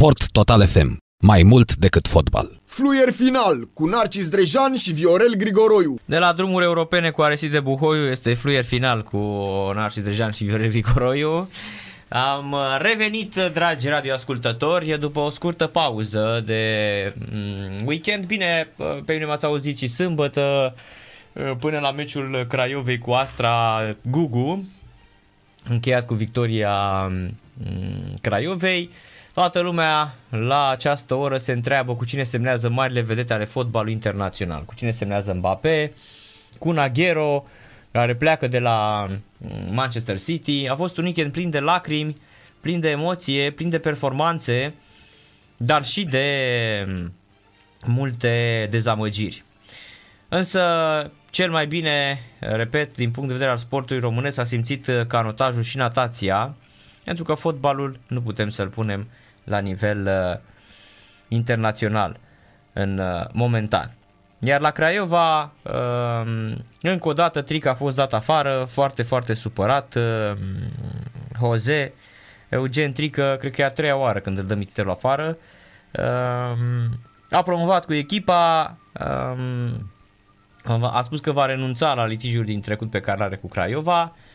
Sport Total FM. Mai mult decât fotbal. Fluier final cu Narcis Drejan și Viorel Grigoroiu. De la drumuri europene cu Aristide Buhoiu este fluier final cu Narcis Drejan și Viorel Grigoroiu. Am revenit, dragi radioascultători, după o scurtă pauză de mm, weekend. Bine, pe mine m-ați auzit și sâmbătă până la meciul Craiovei cu Astra Gugu, încheiat cu victoria mm, Craiovei. Toată lumea la această oră se întreabă cu cine semnează marile vedete ale fotbalului internațional. Cu cine semnează Mbappé, cu Naghero, care pleacă de la mm, Manchester City. A fost un weekend plin de lacrimi, plin de emoție, plin de performanțe, dar și de mm, multe dezamăgiri. Însă, cel mai bine, repet, din punct de vedere al sportului românesc, a simțit canotajul și natația, pentru că fotbalul nu putem să-l punem la nivel uh, internațional în uh, momentan. Iar la Craiova, uh, încă o dată, Tric a fost dat afară, foarte, foarte supărat. Uh, Jose, Eugen Trică, cred că e a treia oară când îl dă mititelul afară. Uh, a promovat cu echipa, uh, a spus că va renunța la litigiul din trecut pe care l-are cu Craiova. Uh,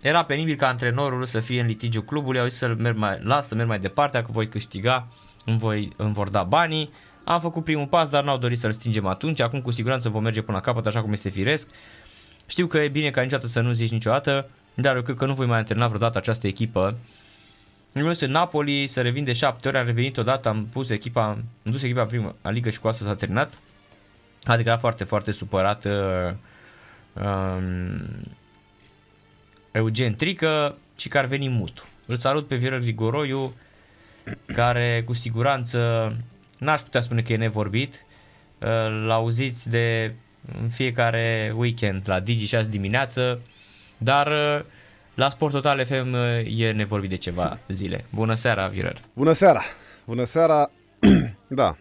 era penibil ca antrenorul să fie în litigiu clubului, au zis să-l merg mai, las să merg mai departe, dacă voi câștiga, îmi, voi, îmi vor da banii. Am făcut primul pas, dar n-au dorit să-l stingem atunci, acum cu siguranță vom merge până la capăt, așa cum este firesc. Știu că e bine ca niciodată să nu zici niciodată, dar eu cred că nu voi mai antrena vreodată această echipă. Am în Napoli să revin de șapte ori, am revenit odată, am pus echipa, am dus echipa prima la ligă și cu asta s-a terminat. Adică era foarte, foarte supărat uh, uh, Eugen Trică și că ar veni Mutu. Îl salut pe Viorel Grigoroiu, care cu siguranță n-aș putea spune că e nevorbit. L-auziți de în fiecare weekend la Digi6 dimineață, dar la Sport Total FM e nevorbit de ceva zile. Bună seara, Viorel! Bună seara! Bună seara! da,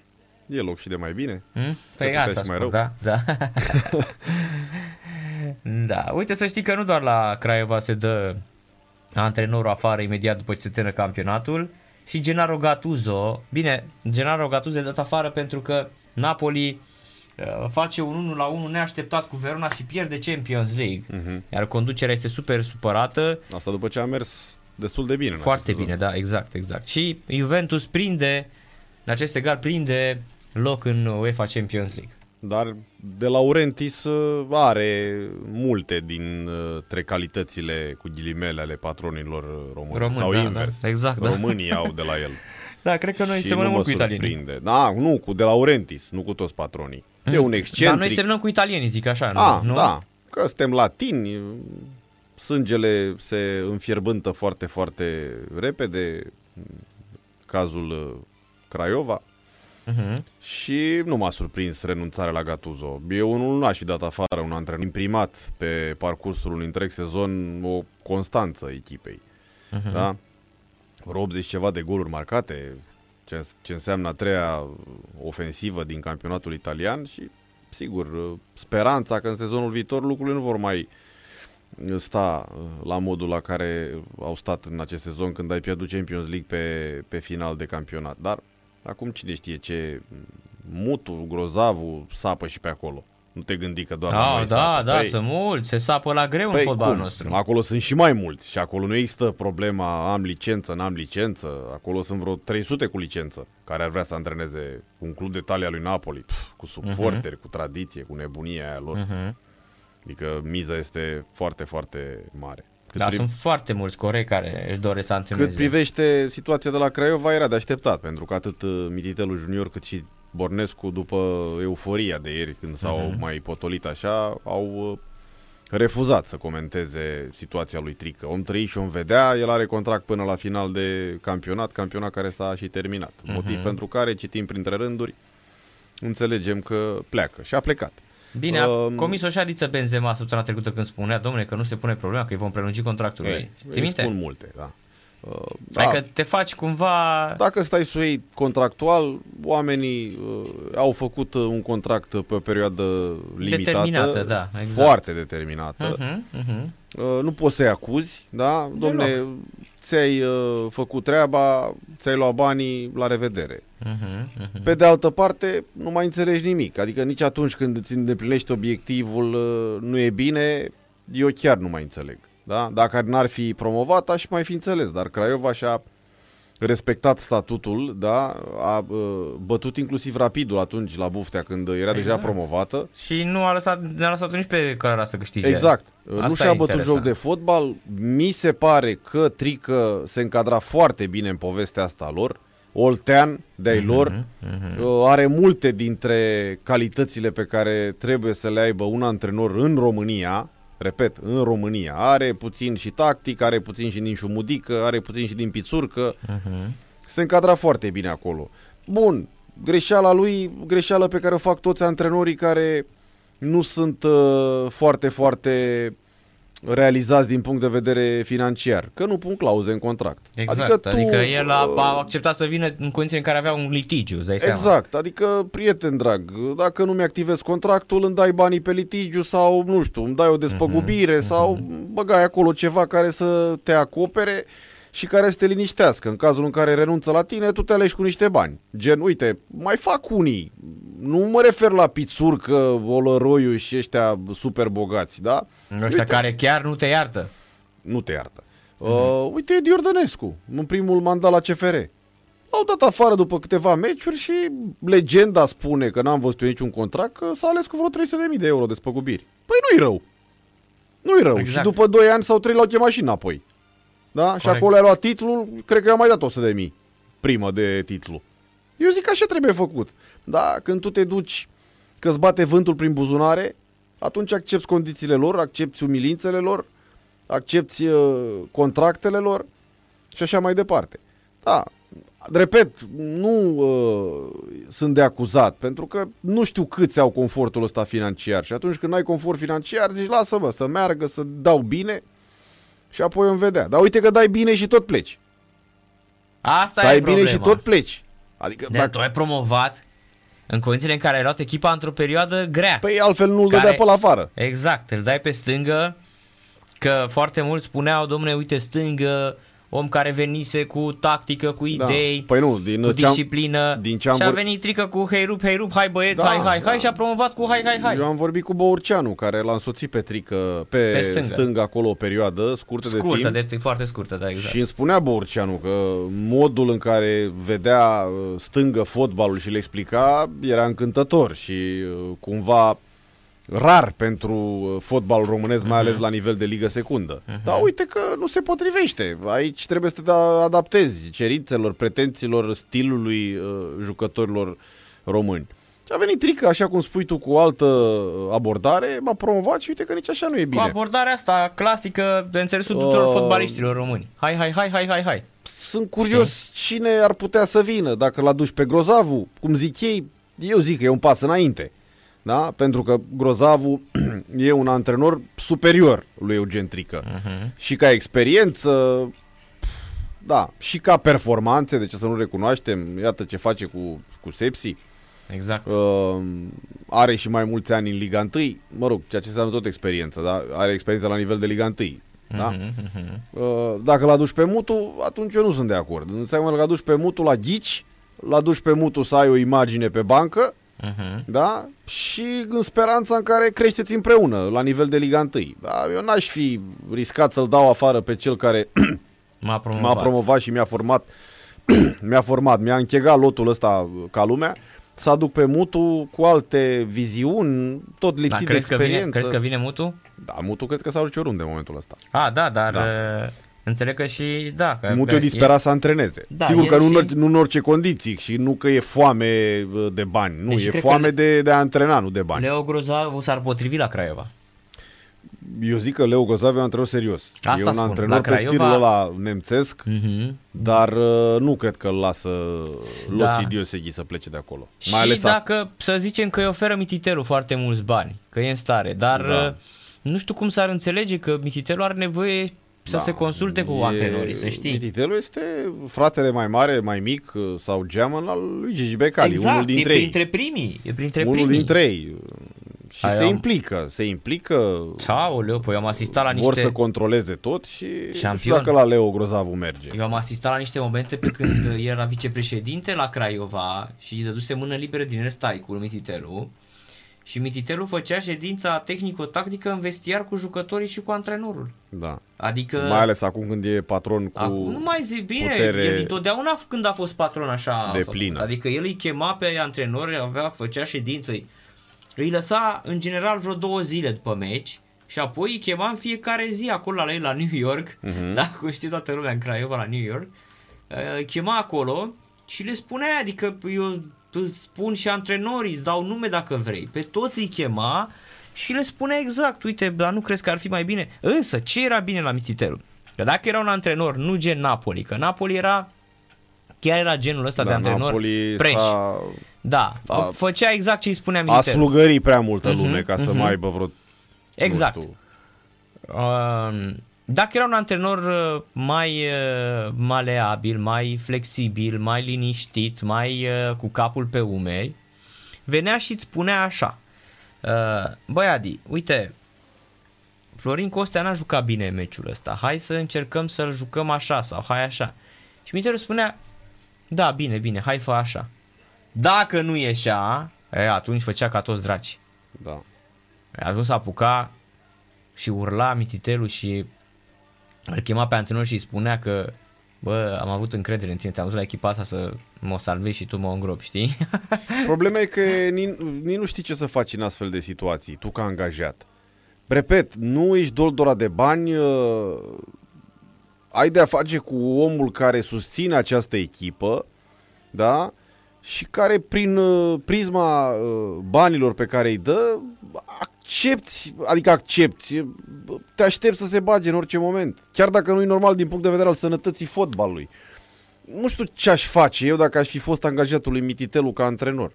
e loc și de mai bine. Hmm? Păi asta spun, mai rău. da? da. Da, uite să știi că nu doar la Craiova se dă antrenorul afară imediat după ce se termină campionatul și Gennaro Gattuso, bine, Gennaro Gattuso e dat afară pentru că Napoli uh, face un 1 la 1 neașteptat cu Verona și pierde Champions League. Uh-huh. Iar conducerea este super supărată. Asta după ce a mers destul de bine. Foarte bine, da, exact, exact. Și Juventus prinde, în acest egal, prinde loc în UEFA Champions League. Dar De Laurentis uh, are multe dintre uh, calitățile cu ghilimele ale patronilor români. Român, sau da, invers. Da, exact, Românii da. au de la el. Da, cred că noi semănăm mult cu italienii. Da, nu, cu De Laurentis, nu cu toți patronii. Mm. E un excentric. Dar noi semnăm cu italienii, zic așa, A, nu? da, că suntem latini, sângele se înfierbântă foarte, foarte repede, cazul uh, Craiova. Uh-huh. Și nu m-a surprins renunțarea la Gattuso. Eu nu aș fi dat afară un antrenor imprimat pe parcursul unui întreg sezon o constanță echipei. Uh-huh. Da? Vreo 80 ceva de goluri marcate, ce, ce înseamnă a treia ofensivă din campionatul italian și, sigur, speranța că în sezonul viitor lucrurile nu vor mai sta la modul la care au stat în acest sezon când ai pierdut Champions League pe, pe final de campionat. Dar Acum cine știe ce mutul, grozavul sapă și pe acolo. Nu te gândi că doar da, la noi Da, sapă. da, păi, sunt mulți, se sapă la greu păi în fotbalul cum? nostru. Acolo sunt și mai mulți și acolo nu există problema am licență, n-am licență. Acolo sunt vreo 300 cu licență care ar vrea să antreneze un club de talia lui Napoli, pf, cu suporteri, uh-huh. cu tradiție, cu nebunia aia lor. Uh-huh. Adică miza este foarte, foarte mare. Cât da, pri... sunt foarte mulți corei care își doresc să antreneze. Cât privește situația de la Craiova, era de așteptat, pentru că atât uh, Mititelul Junior cât și Bornescu, după euforia de ieri, când s-au uh-huh. mai potolit așa, au uh, refuzat să comenteze situația lui Trică. Om trăi și om vedea, el are contract până la final de campionat, campionat care s-a și terminat. Uh-huh. Motiv pentru care, citim printre rânduri, înțelegem că pleacă și a plecat. Bine, a um, comis o șadiță Benzema săptămâna trecută când spunea, domnule, că nu se pune problema, că îi vom prelungi contractul ei, lui. minte? spun multe, da. Uh, adică da. te faci cumva... Dacă stai să iei contractual, oamenii uh, au făcut uh, un contract pe o perioadă limitată. Determinată, da. Exact. Foarte determinată. Uh-huh, uh-huh. Uh, nu poți să-i acuzi, da? Domne, ți-ai uh, făcut treaba, ți-ai luat banii, la revedere. Mhm, mhm. Pe de altă parte, nu mai înțelegi nimic. Adică nici atunci când îți îndeplinești obiectivul uh, nu e bine, eu chiar nu mai înțeleg. Da? Dacă n-ar fi promovat, aș mai fi înțeles, dar Craiova și-a respectat statutul, da? a uh, bătut inclusiv Rapidul atunci la Buftea când era deja Exact. promovată. Și nu a lăsat, ne-a lăsat nici pe Călăra să câștige. Exact. Asta nu e și-a bătut interesant. joc de fotbal. Mi se pare că Trică se încadra foarte bine în povestea asta a lor. Oltean de-ai lor mhm. uh, are multe dintre calitățile pe care trebuie să le aibă un antrenor în România. Repet, în România. Are puțin și tactic, are puțin și din șumudică, are puțin și din pițurcă. Mhm. Se încadra foarte bine acolo. Bun, greșeala lui, greșeală pe care o fac toți antrenorii care nu sunt uh, foarte, foarte realizați din punct de vedere financiar, că nu pun clauze în contract. Exact, adică, tu, adică el a, uh, a acceptat să vină în condiții în care avea un litigiu, îți dai seama. Exact, adică, prieten drag, dacă nu mi-activezi contractul, îmi dai banii pe litigiu sau, nu știu, îmi dai o despăgubire Mhm, sau băgai acolo ceva care să te acopere și care să te liniștească. În cazul în care renunță la tine, tu te alegi cu niște bani. Gen, uite, mai fac unii. Nu mă refer la pițurcă, olăroiu și ăștia super bogați, da? Ăștia Uite. care chiar nu te iartă. Nu te iartă. Uh, uite, Edi Iordănescu, în primul mandat la CFR. L-au dat afară după câteva meciuri și legenda spune că n-am văzut eu niciun contract că s-a ales cu vreo 300.000 de euro de spăgubiri. Păi nu-i rău. Nu-i rău. Exact. Și după 2 ani sau 3 l-au chemat și înapoi. Da? Și Corect. acolo a luat titlul, cred că i-a mai dat 100.000 primă de titlu. Eu zic că așa trebuie făcut. Da, când tu te duci că îți bate vântul prin buzunare, atunci accepti condițiile lor, accepti umilințele lor, accepti uh, contractele lor și așa mai departe. Da, repet, nu uh, sunt de acuzat, pentru că nu știu câți au confortul ăsta financiar și atunci când ai confort financiar, zici lasă-mă să meargă, să dau bine și apoi îmi vedea. Dar uite că dai bine și tot pleci. Asta dai e bine problema. și tot pleci. Adică De dacă, tu ai promovat în condițiile în care ai luat echipa într-o perioadă grea. păi altfel nu-l Care- dădea pe la afară. Exact, îl dai pe stângă, că foarte mulți spuneau, domne, uite stângă, om care venise cu tactică, cu idei, Păi nu, din cu ce am- disciplină din ce am și a vor- venit trică cu hei rup, hei rup, hai băieți, Da, hai, hai, da. hai și a promovat cu hai, hai, hai. Eu am vorbit cu Băurceanu, care l-a însoțit pe Trică pe, Pe pe stângă. stânga. acolo o perioadă scurtă, de Scurtă, timp. de timp, foarte scurtă, da, exact. Și îmi spunea Borceanu că modul în care vedea uh, stângă fotbalul și le explica era încântător și uh, cumva rar pentru uh, fotbalul românesc, mai ales la nivel de ligă secundă. Dar uite că nu se potrivește. Aici trebuie să te adaptezi cerințelor, pretențiilor, stilului uh, jucătorilor români. Și a venit Trică, așa cum spui tu, cu o altă uh, abordare, m-a promovat și uite că nici așa nu e Cu bine. abordarea asta clasică de înțelesul tuturor Uh, fotbaliștilor români. Hai, hai, hai, hai, hai, hai. Sunt curios cine ar putea să vină, dacă l aduci pe Grozavu, cum zic ei, eu zic că e un pas înainte. Da? Pentru că Grozavu e un antrenor superior lui Eugen Trică. Uh-huh. Și ca experiență, da, și ca performanțe, de ce să nu recunoaștem, iată ce face cu, cu Sepsi. Exact. Uh, are și mai mulți ani în Liga 1, mă rog, ceea ce înseamnă tot experiență, da? Are experiență la nivel de Liga 1. Da? Mhm, mhm. Uh, dacă l aduci pe Mutu, atunci eu nu sunt de acord. Înseamnă că l aduci pe Mutu la ghici, l aduci pe Mutu să ai o imagine pe bancă, Mhm. da? Și în speranța în care creșteți împreună la nivel de Liga 1. Da? Eu n-aș fi riscat să-l dau afară pe cel care M-a promovat. m-a promovat și mi-a format, mi-a format, mi-a închegat lotul ăsta ca lumea, să aduc pe Mutu cu alte viziuni, tot Da, lipsit de crezi, că vine, experiență. crezi că vine Mutu? Da, Mutu cred că s-a duce oriunde în momentul ăsta. A, da, dar Da. Da. înțeleg că și, da, că Mutu că e disperat să antreneze. Da, Sigur e că nu, în și- orice- nu în orice condiții și nu că e foame uh, de bani. Nu, Deci e cred foame că de, de a antrena, nu de bani. Leo Grozavu s-ar potrivi la Craiova. Eu zic că Leo Gozav e un antrenor serios. Asta e un spun, antrenor la pe Craiova- stilul ăla nemțesc, Mm-hmm. dar uh, nu cred că îl lasă Da. Loții Dioseghi să plece de acolo. Și Mai ales a- dacă, să zicem că îi oferă Mititelu foarte mulți bani, că e în stare, dar Da. uh, nu știu cum s-ar înțelege că Mititelu are nevoie să Da. se consulte cu E- antrenorii, să știi. Mititelu este fratele mai mare, mai mic uh, sau geamăn al lui Gigi Becali, exact, unul dintre e ei. printre primii, e printre unul primii. dintre ei. Și Aia se am- implică, se implică, Aoleu, păi eu am asistat la vor niște... să controleze tot și nu știu Șampion. dacă la Leo Grozavul merge. Eu am asistat la niște momente pe când era vicepreședinte la Craiova și îi dăduse mână liberă din Restaicul, Mititelu. Și Mititelu făcea ședința tehnico-tactică în vestiar cu jucătorii și cu antrenorul. Da. Adică... Mai ales acum când e patron cu... Acum nu mai zic bine, putere el întotdeauna când a fost patron așa a de făcut. plină. Adică el îi chema pe antrenori, avea, făcea ședință, îi- îi lăsa în general vreo două zile după meci și apoi îi chema în fiecare zi acolo la ei la New York, Mhm. da, cum știe toată lumea în Craiova la New York, îi chema acolo și le spunea, adică eu îți spun și antrenorii, îți dau nume dacă vrei, pe toți îi chema și le spunea exact, uite, dar nu crezi că ar fi mai bine? Însă, ce era bine la Mititelu? Că dacă era un antrenor, nu gen Napoli, că Napoli era, chiar era genul ăsta de da, antrenor Napoli preș. s-a, Da, a- făcea exact ce îi spunea a Mititelu. slugărit prea multă Mhm, lume ca să mhm. mai aibă vreo... Exact. Nu știu, Um, Dacă era un antrenor uh, mai uh, maleabil, mai flexibil, mai liniștit, mai uh, cu capul pe umeri, venea și îți spunea așa. uh, Băi Adi, uite, Florin Costea n-a jucat bine meciul ăsta, hai să încercăm să-l jucăm așa sau hai așa. Și Miteru spunea, da, bine, bine, hai fă așa. Dacă nu ieșea, e, atunci făcea ca toți draci. Da. Atunci s-a apucat și urla mititelul și îl chema pe antrenor și îi spunea că bă, am avut încredere în tine, te-am dus la echipa asta să mă salvezi și tu mă îngropi, știi? Problema e că nici, nici nu știi ce să faci în astfel de situații, tu ca angajat. Repet, nu ești doldora de bani, uh, ai de a face cu omul care susține această echipă, da? Și care prin uh, prisma uh, banilor pe care îi dă, accepti, adică accepti, te aștepți să se bage în orice moment. Chiar dacă nu e normal din punct de vedere al sănătății fotbalului. Nu știu ce aș face eu dacă aș fi fost angajatul lui Mititelu ca antrenor.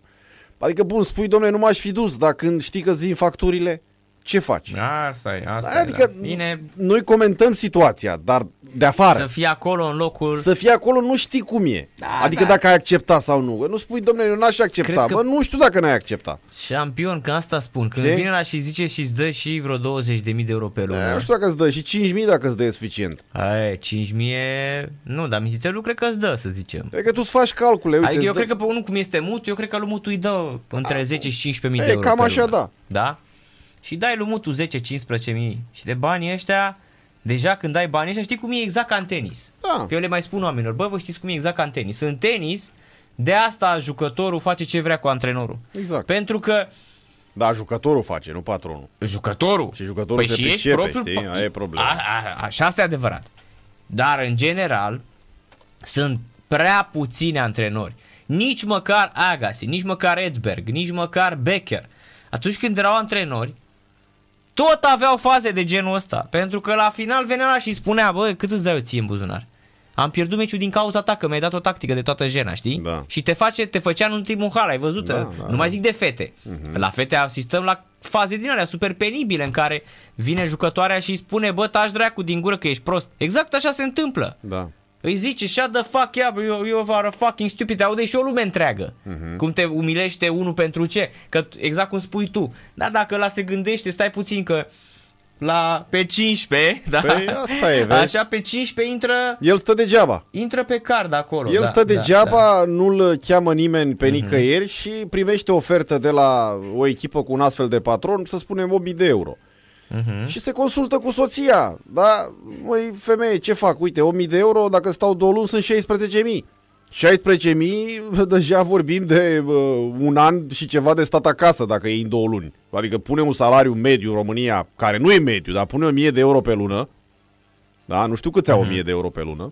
Adică, bun, spui, domnule, nu m-aș fi dus, dar când știi că zi ce ce faci? Asta e, asta Adică, e, da. Bine, Noi comentăm situația, dar de afară. să fii acolo în locul... Să fii acolo nu știi cum e. Da, adică da. dacă ai acceptat sau nu. Nu spui, domnule, eu n-aș accepta. Cred că- Bă, nu știu dacă n-ai acceptat. Șampion, că asta spun. Când Știi? vine la și zice și îți dă și vreo 20.000 de euro pe lună. Da, nu știu dacă îți dă și 5.000 dacă îți dă e suficient. Hai, 5.000... Nu, dar mititelul cred că îți dă, să zicem. Adică tu îți faci calcule. Uite, Adică eu îți dă... cred că pe unul cum este mut, eu cred că lui mutul îi dă între 10 și 15.000 de E, euro cam pe așa, lună. da. Da? Și dai lui mutul 10-15 mii și de banii ăștia, deja când dai banii ăștia, știi cum e exact ca în tenis. Da. Că eu le mai spun oamenilor, bă, vă știți cum e exact ca în tenis. În tenis, de asta jucătorul face ce vrea cu antrenorul. Exact. Pentru că Da, jucătorul face, nu patronul. jucătorul... Și jucătorul se și ești pricepe, propriul știi? pa- Aia e problema. A, a, așa asta e adevărat. Dar, în general, sunt prea puțini antrenori. Nici măcar Agassi, nici măcar Edberg, nici măcar Becker. Atunci când erau antrenori, tot aveau faze de genul ăsta. Pentru că la final venea ăla și îi spunea, bă, cât îți dai eu ție în buzunar? Am pierdut meciul din cauza ta, că mi-ai dat o tactică de toată jena, știi? Da. Și te, face, te făcea în ultimul hal, ai văzut? Da, Da, da, nu da. mai zic de fete. Uh-huh. La fete asistăm la faze din alea super penibile în care vine jucătoarea și îi spune, bă, taci dracu din gură că ești prost. Exact așa se întâmplă. Da. Îi zice, shut the fuck up, you, you are a fucking stupid, te aude și o lume întreagă. Uh-huh. Cum te umilește unul pentru ce? Că exact cum spui tu. Da, dacă la se gândește, stai puțin că la pe 15, da? Păi asta e, vezi? Așa pe 15 intră El stă degeaba. intră pe card acolo. El da, stă da, degeaba, nu-l cheamă nimeni Mhm. pe nicăieri și primește o ofertă de la o echipă cu un astfel de patron, să spunem 8.000 de euro. Da. Mhm. Și se consultă cu soția. Da, măi, femeie, ce fac? Uite, 8.000 de euro, dacă stau două luni, sunt 16.000. 16.000, deja vorbim de uh, un an și ceva de stat acasă dacă e în două luni. Adică punem un salariu mediu în România, care nu e mediu, dar punem 1000 de euro pe lună. Da, nu știu câți au 1000 de euro pe lună.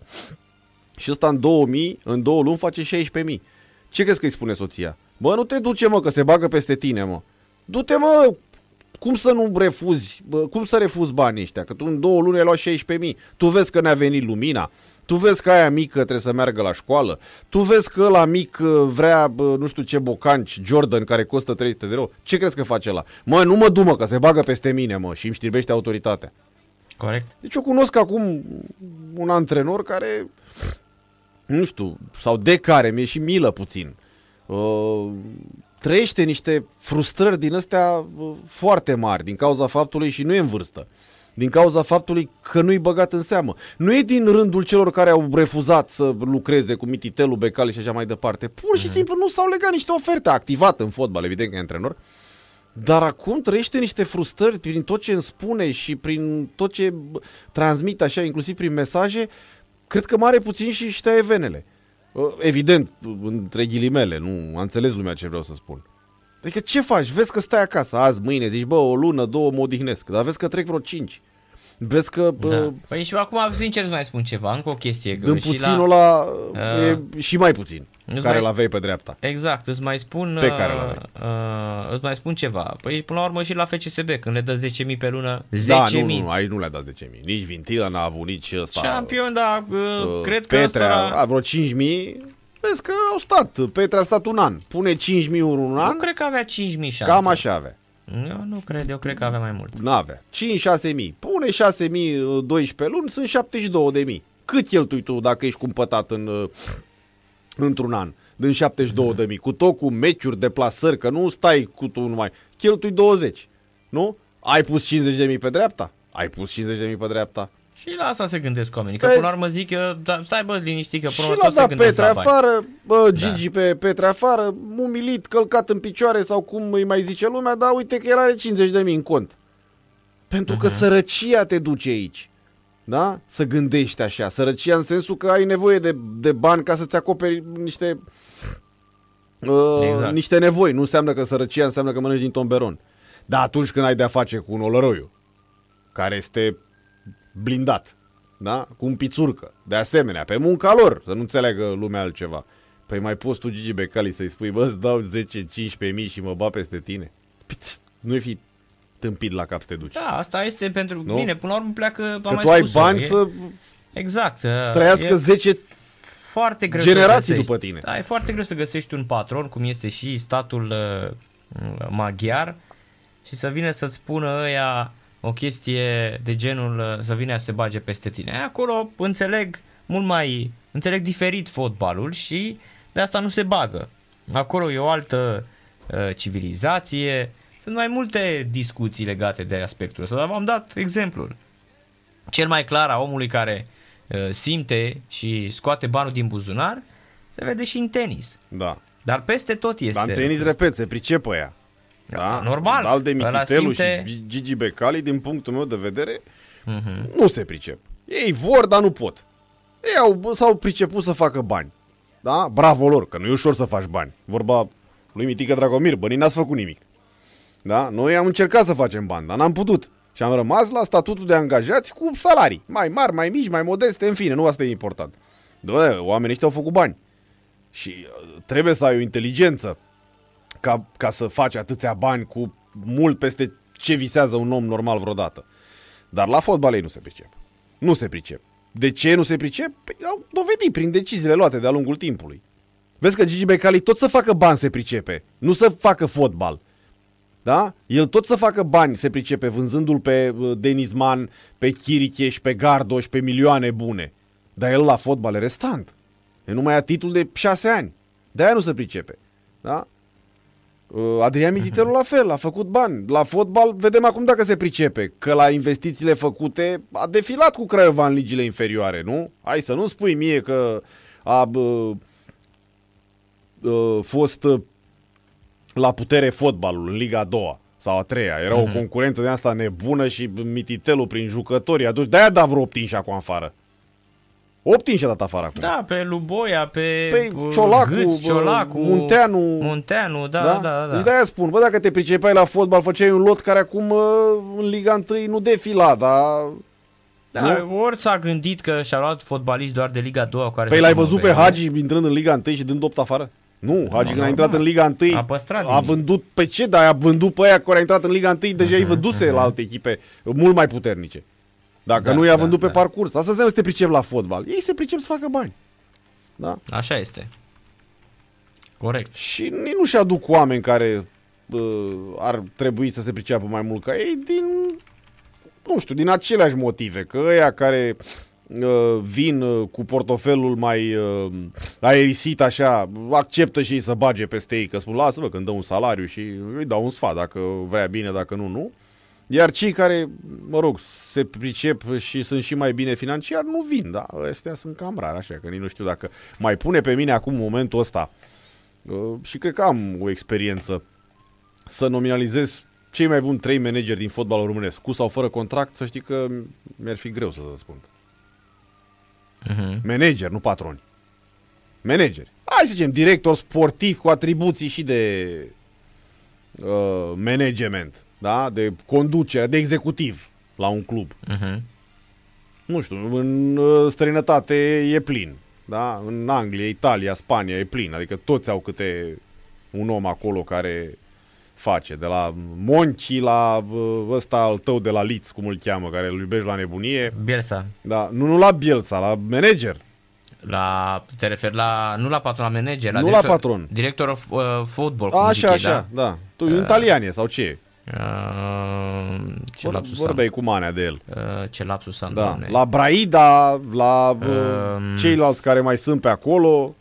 Și ăsta în 2000, în două luni face 16.000. Ce crezi că îi spune soția? Bă, nu te duce, mă, că se bagă peste tine, mă. Du-te, mă, cum să nu refuzi, bă, cum să refuzi banii ăștia? Că tu în două luni ai luat 16.000. Tu vezi că ne-a venit lumina, tu vezi că aia mică trebuie să meargă la școală, tu vezi că la mic uh, vrea, bă, nu știu ce bocanci, Jordan, care costă 300 de euro. Ce crezi că face la? Mă, nu mă du, mă, că se bagă peste mine, mă, și îmi știrbește autoritatea. Corect. Deci eu cunosc acum un antrenor care, nu știu, sau de care mi-e și milă puțin. Uh, trăiește niște frustrări din astea uh, foarte mari din cauza faptului și nu e în vârstă. Din cauza faptului că nu-i băgat în seamă. Nu e din rândul celor care au refuzat să lucreze cu Mititelu, Becali și așa mai departe. Pur și simplu nu s-au legat niște oferte. A activat în fotbal, evident că e antrenor. Dar acum trăiește niște frustrări prin tot ce îmi spune și prin tot ce transmite așa, inclusiv prin mesaje, cred că mare puțin și își taie venele. Uh, Evident, între ghilimele, nu a înțeles lumea ce vreau să spun. Adică ce faci? Vezi că stai acasă azi, mâine, zici, bă, o lună, două mă odihnesc, dar vezi că trec vreo cinci. Vezi că... Da. Bă, Păi și acum, sincer, să mai spun ceva, încă o chestie. că Dăm și puținul la... la... Uh, e și mai puțin, îți care mai- îl aveai pe dreapta. Exact, îți mai spun Pe care l-aveai. uh, uh, îți mai spun ceva. Păi până la urmă și la FCSB când le dă 10.000 pe lună, 10.000 Da, nu, nu, nu, aici nu le-a dat 10.000. Nici Vintila n-a avut, nici ăsta. Champion, da, uh, uh, cred că Petrea, ăsta a vreo 5.000. Vezi că au stat. Petre a stat un an. Pune 5.000 în un nu an, cred că avea 5.000 cam așa avea. Eu nu cred, eu cred că avea mai mult. N-avea. 5-6 mii. Pune 6 mii 12 luni, sunt 72 de mii. Cât cheltui tu dacă ești cumpătat în, uh, într-un an? Din 72 de mii. Cu tot cu meciuri, deplasări, că nu stai cu tu numai. Cheltui 20. Nu? Ai pus 50 de mii pe dreapta? Ai pus 50 de mii pe dreapta? Și la asta se gândesc oamenii. Că Vezi? până la urmă zic eu, da, stai bă liniștit că până la și urmă l-a tot se dat gândesc Petre la bani. afară, bă, Gigi pe Petre afară, umilit, călcat în picioare sau cum îi mai zice lumea, dar uite că el are 50 de mii în cont. Pentru că sărăcia te duce aici. Da? Să gândești așa. Sărăcia în sensul că ai nevoie de, de bani ca să-ți acoperi niște uh, Exact. niște nevoi. Nu înseamnă că sărăcia înseamnă că mănânci din tomberon. Dar atunci când ai de-a face cu un olăroiu, care este blindat, da? cu un pițurcă, de asemenea, pe munca lor, să nu înțeleagă lumea altceva. Păi mai poți tu, Gigi Becali, să-i spui, bă, îți dau 10-15 mii și mă ba peste tine? Păi, Nu-i fi tâmpit la cap să te duci. Da, asta este pentru Nu? bine, până la urmă pleacă, am că mai tu ai spus-o, bani e- să Exact. uh, trăiască e 10 foarte greu generații să găsești. după tine. Da, e foarte greu să găsești un patron, cum este și statul uh, maghiar, și să vină să-ți spună ăia o chestie de genul uh, să vină să se bage peste tine. Acolo înțeleg mult mai, înțeleg diferit fotbalul și de asta nu se bagă. Acolo e o altă uh, civilizație, sunt mai multe discuții legate de aspectul ăsta, dar v-am dat exemplul. Cel mai clar a omului care uh, simte și scoate banul din buzunar se vede și în tenis. Da. Dar peste tot este. Dar în tenis, repet, se pricepă ea. Da, normal. Al de Ăla Mititelu simte- și Gigi Becali, din punctul meu de vedere, Mhm. nu se pricep. Ei vor, dar nu pot. Ei au, s-au priceput să facă bani. Da? Bravo lor, că nu e ușor să faci bani. Vorba lui Mitică Dragomir, bănii n-ați făcut nimic. Da? Noi am încercat să facem bani, dar n-am putut. Și am rămas la statutul de angajați cu salarii. Mai mari, mai mici, mai modeste, în fine, nu asta e important. Dă, oamenii ăștia au făcut bani. Și uh, trebuie să ai o inteligență ca, ca să faci atâția bani cu mult peste ce visează un om normal vreodată. Dar la fotbal ei nu se pricep. Nu se pricep. De ce nu se pricep? Păi au dovedit prin deciziile luate de-a lungul timpului. Vezi că Gigi Becali tot să facă bani se pricepe, nu să facă fotbal. Da? El tot să facă bani se pricepe vânzându-l pe uh, Denizman, pe Chiricheș și pe Gardoș pe milioane bune. Dar el la fotbal e restant. El nu mai ia titlul de șase ani. De-aia nu se pricepe. Da? Uh, Adrian Mititelu la fel, a făcut bani. La fotbal vedem acum dacă se pricepe, că la investițiile făcute a defilat cu Craiova în ligile inferioare, nu? Hai să nu spui mie că a bă, uh, fost uh, la putere fotbalul în Liga a doua sau a treia. Era o concurență de asta nebună și Mititelu prin jucători atunci. De-aia da vreo 8 inși acum afară. 8 inși a dat afară acum. Da, pe Luboia, pe Pe uh, Ciolacu, Gâț, bă, Ciolacu, Munteanu. Munteanu, da, da, da. da. Deci de-aia spun, bă, dacă te pricepeai la fotbal, făceai un lot care acum uh, în Liga 1 nu defila, dar... Da, ori s-a gândit că și-a luat fotbaliști doar de Liga 2 care Păi să l-ai văzut pe promoveze. Hagi intrând în Liga 1 și dând 8 afară? Nu, Hagi când a normal. intrat în Liga 1 A păstrat a din- vândut pe ce? Dar a vândut pe aia care a intrat în Liga 1 deja îi vânduse la alte echipe mult mai puternice. Dacă Da, nu i-a da, vândut pe da. parcurs. Asta înseamnă să te pricep la fotbal. Ei se pricep să facă bani. Da? Așa este. Corect. Și nici nu-și aduc oameni care uh, ar trebui să se priceapă mai mult ca ei din, nu știu, din aceleași motive. Că ăia care uh, vin uh, cu portofelul mai uh, aerisit așa, acceptă și ei să bage peste ei, că spun, lasă-vă când dă un salariu și îi dau un sfat, dacă vrea bine, dacă nu, nu. Iar cei care, mă rog, se pricep și sunt și mai bine financiar, nu vin, da? Astea sunt cam rare, așa, că nici nu știu dacă mai pune pe mine acum momentul ăsta uh, și cred că am o experiență să nominalizez cei mai buni trei manageri din fotbalul românesc, cu sau fără contract, să știi că mi-ar fi greu să răspund. Uh-huh. Manager, nu patroni. Manageri. Hai să zicem, director sportiv cu atribuții și de uh, management, da? de conducere, de executiv la un club. Uh-huh. Nu știu, în uh, străinătate e plin. Da? În Anglia, Italia, Spania e plin. Adică toți au câte un om acolo care face. De la Monchi la uh, ăsta al tău de la Leeds, cum îl cheamă, care îl iubești la nebunie. Bielsa. Da, nu, nu la Bielsa, la manager. La, te referi la, nu la patron, la manager. La Nu la patron. Director of uh, football, cum A, zic așa, ei, așa, da. Tu uh, italian e sau ce e? Uh, ce Vor, lapsus am. vorbeai cu manea de el. Uh, ce lapsus am, Da. doamne. La Braida, la uh, Um, ceilalți care mai sunt pe acolo.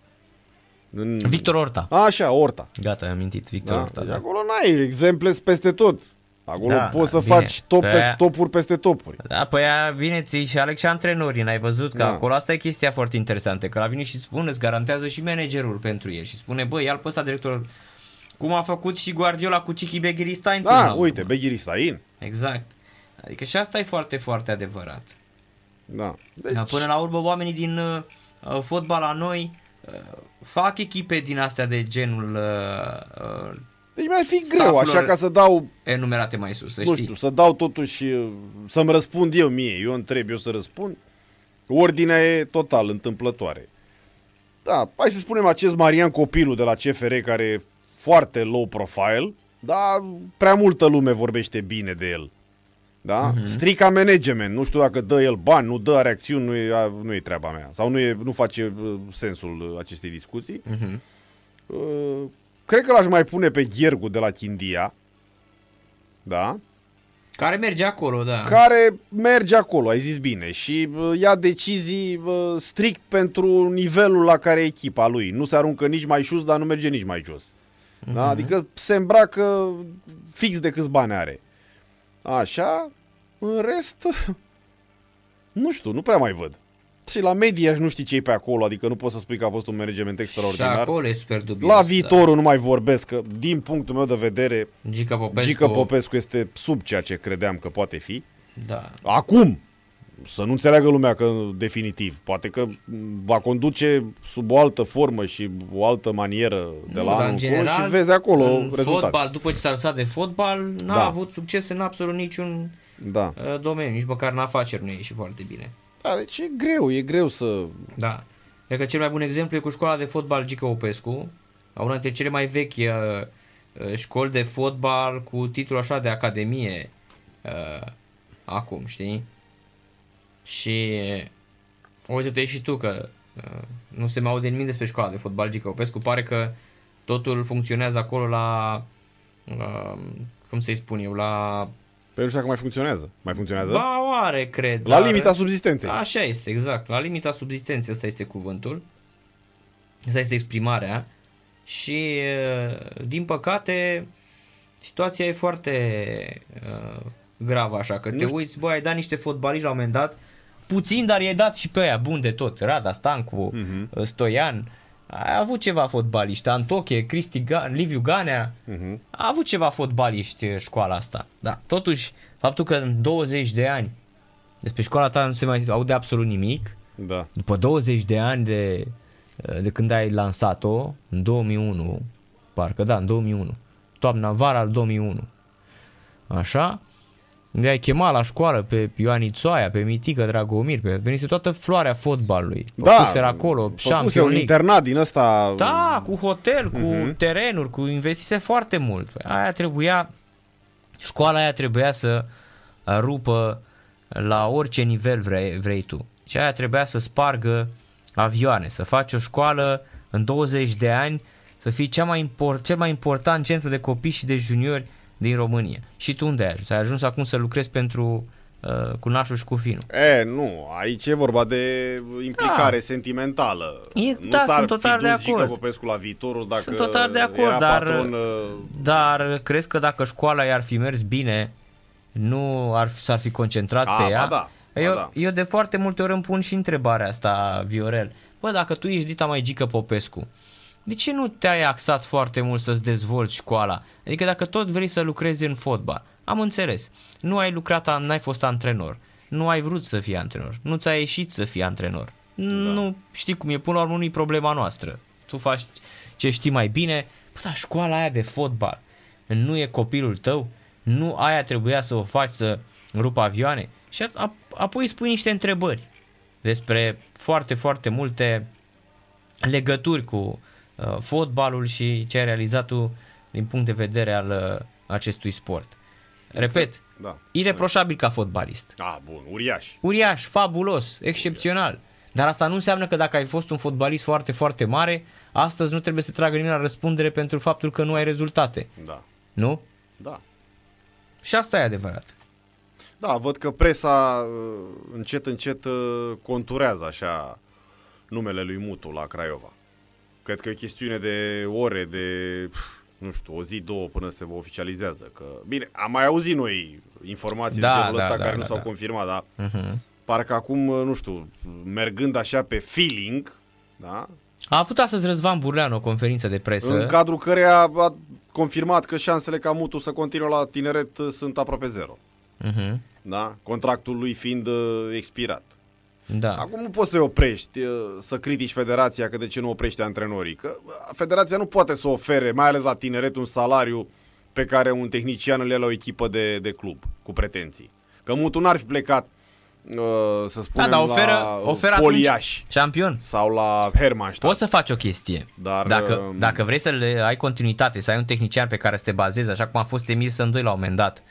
În... Victor Orta. Așa, Orta. Gata, am mintit. Victor Da? Orta, Deci da. acolo n-ai exemple peste tot. Acolo Da, poți să bine. faci top Pe pe, aia- topuri peste topuri. Da, păi aia, bine, ți și Alex și antrenorii, n-ai văzut că Da. acolo asta e chestia foarte interesantă, că la vine și îți spune, îți garantează și managerul pentru el și spune, băi, ia-l pe ăsta director, cum a făcut și Guardiola cu Cichi Beghiristain. până Da, la uite, urmă. Beghiristain. Exact. Adică și asta e foarte, foarte adevărat. Da. Deci, Deci... Până la urmă, oamenii din uh, uh, fotbal la noi uh, fac echipe din astea de genul uh, uh, deci mi-ar fi greu Stafful așa ca să dau, enumerate mai sus, să nu știi. știu, să dau totuși, uh, să-mi răspund eu mie. Eu întreb, eu să răspund. Ordinea e total întâmplătoare. Da, hai să spunem acest Marian Copilu de la CFR care e foarte low profile, dar prea multă lume vorbește bine de el. Da? Mhm. Mm-hmm. Strica management, nu știu dacă dă el bani, nu dă are acțiuni, nu e, a- nu e treaba mea. Sau nu, e, nu face uh, sensul uh, acestei discuții. Mhm. Uh, cred că l-aș mai pune pe Ghergu de la Chindia. Da? Care merge acolo, da. Care merge acolo, ai zis bine, și uh, ia decizii uh, strict pentru nivelul la care e echipa lui. Nu se aruncă nici mai sus, dar nu merge nici mai jos. Mhm. Da? Adică se îmbracă fix de câți bani are. Așa, în rest, nu știu, nu prea mai văd. Și la media nu știi ce pe acolo, adică nu poți să spui că a fost un management și extraordinar. acolo e super dubios. La viitorul nu mai vorbesc, că din punctul meu de vedere, Da. Gica Popescu. Gică Popescu este sub ceea ce credeam că poate fi. Da. Acum, să nu înțeleagă lumea că definitiv. Poate că va conduce sub o altă formă și o altă manieră de Nu, la dar anul în încolo general, și vezi acolo în rezultate. fotbal, după ce s-a lăsat de fotbal, n-a Da. avut succes în absolut niciun Da. uh, domeniu, nici măcar în afaceri nu e ieșit foarte bine. da, deci e greu, e greu să... Da. Cred că cel mai bun exemplu e cu școala de fotbal Gică Opescu, una dintre cele mai vechi uh, uh, școli de fotbal cu titlul așa de academie uh, acum, știi? Și uh, uite-te și tu că uh, nu se mai aude nimic despre școala de fotbal Gică Opescu, pare că totul funcționează acolo la uh, cum să-i spun eu, la Pe nu știu dacă mai funcționează. Mai funcționează? ba oare, cred. la dar- limita subzistenței. Așa este, exact. La limita subzistenței, ăsta este cuvântul. Asta este exprimarea. Și, uh, din păcate, situația e foarte uh, gravă așa, că te știu. uiți, băi, ai dat niște fotbaliști la un moment dat, puțin, dar i-ai dat și pe aia, bun de tot. Rada, Stancu, Mhm. uh, Stoian, ai avut ceva fotbaliști, Antoche, Cristi Ga- Liviu Ganea, Mhm. a avut ceva fotbaliști uh, școala asta. Da, totuși, faptul că în 20 de ani despre școala ta nu se mai aude absolut nimic, Da. după 20 de ani de, de când ai lansat-o, în 2001, parcă da, în 2001, toamna, vara al 2001, așa, de ai chemat la școală pe Ioan Ițoaia, pe Mitică Dragomir, pe venise toată floarea fotbalului. Da, Făcuseră acolo, făcuse Champion un League. internat din ăsta... Da, cu hotel, cu Mhm. terenuri, cu investise foarte mult. Păi Aia trebuia, școala aia trebuia să uh, rupă la orice nivel vrei, vrei tu. Și aia trebuia să spargă avioane, să faci o școală în 20 de ani, să fii cea mai import, cel mai important centru de copii și de juniori din România. Și tu unde ai ajuns? Ai ajuns acum să lucrezi pentru uh, cu nașul și cu finul. E, nu, aici e vorba de implicare Da. sentimentală. E- nu da, s-ar sunt total fi de dus Gică acord. Popescu la viitorul dacă Sunt total de acord, era dar- patron, uh, Dar crezi că dacă școala i-ar fi mers bine, nu ar, fi- s-ar fi concentrat A, pe ba ea? da, ba eu, da. eu de foarte multe ori îmi pun și întrebarea asta, Viorel. Bă, dacă tu ești dita mai Gică Popescu, de ce nu te-ai axat foarte mult să-ți dezvolți școala? Adică dacă tot vrei să lucrezi în fotbal, am înțeles, nu ai lucrat, n-ai fost antrenor, nu ai vrut să fii antrenor, nu ți-a ieșit să fii antrenor. Da. Nu știi cum e, până la urmă nu-i problema noastră. Tu faci ce știi mai bine, bă, dar școala aia de fotbal nu e copilul tău, nu aia trebuia să o faci să rupă avioane și a- a- apoi îi spui niște întrebări despre foarte, foarte multe legături cu uh, fotbalul și ce ai realizat tu din punct de vedere al uh, acestui sport. Repet, Da. ireproșabil ca fotbalist. A, bun, uriaș. Uriaș, fabulos, excepțional. Dar asta nu înseamnă că dacă ai fost un fotbalist foarte, foarte mare, astăzi nu trebuie să tragă nimeni la răspundere pentru faptul că nu ai rezultate. Da. Nu? Da. Și asta e adevărat. Da, văd că presa uh, încet, încet uh, conturează așa numele lui Mutu la Craiova. Cred că e o chestiune de ore, de, pf, nu știu, o zi, două până se oficializează. Că, bine, am mai auzit noi informații Da, de genul da, ăsta da, care da, nu s-au da. confirmat, dar Uh-huh. parcă acum, uh, nu știu, mergând așa pe feeling, da? A avut astăzi Răzvan Burleanu o conferință de presă. în cadrul căreia a confirmat că șansele ca Mutu să continue la tineret uh, sunt aproape zero. Uh-huh. Da? Contractul lui fiind uh, expirat. Da. Acum nu poți să-i oprești, uh, să critici federația că de ce nu oprește antrenorii. Că uh, federația nu poate să ofere, mai ales la tineret, un salariu pe care un tehnician îl ia la o echipă de, de club, cu pretenții. Că Mutu n-ar fi plecat, uh, să Da, spunem, dar oferă, la oferă Poliaș atunci șampion. sau la Hermannstadt. Poți să faci o chestie. Dar, dacă, um, dacă vrei să le ai continuitate, să ai un tehnician pe care să te bazezi, așa cum a fost Emil Sândoi la un moment dat,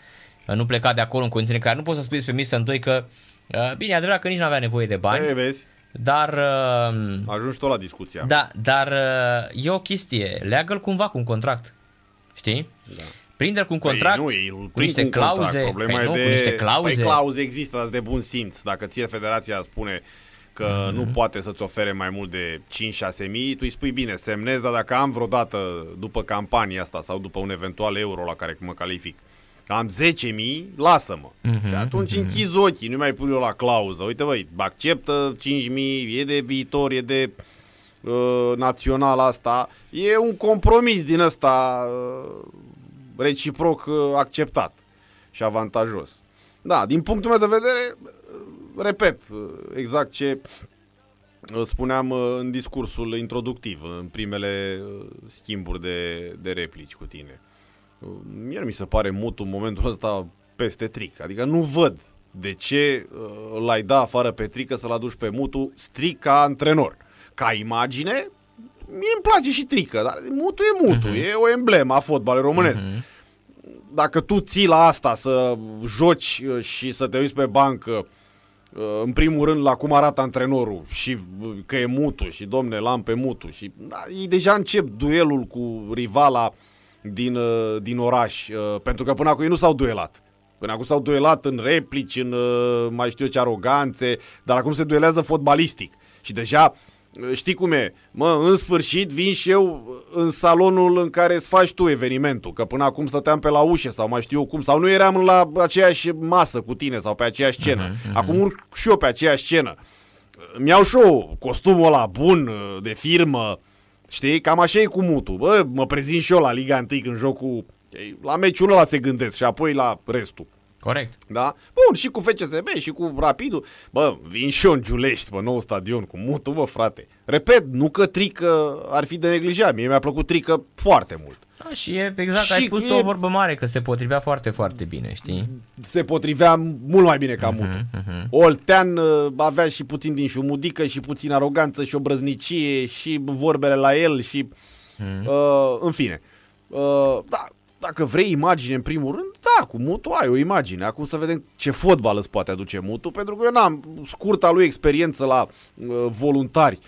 nu pleca de acolo în condiții în care nu poți să spui despre Emil Sândoi că, uh, bine, e adevărat că nici nu avea nevoie de bani, E, vezi, dar, uh, ajungi tot la discuția. da, dar uh, e o chestie, leagă-l cumva cu un contract, știi? Da. Prinde-l cu un contract, Păi, nu, îl cu prind niște cu un contract. clauze, Problema păi e nu, de... cu niște clauze. Păi clauze există, dar sunt de bun simț. Dacă ție federația spune că Mhm. mm-hmm. nu poate să-ți ofere mai mult de 5-6 mii, tu îi spui bine, semnez, dar dacă am vreodată după campania asta sau după un eventual euro la care mă calific, am 10 mii, lasă-mă. Mhm, Mm-hmm. Și atunci mm-hmm. închizi ochii, nu mai pui eu la clauză. Uite, băi, acceptă 5 mii, e de viitor, e de uh, național asta. E un compromis din ăsta uh, reciproc uh, acceptat și avantajos. Da, din punctul meu de vedere, uh, repet, uh, exact ce uh, spuneam uh, în discursul introductiv, în primele uh, schimburi de, de replici cu tine. Uh, Mie nu mi se pare mutul în momentul ăsta peste tric. Adică nu văd de ce uh, l-ai da afară pe trică să-l aduci pe mutul strict ca antrenor. Ca imagine, mie îmi place și trică, dar mutul e mutul, uh-huh. e o emblemă a fotbalului românesc. Uh-huh. Dacă tu ții la asta să joci uh, și să te uiți pe bancă, uh, în primul rând la cum arată antrenorul și uh, că e mutul și domne l-am pe mutul și da, ei deja încep duelul cu rivala din, uh, din oraș, uh, pentru că până acum ei nu s-au duelat. Până acum s-au duelat în replici, în uh, mai știu eu ce aroganțe, dar acum se duelează fotbalistic. Și deja uh, știi cum e, mă, în sfârșit vin și eu uh, în salonul în care îți faci tu evenimentul, că până acum stăteam pe la ușă sau mai știu eu cum, sau nu eram la aceeași masă cu tine sau pe aceeași scenă. Uh-huh, uh-huh. Acum urc și eu pe aceeași scenă. Mi iau și eu costumul ăla bun, uh, de firmă, Știi? Cam așa e cu mutul. Bă, mă prezint și eu la Liga 1 când joc cu... La meciul ăla se gândesc și apoi la restul. Corect. Da? Bun, și cu FCSB și cu Rapidul. Bă, vin și eu în Giulești, pe nou stadion, cu mutul, bă, frate. Repet, nu că trică ar fi de neglijat. Mie mi-a plăcut trică foarte mult. Da, și e exact, Și ai spus tu e- o vorbă mare, că se potrivea foarte, foarte bine, știi? Se potrivea mult mai bine ca mutul. mhm. Oltean uh, avea și puțin din șumudică și puțin aroganță și obrăznicie și vorbele la el și... Uh, în fine. Uh, da, dacă vrei imagine în primul rând, da, cu Mutu ai o imagine. Acum să vedem ce fotbal îți poate aduce Mutu, pentru că eu n-am scurta lui experiență la uh, voluntari.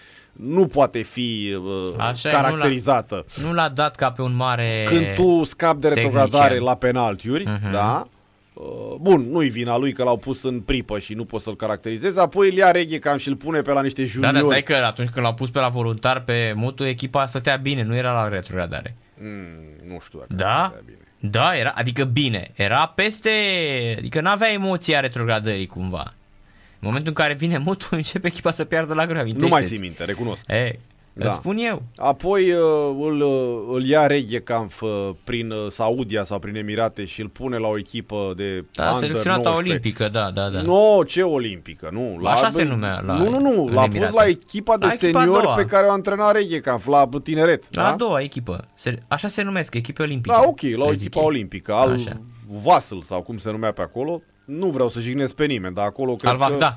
Nu poate fi uh, Așa e, caracterizată. Nu l-a dat ca pe un mare... Când tu scapi de retrogradare tehnicien. la penaltiuri, Mhm. da, Uh, bun, nu-i vina lui că l-au pus în pripă și nu pot să-l caracterizeze, apoi îl ia reghe cam și îl pune pe la niște Da, juniori. dar stai că atunci când l-au pus pe la voluntar pe mutu, echipa stătea bine, nu era la retrogradare. Mm, nu știu dacă Da? stătea bine. Da, era, adică bine, era peste, adică n-avea emoția retrogradării cumva. În momentul în care vine mutu, începe echipa să piardă la grav. Nu mai ții minte, recunosc. E, da. Da. îți spun eu. Apoi uh, îl, uh, îl ia reghe cam prin uh, Saudia sau prin Emirate și îl pune la o echipă de Da, under selecționata 19. olimpică, da, da, da. Nu, no, ce olimpică, nu. Așa se numea la- Nu, nu, nu, în l-a pus Emirate. la echipa de La echipa a seniori doua. pe care o antrena reghe cam la tineret. La da? a doua echipă. Se- Așa se numesc, echipe olimpice. Da, ok, la o le zic echipa ei. olimpică, al Așa. Vassel sau cum se numea pe acolo. Nu vreau să jignesc pe nimeni, dar acolo cred Al Vagda.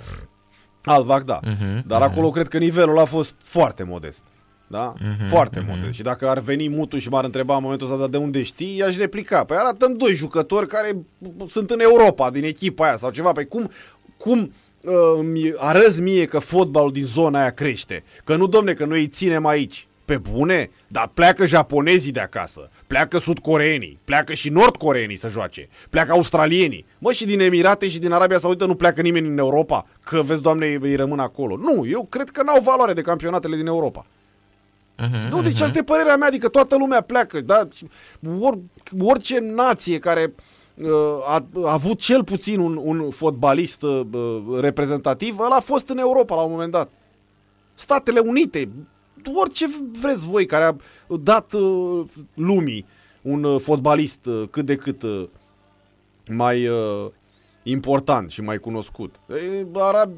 că... Al Vagda. Mhm, Dar acolo cred că nivelul a fost foarte modest. Da? Mhm, Foarte modest. Și dacă ar veni Mutu și m-ar întreba în momentul ăsta "Dar de unde știi, i-aș replica. Păi arătăm doi jucători care sunt în Europa, din echipa aia sau ceva. Păi cum, cum uh, mi arăți mie că fotbalul din zona aia crește? Că nu, domne, că noi îi ținem aici. Pe bune? Dar pleacă japonezii de acasă, pleacă sudcoreenii, pleacă și nordcoreenii să joace, pleacă australienii. Mă, și din Emirate și din Arabia Saudită nu pleacă nimeni în Europa, că vezi, doamne, ei îi rămân acolo. Nu, eu cred că n-au valoare de campionatele din Europa. Mhm, Nu, deci asta e părerea mea, adică toată lumea pleacă, da? Or, orice nație care uh, a, a avut cel puțin un, un fotbalist uh, reprezentativ, ăla a fost în Europa la un moment dat. Statele Unite, orice vreți voi care a dat uh, lumii un uh, fotbalist uh, cât de cât uh, mai uh, important și mai cunoscut. E, arab,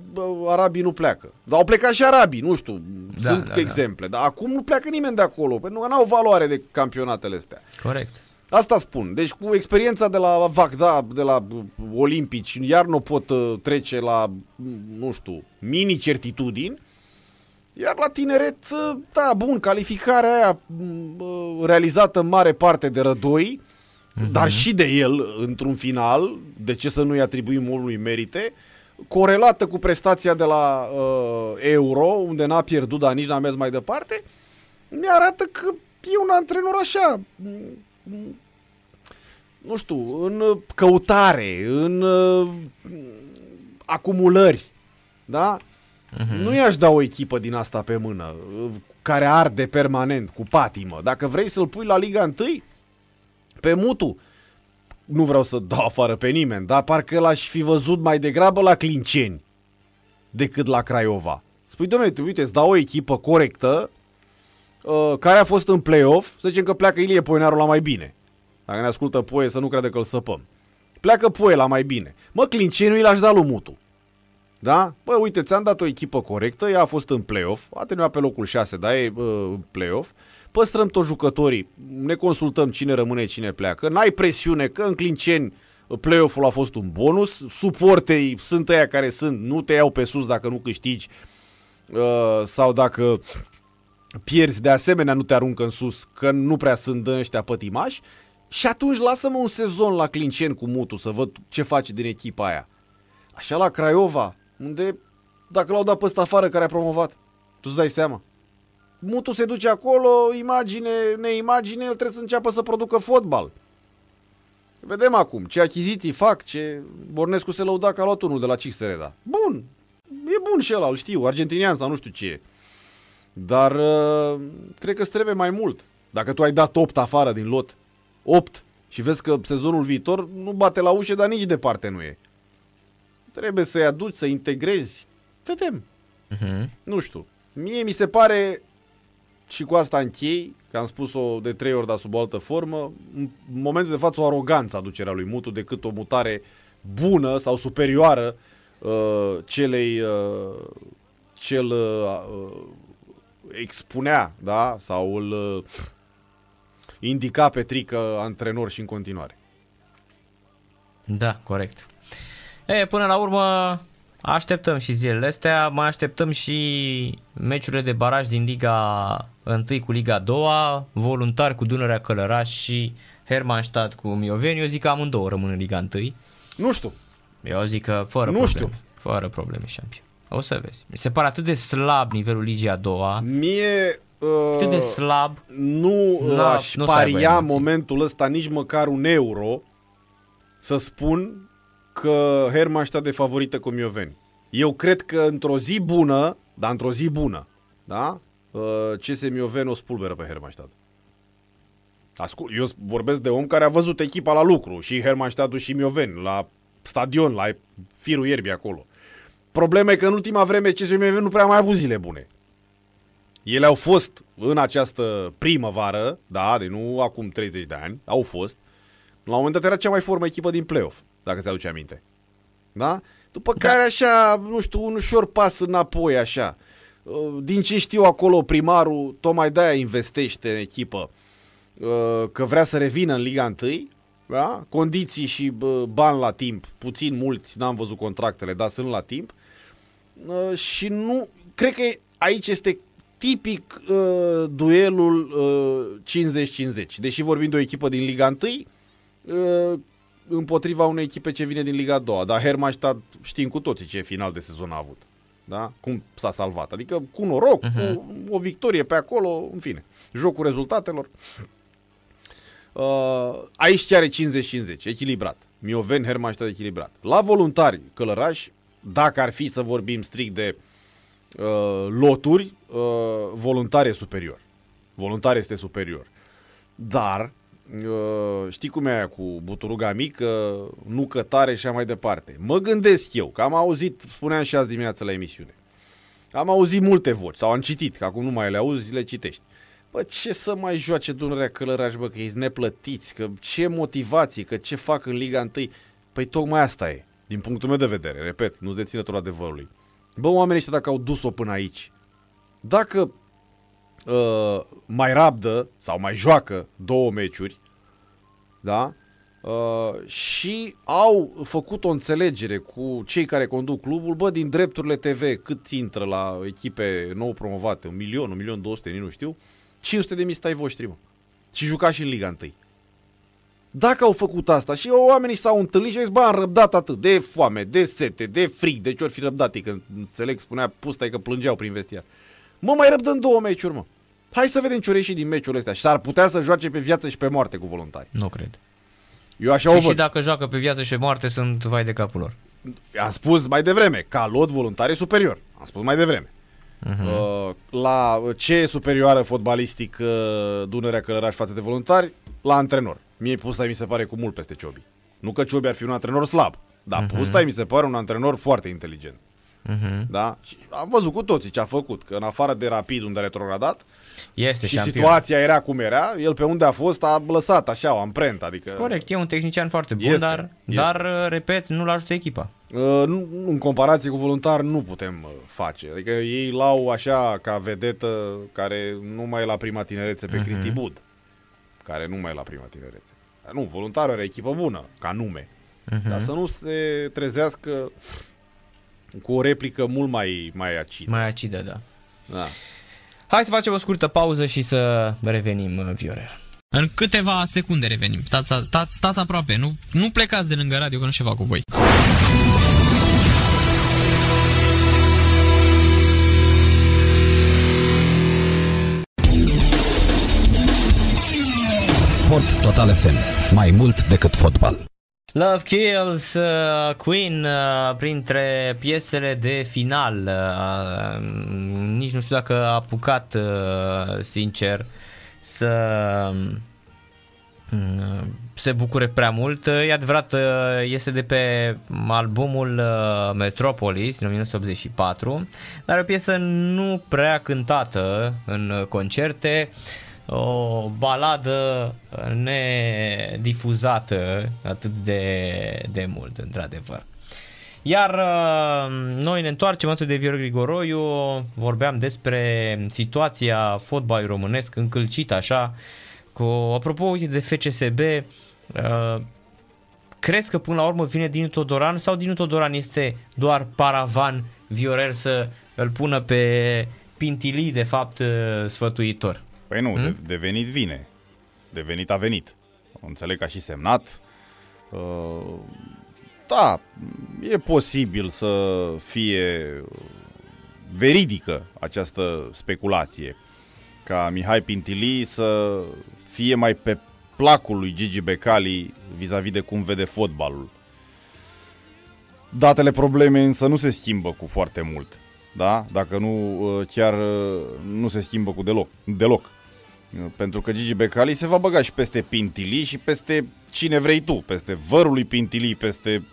arabii nu pleacă. Dar au plecat și arabii, nu știu, Da, sunt da, da. exemple. Dar acum nu pleacă nimeni de acolo, pentru că n-au valoare de campionatele astea. Corect. Asta spun. Deci cu experiența de la Vagda, de la uh, Olimpici, iar nu pot uh, trece la, mm, nu știu, mini-certitudini, iar la tineret, uh, da, bun, calificarea aia mm, uh, realizată în mare parte de Rădoi, dar și de el într-un final, de ce să nu-i atribuim unui merite, corelată cu prestația de la uh, Euro, unde n-a pierdut, dar nici n-a mers mai departe, mi-arată că e un antrenor așa, mm, nu știu, în uh, căutare, în uh, acumulări, da? Mhm. Nu i-aș da o echipă din asta pe mână, uh, care arde permanent, cu patimă. Dacă vrei să-l pui la Liga 1, pe mutu, nu vreau să dau afară pe nimeni, dar parcă l-aș fi văzut mai degrabă la Clinceni decât la Craiova. Spui, domnule, tu, uite, îți dau o echipă corectă, uh, care a fost în play-off, să zicem că pleacă Ilie Poenaru la mai bine. Dacă ne ascultă Poe, să nu crede că îl săpăm. Pleacă Poe la mai bine. Mă, Clinceniu l-aș da lui Mutu. Da? Bă, uite, ți-am dat o echipă corectă, ea a fost în play-off, a terminat pe locul 6, dar e uh, în play-off. Păstrăm toți jucătorii, ne consultăm cine rămâne, cine pleacă. N-ai presiune că în Clinceni uh, play-off-ul a fost un bonus, suportei sunt ăia care sunt, nu te iau pe sus dacă nu câștigi uh, sau dacă pierzi de asemenea nu te aruncă în sus, că nu prea sunt ăștia pătimași. Și atunci lasă-mă un sezon la Clinceni cu Mutu să văd ce face din echipa aia. Așa la Craiova, unde dacă l-au dat pe ăsta afară care a promovat, tu îți dai seama. Mutu se duce acolo, imagine, neimagine, el trebuie să înceapă să producă fotbal. Vedem acum ce achiziții fac, ce Bornescu se lăuda că a luat unul de la Cixereda. Bun, e bun și ăla, îl știu, argentinian sau nu știu ce e. Dar uh, cred că îți trebuie mai mult. Dacă tu ai dat 8 afară din lot, 8, și vezi că sezonul viitor nu bate la ușă, dar nici departe nu e. Trebuie să-i aduci, să integrezi. Vedem. Mhm. Nu știu. Mie mi se pare, și cu asta închei, că am spus-o de trei ori, dar sub o altă formă, în momentul de față o aroganță aducerea lui Mutu decât o mutare bună sau superioară uh, celei uh, cel uh, expunea, da? Sau îl uh, indica pe trică antrenor și în continuare. Da, corect. E, până la urmă așteptăm și zilele astea, mai așteptăm și meciurile de baraj din Liga 1 cu Liga 2, voluntari cu Dunărea Călăraș și Hermannstadt cu Mioveni. Eu zic că amândouă rămân în Liga 1. Nu știu. Eu zic că fără Nu probleme. știu. Fără probleme, șampion. O să vezi. Mi se pare atât de slab nivelul Ligii a doua, Mie uh, atât de slab. nu N-a- aș nu o să aibă paria în emoții. momentul ăsta nici măcar un euro să spun că Hermannstadt de favorită cu Mioveni. Eu cred că într-o zi bună, dar într-o zi bună, da? Uh, CS Mioveni o spulberă pe Hermannstadt. Ascult, eu vorbesc de om care a văzut echipa la lucru, și Hermannstadt și Mioveni, la stadion, la firul ierbii acolo. Problema e că în ultima vreme CS Mioveni nu prea mai a avut zile bune. Ele au fost în această primăvară, da, de nu acum 30 de ani, au fost. La un moment dat era cea mai formă echipă din play-off, dacă ți aduce aminte. Da? După da. care așa, nu știu, un ușor pas înapoi așa. Uh, din ce știu acolo, primarul tocmai de-aia investește în echipă uh, că vrea să revină în Liga 1, da? condiții și bani la timp, puțin mulți, n-am văzut contractele, dar sunt la timp. Uh, și nu, cred că aici este tipic uh, duelul uh, 50-50. Deși vorbim de o echipă din Liga 1, uh, împotriva unei echipe ce vine din Liga 2. Dar Hermannstadt știm cu toții ce final de sezon a avut. Da? Cum s-a salvat. Adică cu noroc, uh-huh. cu o victorie pe acolo, în fine. Jocul rezultatelor. Uh, aici chiar e 50-50, echilibrat. Mioven, Hermannstadt echilibrat. La voluntari, călărași, dacă ar fi să vorbim strict de uh, loturi, uh, voluntari e superior. Voluntar este superior. Dar, uh, știi cum e aia cu buturuga mică, nu cătare și așa mai departe. Mă gândesc eu, că am auzit, spuneam și azi dimineață la emisiune, am auzit multe voci, sau am citit, că acum nu mai le auzi, le citești. Bă, ce să mai joace Dunărea Călăraș, bă, că ești neplătiți, că ce motivații, că ce fac în Liga 1? Păi tocmai asta e, din punctul meu de vedere, repet, nu-ți deținătorul adevărului. Bă, oamenii ăștia dacă au dus-o până aici, dacă uh, mai rabdă sau mai joacă două meciuri, da? Uh, și au făcut o înțelegere cu cei care conduc clubul, bă, din drepturile TV, cât intră la echipe nou promovate, un milion, un milion 200, nu știu, 500 de mii stai voștri, mă. Și juca și în Liga 1. Dacă au făcut asta și oamenii s-au întâlnit și au zis, bă, am răbdat atât de foame, de sete, de frig, de ce ori fi răbdat, că înțeleg, spunea pustai că plângeau prin vestiar. Mă, mai răbdăm două meciuri, mă. Hai să vedem ce ori din meciul ăsta. Și s-ar putea să joace pe viață și pe moarte cu voluntari. Nu cred. Eu așa și, o văd. și dacă joacă pe viață și pe moarte, sunt vai de capul lor. Am spus mai devreme, ca lot voluntar e superior. Am spus mai devreme. Uh-huh. Uh, la ce e superioară fotbalistic uh, Dunărea Călăraș față de voluntari? La antrenor. Mie Pustai mi se pare cu mult peste Ciobi. Nu că Ciobi ar fi un antrenor slab, dar uh-huh. Pustai mi se pare un antrenor foarte inteligent. Uh-huh. Da? Și am văzut cu toții ce a făcut, că în afară de Rapid unde a retrogradat este și șampion. situația era cum era, el pe unde a fost a lăsat așa o amprentă. Adică... Corect, e un tehnician foarte bun, Este, dar, este. dar, uh, repet, nu-l ajută echipa. Uh, nu, în comparație cu voluntar nu putem uh, face. Adică ei l-au așa ca vedetă care nu mai e la prima tinerețe pe Mhm. Cristi Bud, care nu mai e la prima tinerețe. Dar nu, voluntarul are echipă bună, ca nume. Mhm. Dar să nu se trezească cu o replică mult mai, mai acidă. Mai acidă, da. Da. Hai să facem o scurtă pauză și să revenim, uh, Viorel. În câteva secunde revenim. Stați, stați, stați aproape, nu, nu plecați de lângă radio că nu știu ceva cu voi. Sport Total FM. Mai mult decât fotbal. Love Kills, uh, Queen, uh, printre piesele de final. Uh, nici nu știu dacă a apucat, uh, sincer, să uh, se bucure prea mult. E adevărat, uh, este de pe albumul uh, Metropolis din 1984, dar e o piesă nu prea cântată în concerte o baladă nedifuzată atât de, de mult, într-adevăr. Iar uh, noi ne întoarcem atât de Viorel Grigoroiu, vorbeam despre situația fotbalului românesc încălcit așa, cu, apropo de FCSB, uh, crezi că până la urmă vine Dinu Todoran sau Dinu Todoran este doar paravan Viorel să îl pună pe Pintilii, de fapt, uh, sfătuitor? Păi nu, Hmm? de, devenit vine. Devenit a venit. Înțeleg că a și semnat. Uh, da, e posibil să fie veridică această speculație. Ca Mihai Pintili să fie mai pe placul lui Gigi Becali vis-a-vis de cum vede fotbalul. Datele probleme însă nu se schimbă cu foarte mult. Da? Dacă nu, uh, chiar uh, nu se schimbă cu deloc. deloc. Uh, Pentru că Gigi Becali se va băga și peste Pintili și peste cine vrei tu. Peste vărul lui Pintili, peste,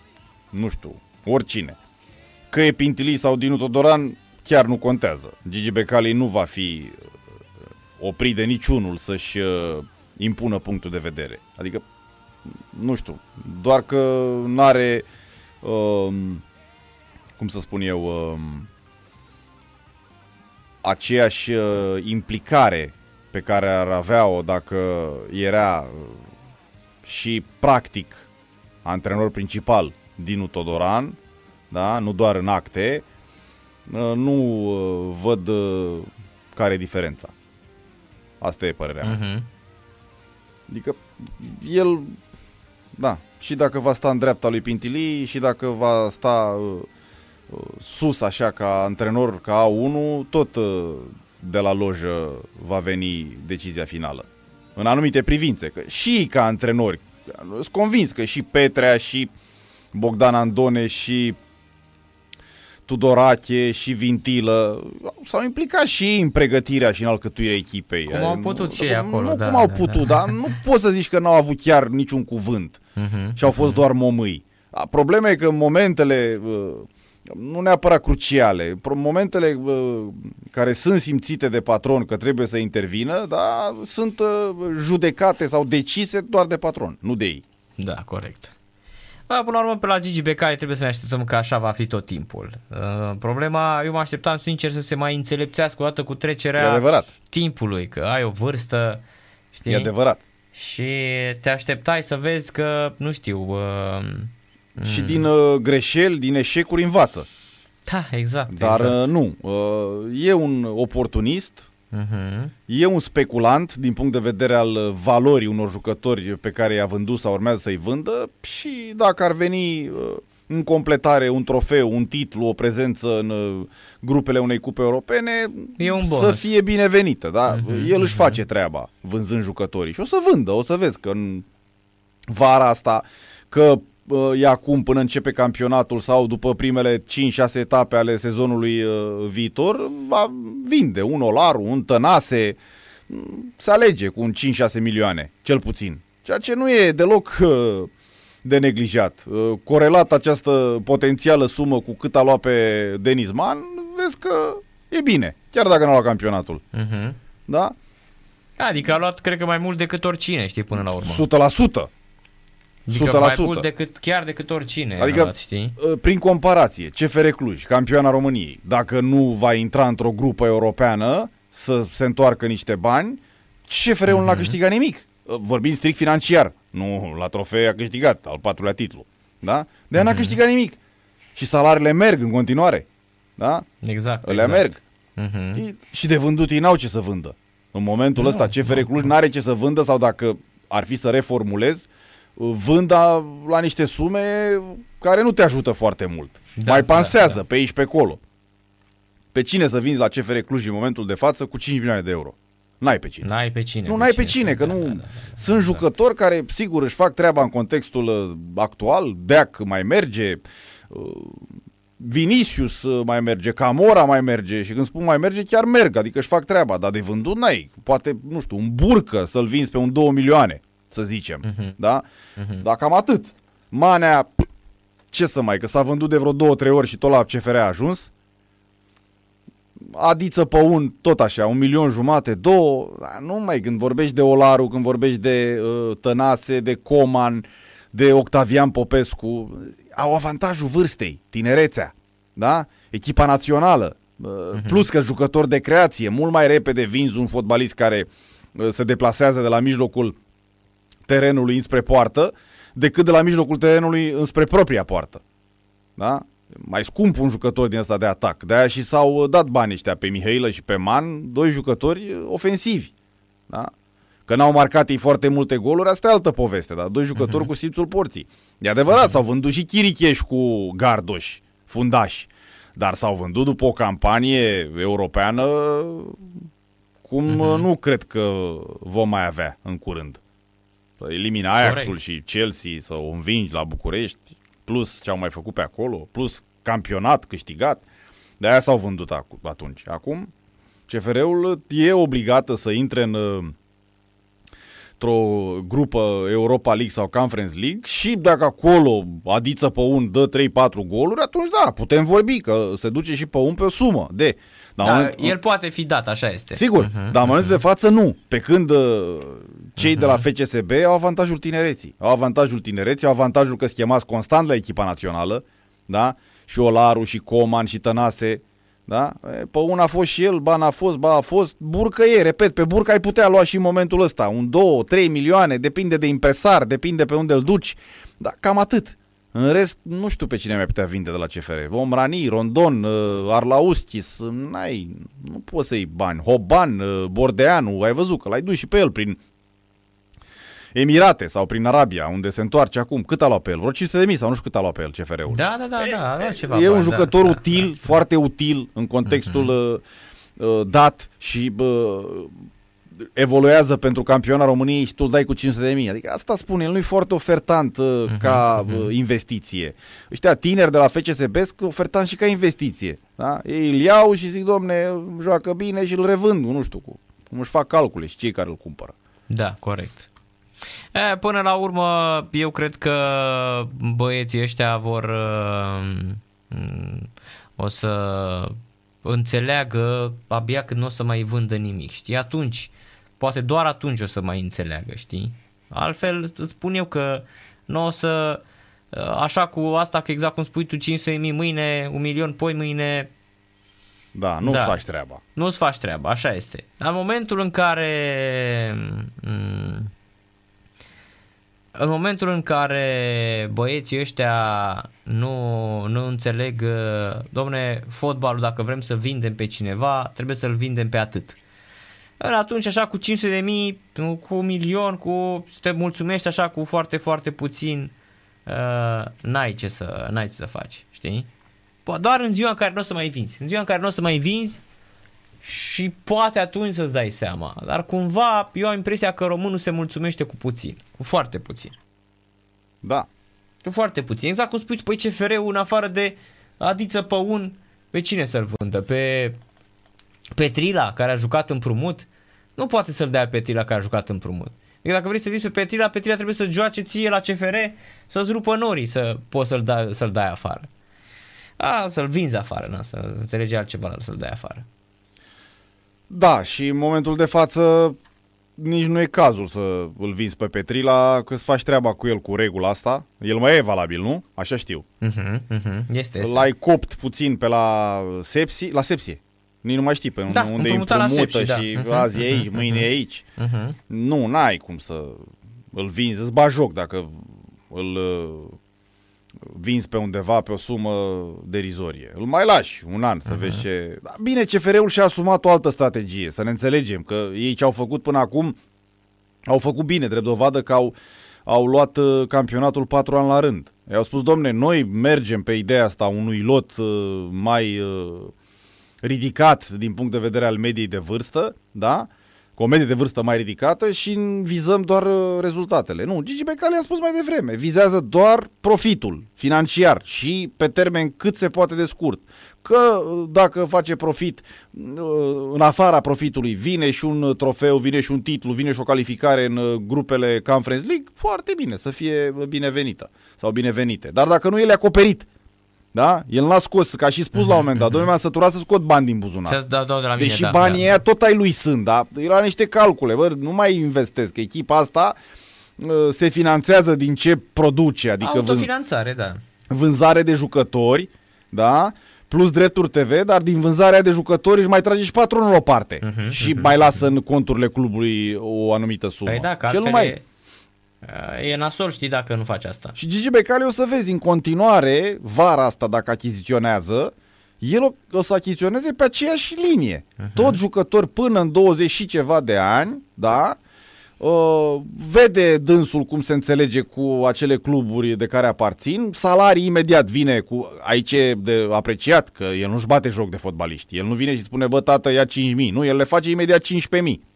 nu știu, oricine. Că e Pintili sau Dinu Todoran, chiar nu contează. Gigi Becali nu va fi uh, oprit de niciunul să-și uh, impună punctul de vedere. Adică, nu știu, doar că n-are, um, cum să spun eu, um, aceeași uh, implicare pe care ar avea-o dacă era uh, și practic antrenor principal Dinu Todoran, da? nu doar în acte, uh, nu uh, văd uh, care e diferența. Asta e părerea mea. Mhm. Adică el, da, și dacă va sta în dreapta lui Pintili și dacă va sta uh, uh, sus așa ca antrenor, ca A1, tot uh, de la lojă va veni decizia finală. În anumite privințe, că și ca antrenori, sunt convins că și Petrea și Bogdan Andone și Tudorache și Vintilă s-au implicat și în pregătirea și în alcătuirea echipei. Cum au Nu- putut și ei nu, acolo, Nu da, cum au da, putut, dar nu poți să zici că n-au avut chiar niciun cuvânt Mhm. și au fost doar momâi. A, Problema e că în momentele uh, nu neapărat cruciale, pro- momentele uh, care sunt simțite de patron că trebuie să intervină, dar sunt uh, judecate sau decise doar de patron, nu de ei. Da, corect. Bă, Până la urmă, pe la Gigi Becali trebuie să ne așteptăm că așa va fi tot timpul. Uh, problema, eu mă așteptam sincer să se mai înțelepțească o dată cu E trecerea adevărat, timpului, că ai o vârstă, știi? e adevărat. Și te așteptai să vezi că, nu știu, uh, Și din uh, greșeli, din eșecuri învață. da, exact. Dar exact. uh, nu, uh, e un oportunist, Uh-huh. e un speculant din punct de vedere al uh, valorii unor jucători pe care i-a vândut sau urmează să-i vândă și dacă ar veni uh, în completare un trofeu, un titlu, o prezență în uh, grupele unei cupe europene, E un să bonus. fie binevenită. Da? Mhm, El își face treaba vânzând jucătorii și o să vândă, o să vezi că în vara asta că uh, e acum până începe campionatul sau după primele 5-6 etape ale sezonului uh, viitor, va vinde un Olaru, un Tănase, mm, se alege cu un 5-6 milioane, cel puțin. Ceea ce nu e deloc uh, de neglijat. Uh, Corelat această potențială sumă cu cât a luat pe Denis Man, vezi că e bine, chiar dacă n-a luat campionatul. Uh-huh. Da? Adică a luat, cred că, mai mult decât oricine, știi, până la urmă. 100%. Adică mai 100%. mult decât, chiar decât oricine. a Adică, luat, știi? uh, prin comparație, CFR Cluj, campioana României, dacă nu va intra într-o grupă europeană să se întoarcă niște bani, CFR-ul Mhm. n-a câștigat nimic. Uh, Vorbim strict financiar. Nu, la trofee a câștigat, al patrulea titlu. Da? De aia n-a Mhm. câștigat nimic. Și salariile merg în continuare. Da? Exact. Alea exact. merg. Uh-huh. Și- Și de vândut ei n-au ce să vândă. În momentul Nu, ăsta CFR Cluj n-are ce să vândă sau dacă ar fi să reformulez, vânda la niște sume care nu te ajută foarte mult. Da, Mai pansează da, da. pe aici pe acolo. Pe cine să vinzi la CFR Cluj în momentul de față cu 5 milioane de euro? N-ai pe cine. N-ai pe cine. Nu, n-ai pe cine, că Da, nu... da, da, da. Sunt jucători care, sigur, își fac treaba în contextul uh, actual. Deac mai merge, uh, Vinicius uh, mai merge, Camora mai merge și când spun mai merge, chiar merg, adică își fac treaba, dar de vândut n-ai. Poate, nu știu, un burcă să-l vinzi pe un 2 milioane, să zicem, Mhm. da? Mhm. Dar cam atât. Manea, ce să mai, că s-a vândut de vreo două, trei ori și tot la CFR a ajuns. Adiță pe un, tot așa, un milion jumate, două, da, nu mai când vorbești de Olaru, când vorbești de uh, Tănase, de Coman, de Octavian Popescu, au avantajul vârstei, tinerețea, da? Echipa națională, uh, plus că jucător de creație, mult mai repede vinzi un fotbalist care uh, se deplasează de la mijlocul terenului înspre poartă, decât de la mijlocul terenului înspre propria poartă. Da? Mai scump un jucător din ăsta de atac. De-aia și s-au dat bani ăștia pe Mihailă și pe Man, doi jucători ofensivi. Da? Că n-au marcat ei foarte multe goluri, asta e altă poveste, dar doi jucători uh-huh. cu simțul porții. E adevărat, uh-huh. s-au vândut și Chiricheș cu gardoși, fundași, dar s-au vândut după o campanie europeană cum uh-huh. nu cred că vom mai avea în curând. Să elimini Ajaxul Corect. și Chelsea, să o învingi la București, plus ce au mai făcut pe acolo, plus campionat câștigat. De aia s-au vândut acu- atunci. Acum, CFR-ul e obligată să intre în uh, într-o grupă Europa League sau Conference League și dacă acolo adiță pe un dă 3-4 goluri, atunci da, putem vorbi că se duce și pe un pe o sumă de... Dar în Da, moment- el poate fi dat, așa este. Sigur, Mhm, dar în momentul de față nu. Pe când uh, cei de la FCSB au avantajul tinereții. Au avantajul tinereții, au avantajul că schemați constant la echipa națională, da? Și Olaru, și Coman, și Tănase, da? E, Pe una a fost și el, ba n-a fost, ba a fost. Burcă e, repet, pe burcă ai putea lua și în momentul ăsta. Un 2, 3 milioane, depinde de impresar, depinde pe unde îl duci. Dar cam atât. În rest, nu știu pe cine mai putea vinde de la CFR. Omrani, Rondon, uh, Arlauschis, uh, n-ai, nu poți să iei bani. Hoban, uh, Bordeanu, ai văzut că l-ai dus și pe el prin Emirate sau prin Arabia, unde se întoarce acum. Cât a luat pe el? Vreo 500 de mii sau nu știu cât a luat pe el CFR-ul. Da, da, da, da, da, ceva e un bani, jucător da, util, da, foarte util în contextul uh, uh, dat și bă, evoluează pentru campioana României și tu îl dai cu 500 de mii. Adică asta spune, el nu e foarte ofertant uh, ca uh, investiție. Ăștia tineri de la FCSB sunt ofertant și ca investiție. Da? Ei îl iau și zic, domne, joacă bine și îl revând, nu știu cum. Cum își fac calcule și cei care îl cumpără. Da, corect. E, până la urmă, eu cred că băieții ăștia vor uh, m, o să înțeleagă abia când nu o să mai vândă nimic, știi? Atunci, poate doar atunci o să mai înțeleagă, știi? Altfel, îți spun eu că nu o să, uh, așa cu asta, că exact cum spui tu, 500.000 mâine, un milion poi mâine, Da, nu Da. faci treaba. nu-ți faci treaba, așa este. La momentul în care m, în momentul în care băieții ăștia nu, nu înțeleg, uh, domne, fotbalul, dacă vrem să vindem pe cineva, trebuie să-l vindem pe atât. Ăla Atunci, așa, cu 500 de mii, cu un milion, cu, să te mulțumești așa cu foarte, foarte puțin, uh, n-ai, ce să, n-ai ce să faci, știi? Po- Doar în ziua în care nu o să mai vinzi. În ziua în care nu o să mai vinzi, și poate atunci să-ți dai seama. Dar cumva eu am impresia că românul se mulțumește cu puțin, cu foarte puțin. Da. Cu foarte puțin. Exact cum spui, tu, păi CFR-ul în afară de Adiță pe un, pe cine să-l vândă? Pe Petrila, care a jucat împrumut? Nu poate să-l dea pe Petrila care a jucat împrumut. Adică dacă vrei să vinzi pe Petrila, Petrila trebuie să joace ție la CFR, să-ți rupă norii să poți să-l dai, să-l dai afară. A, să-l vinzi afară, na, să înțelege altceva, să-l dai afară. Da, și în momentul de față nici nu e cazul să îl vinzi pe Petrila, că îți faci treaba cu el cu regula asta. El mai e valabil, nu? Așa știu. Uh-huh, uh-huh. Este, este. L-ai copt puțin pe la Sepsi, la Sepsie. Nici nu mai știi pe Da, unde împrumutat la împrumută Sepsi, da. și Mhm, azi e mhm, aici, mâine e mhm. aici. Uh-huh. Nu, n-ai cum să îl vinzi, îți bagi joc dacă îl uh, vinzi pe undeva pe o sumă derizorie. Îl mai lași un an să vezi ce... Da, bine, CFR-ul și-a asumat o altă strategie, să ne înțelegem, că ei ce au făcut până acum au făcut bine, drept dovadă că au, au luat uh, campionatul patru ani la rând. Ei au spus, domne, noi mergem pe ideea asta unui lot uh, mai uh, ridicat din punct de vedere al mediei de vârstă, da? Cu o medie de vârstă mai ridicată și vizăm doar uh, rezultatele. Nu, Gigi Becali a spus mai devreme, vizează doar profitul financiar și pe termen cât se poate de scurt. Că uh, dacă face profit, uh, în afara profitului vine și un uh, trofeu, vine și un titlu, vine și o calificare în uh, grupele Conference League, foarte bine, să fie binevenită sau binevenite. Dar dacă nu, el e acoperit. Da? El n-a scos, ca și spus la un moment dat, domnule, m-am săturat să scot bani din buzunar. Ce dau, dau de la mine, Deși da, banii da. ăia tot ai lui sunt, da? Era niște calcule, bă, nu mai investesc. Echipa asta uh, se finanțează din ce produce, adică vân, Autofinanțare, da. vânzare de jucători, da? Plus drepturi TV, dar din vânzarea de jucători își mai trage și patronul la o parte Mhm, și mhm, mai lasă în conturile clubului o anumită sumă. Păi da, că și el altfel nu mai... e, e nasol, știi, dacă nu faci asta. Și Gigi Becali o să vezi în continuare, vara asta dacă achiziționează, el o, o să achiziționeze pe aceeași linie. Uh-huh. Tot jucători până în 20 și ceva de ani, da? Uh, vede dânsul cum se înțelege cu acele cluburi de care aparțin, salarii imediat vine cu, aici e de apreciat că el nu-și bate joc de fotbaliști, el nu vine și spune, bă tată, ia 5.000, nu, el le face imediat 15.000.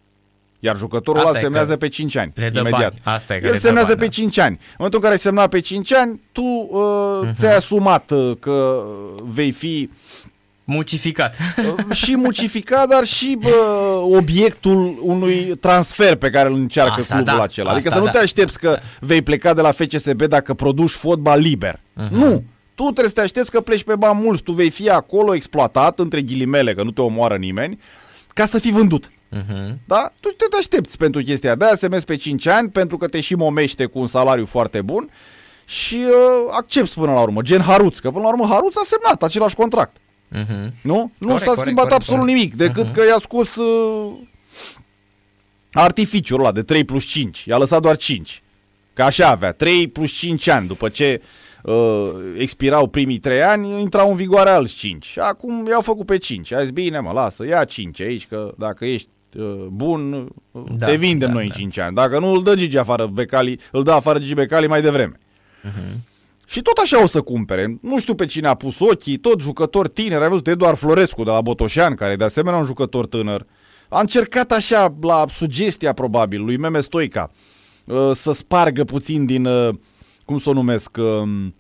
Iar jucătorul Asta ăla e semnează că pe 5 ani. le dă imediat. bani. Asta e că El le dă semnează bani, pe da. 5 ani. În momentul în care ai semnat pe 5 ani, tu uh, ți-ai asumat uh, că vei fi Mucificat. uh, și mucificat, dar și bă, obiectul unui transfer pe care îl încearcă Asta clubul da, acela. Adică asta să nu da. te aștepți că vei pleca de la FCSB dacă produci fotbal liber. Nu! Tu trebuie să te aștepți că pleci pe bani mulți, tu vei fi acolo exploatat, între ghilimele, că nu te omoară nimeni, ca să fii vândut. Mhm. Da? Tu te te aștepți pentru chestia de-aia, semnezi pe 5 ani, pentru că te și momește cu un salariu foarte bun și uh, accepti până la urmă. Gen Haruț, că până la urmă Haruț a semnat același contract. Mhm. Nu? Nu Corect, s-a corect, schimbat corect, absolut corect. nimic, decât că i-a scos uh, artificiul ăla de 3 plus 5. I-a lăsat doar 5. Că așa avea, 3 plus 5 ani. După ce uh, expirau primii 3 ani, intrau în vigoare alți 5. Și acum i-au făcut pe 5. A zis, bine mă, lasă, ia 5 aici, că dacă ești uh, bun, uh, Da, te vindem da, noi în da. 5 ani. Dacă nu, îl dă Gigi afară Becali, îl dă afară Gigi Becali mai devreme. Și tot așa o să cumpere. Nu știu pe cine a pus ochii, tot jucători tineri. Ai văzut Eduard Florescu de la Botoșan, care e de asemenea un jucător tânăr. A încercat așa, la sugestia probabil lui Meme Stoica, uh, să spargă puțin din, uh, cum să o numesc, um,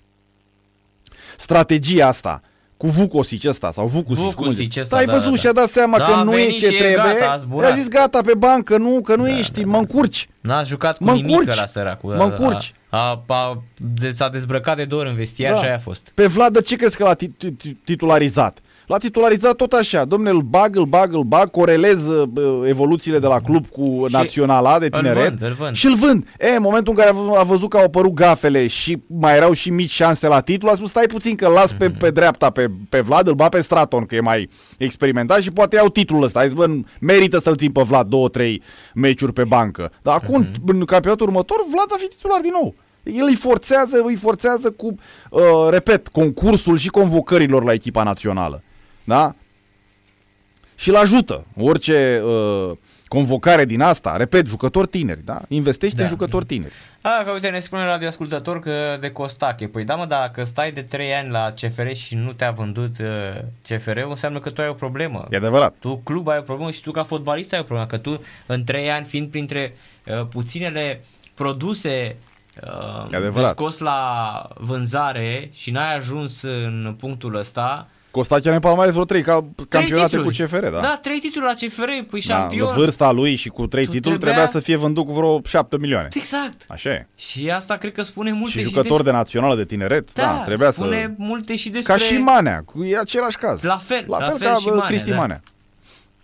strategia asta cu Vucosic ăsta sau Vucusic, cum Vucusic zice. ăsta, Da, ai da, văzut da, și a dat seama Da, că a nu e venit ce și e trebuie. gata, a zburat. I-a zis gata pe bancă, nu, că nu ești, mă încurci. N-a jucat cu Mă nimic încurci. la săracul. Mă încurci. A, a, a, de, s-a dezbrăcat de două ori în vestiar Da. și aia a fost. Pe Vlad, de ce crezi că l-a ti- ti- titularizat? L-a titularizat tot așa, domne, îl bag, îl bag, îl bag, corelez uh, bă, evoluțiile de la club cu Și naționala de îl tineret vând, îl vând. și îl vând. E, în momentul în care a vă- a văzut că au apărut gafele și mai erau și mici șanse la titlu, a spus stai puțin că îl las pe, Mhm. pe dreapta pe, pe Vlad, îl ba pe Straton, că e mai experimentat și poate iau titlul ăsta. Ai zis, bă, merită să-l țin pe Vlad două, trei meciuri pe bancă. Dar acum, Mhm. în campionatul următor, Vlad va fi titular din nou. El îi forțează, îi forțează cu, uh, repet, concursul și convocărilor la echipa națională. Da? Și îl ajută. Orice uh, convocare din asta, repet, jucători tineri, da? Investește Da. în jucători tineri. A, că uite, ne spune radioascultător că de Costache. Păi da, mă, dacă stai de 3 ani la CFR și nu te-a vândut uh, CFR-ul, înseamnă că tu ai o problemă. E adevărat. Tu, club, ai o problemă și tu, ca fotbalist, ai o problemă. Că tu, în 3 ani, fiind printre uh, puținele produse uh, E adevărat. de scos la vânzare și n-ai ajuns în punctul ăsta, Costache are în palmares vreo trei ca, trei campionate cu titluri. CFR, da? Da, trei titluri la CFR, păi Da, șampion. în vârsta lui și cu trei Tu titluri trebuia- trebuia să fie vândut cu vreo 7 milioane. Exact. Așa e. Și asta cred că spune multe Și jucător de națională de tineret, Da, da, trebuia spune să... multe și despre... Ca și Manea, cu- e același caz. La fel, la la fel, fel ca și uh, Manea, Cristi da. Manea.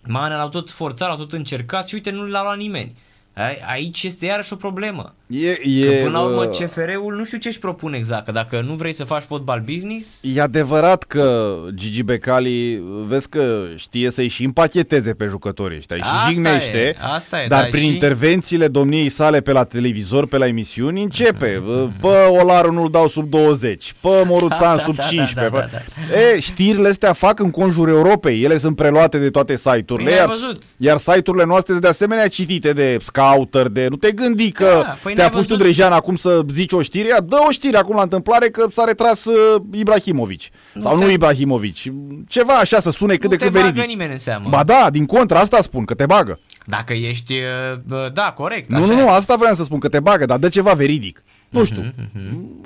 Manea l-au tot forțat, l-au tot încercat și uite, nu l-a luat nimeni. Ai- Aici este iarăși o problemă. E, Că e, până la urmă uh, CFR-ul nu știu ce își propune exact, că dacă nu vrei să faci fotbal business, E adevărat că Gigi Becali, vezi că știe să-i și împacheteze pe jucătorii ăștia, îi Asta și jignește, e, asta e, dar dar prin și- intervențiile domniei sale pe la televizor, pe la emisiuni, începe. Mhm, Pă, Olaru nu-l dau sub 20, pă, Moruțan Da, sub da, da, 15. da, pă. da, E, știrile astea fac în conjur Europei, ele sunt preluate de toate site-urile, Bine ai iar, văzut. iar site-urile noastre sunt de asemenea citite de scouter, de... Nu te gândi că Da, păi te-a n-ai pus tu văzut? Drejan acum să zici o știre, ia, dă o știre acum la întâmplare că s-a retras uh, Ibrahimovic. Sau te- nu Ibrahimovic. Ceva așa să sune cât nu de te cât bagă veridic. nimeni în seamă. Ba da, din contră, asta spun, că te bagă. Dacă ești, uh, bă, da, corect, Nu, așa nu, e. nu, asta vreau să spun, că te bagă, dar dă ceva veridic. Mhm, Nu știu,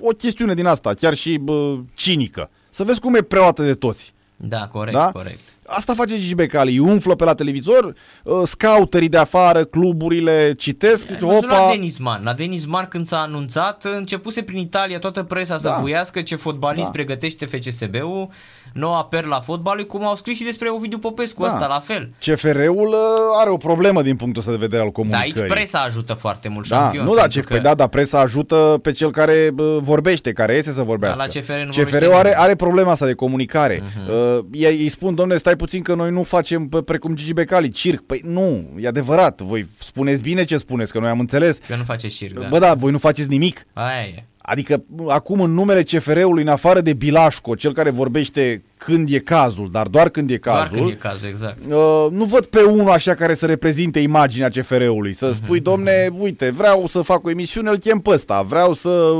o chestiune din asta, chiar și bă, cinică. Să vezi cum e preluată de toți. Da, corect, Da? corect. Asta face Gigi Becali, îi umflă pe la televizor, uh, scouterii de afară, cluburile citesc, Ai zice, văzut la opa, Denisman. La Denisman când s-a anunțat, începuse prin Italia toată presa să Da. vuiască ce fotbalist Da. pregătește FCSB-ul, noua perla fotbalului, cum au scris și despre Ovidiu Popescu, Da. ăsta la fel. CFR-ul uh, are o problemă din punctul ăsta de vedere al Dar comunicării. aici presa ajută foarte mult, Da, șampion. nu da, pentru ce, păi da, dar presa ajută pe cel care bă, vorbește, care iese să vorbească. Da, la CFR nu CFR-ul vorbește are, nimeni. are problema asta de comunicare. Uh-huh. Uh, ei, îi spun, domnule, stai puțin că noi nu facem pe, precum Gigi Becali, circ. Păi nu, e adevărat, voi spuneți bine ce spuneți, că noi am înțeles. Că nu face șir, da. Bă, da, voi nu faceți nimic. Aia e. Adică acum în numele CFR-ului, în afară de Bilașco, cel care vorbește când e cazul, dar doar când e cazul, Doar când e cazul, exact. Uh, nu văd pe unul așa care să reprezinte imaginea CFR-ului. Să spui, domne, uite, vreau să fac o emisiune, îl chem pe ăsta, vreau să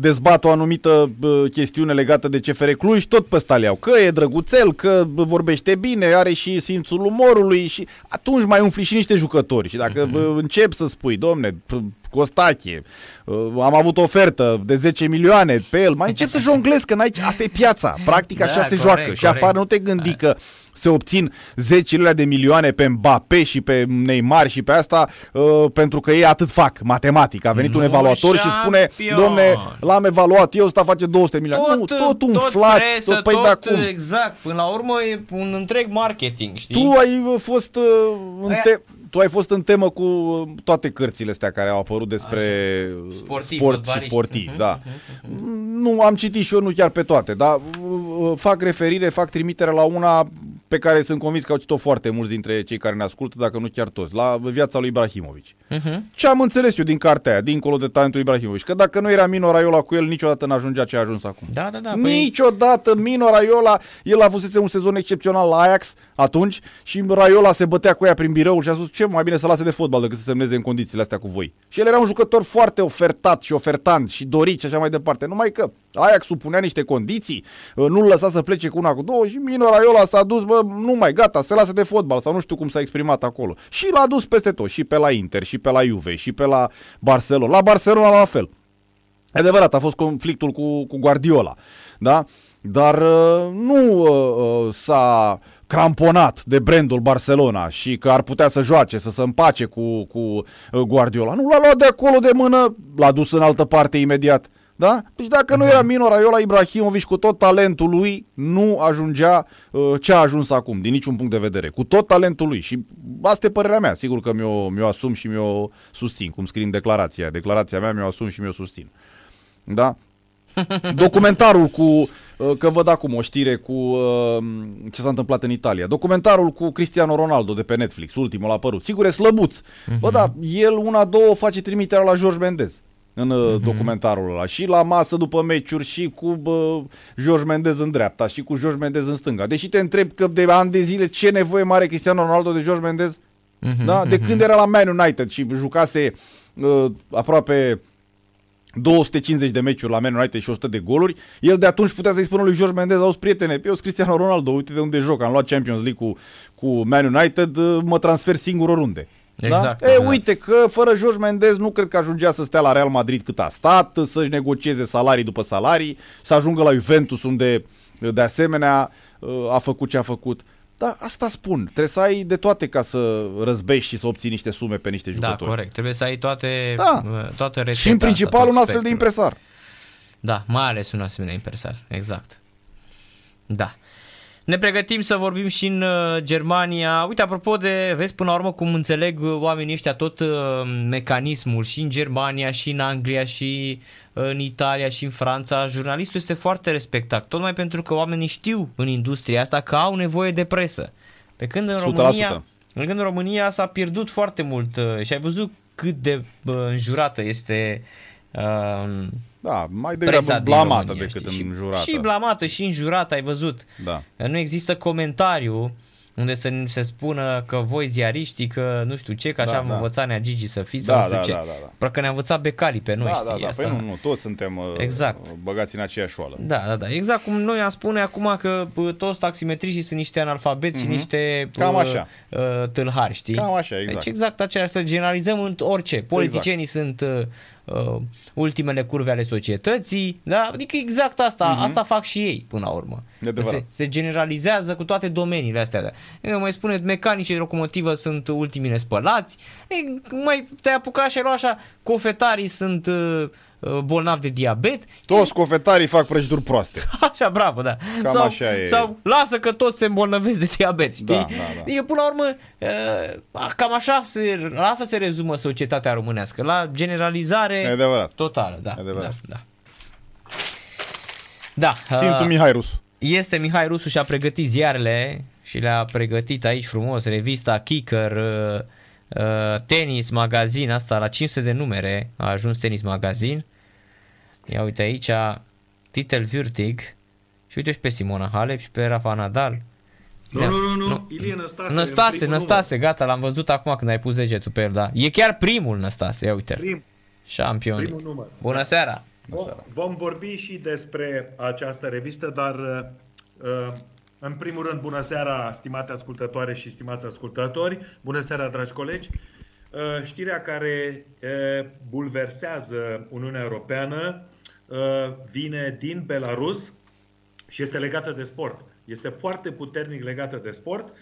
dezbat o anumită uh, chestiune legată de CFR Cluj, tot pe ăsta le iau. Că e drăguțel, că vorbește bine, are și simțul umorului și atunci mai umfli și niște jucători. Și dacă uh, încep să spui, domne, p- Costache, uh, am avut ofertă de 10 milioane pe el, mai încep să jonglezi, că n-ai, asta e piața, practic Da, așa se corect, joacă și corect. afară nu te gândi că se obțin zecile de milioane pe Mbappé și pe Neymar și pe asta uh, pentru că ei atât fac, matematic. A venit un Nu, evaluator și spune, șampion. domne, l-am evaluat eu, ăsta face 200 milioane. nu, tot umflați, presă, tot, păi tot, de acum. Exact, până la urmă e un întreg marketing, știi? Tu ai uh, fost uh, în Aia- te- tu ai fost în temă cu uh, toate cărțile astea care au apărut despre uh, Sportiv, sport și fotbaliști. sportiv, Mhm, da. Nu am citit și eu, nu chiar pe toate, dar uh, uh, fac referire, fac trimitere la una pe care sunt convins că au citit-o foarte mulți dintre cei care ne ascultă, dacă nu chiar toți, la viața lui Ibrahimovic. Mhm. Ce am înțeles eu din cartea aia, dincolo de talentul Ibrahimovic, că dacă nu era Mino Raiola cu el, niciodată n-ajungea ce a ajuns acum. Da, da, da. Păi, Niciodată Mino Raiola, el a avut un sezon excepțional la Ajax atunci și Raiola se bătea cu ea prin biroul și a spus ce mai bine să lase de fotbal decât să semneze în condițiile astea cu voi. Și el era un jucător foarte ofertat și ofertant și dorit și așa mai departe. Numai că Ajax supunea niște condiții, uh, nu-l lăsa să plece cu una cu două și Mino Raiola s-a dus, bă, nu mai gata, se lasă de fotbal sau nu știu cum s-a exprimat acolo. Și l-a dus peste tot, și pe la Inter, și pe la Juve, și pe la Barcelona. La Barcelona la fel. E adevărat, a fost conflictul cu, cu Guardiola, da? Dar uh, nu uh, uh, s-a cramponat de brandul Barcelona și că ar putea să joace, să se împace cu, cu uh, Guardiola. Nu l-a luat de acolo de mână, l-a dus în altă parte imediat. Da? Deci dacă nu era Mino Raiola Ibrahimovic cu tot talentul lui, nu ajungea uh, ce a ajuns acum, din niciun punct de vedere. Cu tot talentul lui. Și asta e părerea mea. Sigur că mi-o, mi-o asum și mi-o susțin, cum scrie în declarația. Declarația mea mi-o asum și mi-o susțin. Da? Documentarul cu, uh, că văd acum o știre cu uh, ce s-a întâmplat în Italia. Documentarul cu Cristiano Ronaldo de pe Netflix, ultimul a apărut. Sigur, e slăbuț. Bă, da, el una, două face trimiterea la George Mendez în uh, documentarul ăla. Și la masă după meciuri și cu bă, George Mendez în dreapta și cu George Mendez în stânga. Deși te întreb că de ani de zile ce nevoie mare Cristiano Ronaldo de George Mendez? Mhm, Da? De când era la Man United și jucase uh, aproape 250 de meciuri la Man United și 100 de goluri, el de atunci putea să-i spună lui George Mendez, auzi prietene, eu sunt Cristiano Ronaldo, uite de unde joc, am luat Champions League cu, cu Man United, uh, mă transfer singur oriunde. Exact, da? E, exact. uite că fără George Mendez nu cred că ajungea să stea la Real Madrid cât a stat, să-și negocieze salarii după salarii, să ajungă la Juventus unde de asemenea a făcut ce a făcut. Da, asta spun. Trebuie să ai de toate ca să răzbești și să obții niște sume pe niște Da, jucători. corect. Trebuie să ai toate, Da. toată rețeta Și în principal asta, un tot astfel de spectrul. impresar. Da, mai ales un asemenea impresar, exact. Da. Ne pregătim să vorbim și în uh, Germania. Uite, apropo de, vezi până la urmă cum înțeleg uh, oamenii ăștia tot uh, mecanismul și în Germania și în Anglia și uh, în Italia și în Franța. Jurnalistul este foarte respectat, tocmai pentru că oamenii știu în industria asta că au nevoie de presă. Pe când în 100%. România, pe când în România s-a pierdut foarte mult uh, și ai văzut cât de uh, înjurată este uh, Da, mai presa degrabă din blamată România, decât știi? înjurată. Și, și blamată și înjurată, ai văzut. Da. Nu există comentariu unde să nu se spună că voi ziariștii, că nu știu ce, că așa Da, am da. învățat Nea Gigi să fiți, Da, sau nu știu da, ce. da, da, da. Parcă ne-a învățat becalii pe noi, da, știi da, da, asta? păi nu, nu, toți suntem uh, Exact. băgați în aceeași șoală. Da, da, da. Exact cum noi am spune acum că bă, toți taximetriștii sunt niște analfabeti și niște Mhm. Cam bă, așa. uh, tâlhari, știi? Cam așa, exact. Deci exact aceea, să generalizăm în orice. Politicienii sunt uh, uh, ultimele curve ale societății, da? Adică exact asta, asta fac și ei până la urmă. Mhm. E adevărat. Se, se generalizează cu toate domeniile astea. E, mai spuneți, mecanicii de locomotivă sunt ultimii nespălați, e, mai te-ai apucat și ai luat așa, cofetarii sunt uh, uh, bolnavi de diabet, Toți cofetarii fac prăjituri proaste. Așa, bravo, da. Cam sau, așa e. Sau lasă că toți se îmbolnăvesc de diabet, știi? Da, da, da. Adică, până la urmă, uh, cam așa se, la asta se rezumă societatea românească, la generalizare E adevărat. totală, da. E adevărat. Da, da. Da, Simtul uh, Mihai Rusu. este Mihai Rusu și-a pregătit ziarele și le-a pregătit aici frumos, revista Kicker, uh, uh, tenis, magazin, asta la 500 de numere a ajuns tenis magazin. Ia uite aici, Titel Würtig și uite și pe Simona Halep și pe Rafa Nadal. Nu, nu, nu, nu, Ilie Năstase. Năstase, în primul Năstase, gata, l-am văzut acum când ai pus degetul pe el, da. E chiar primul Năstase, ia uite Prim, Șampion. primul număr. Bună seara! Vom vorbi și despre această revistă, dar în primul rând, bună seara, stimate ascultătoare și stimați ascultători, bună seara, dragi colegi. Știrea care bulversează Uniunea Europeană vine din Belarus și este legată de sport. Este foarte puternic legată de sport.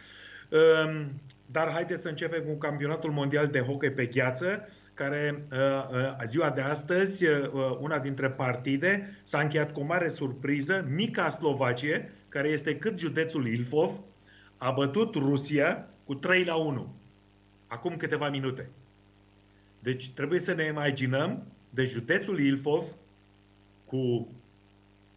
Dar haideți să începem cu campionatul mondial de hockey pe gheață, care uh, uh, ziua de astăzi, uh, una dintre partide, s-a încheiat cu o mare surpriză. Mica Slovacie, care este cât județul Ilfov, a bătut Rusia cu 3 la 1. Acum câteva minute. Deci trebuie să ne imaginăm de județul Ilfov cu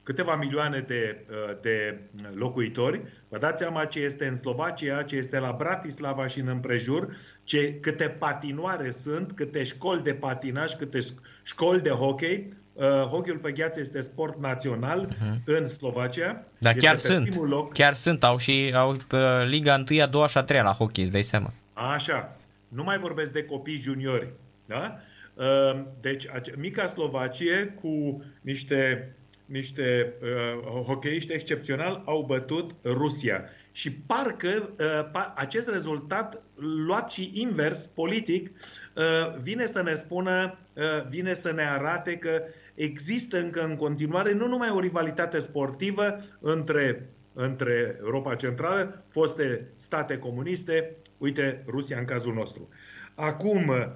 câteva milioane de, uh, de locuitori. Vă dați seama ce este în Slovacia, ce este la Bratislava și în împrejur, ce, câte patinoare sunt, câte școli de patinaj, câte școli de hockey. Uh, hockeyul pe gheață este sport național uh-huh. în Slovacia. Dar chiar sunt, loc. chiar sunt, au și au uh, Liga 1, a 2 și a 3 la hockey, îți dai seama. Așa, nu mai vorbesc de copii juniori, da? Uh, deci, mica Slovacie cu niște niște uh, hockeyiști excepționali au bătut Rusia. Și parcă uh, pa, acest rezultat, luat și invers, politic, uh, vine să ne spună, uh, vine să ne arate că există încă în continuare nu numai o rivalitate sportivă între, între Europa Centrală, foste state comuniste, uite, Rusia în cazul nostru. Acum, uh,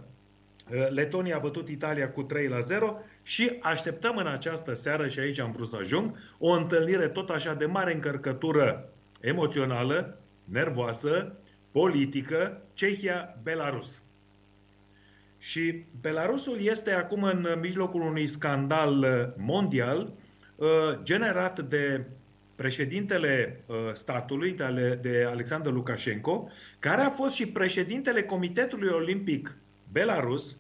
Letonia a bătut Italia cu 3 la 0 și așteptăm în această seară, și aici am vrut să ajung, o întâlnire tot așa de mare încărcătură emoțională, nervoasă, politică, Cehia-Belarus. Și Belarusul este acum în mijlocul unui scandal mondial uh, generat de președintele uh, statului, de Alexander Lukashenko, care a fost și președintele Comitetului Olimpic Belarus,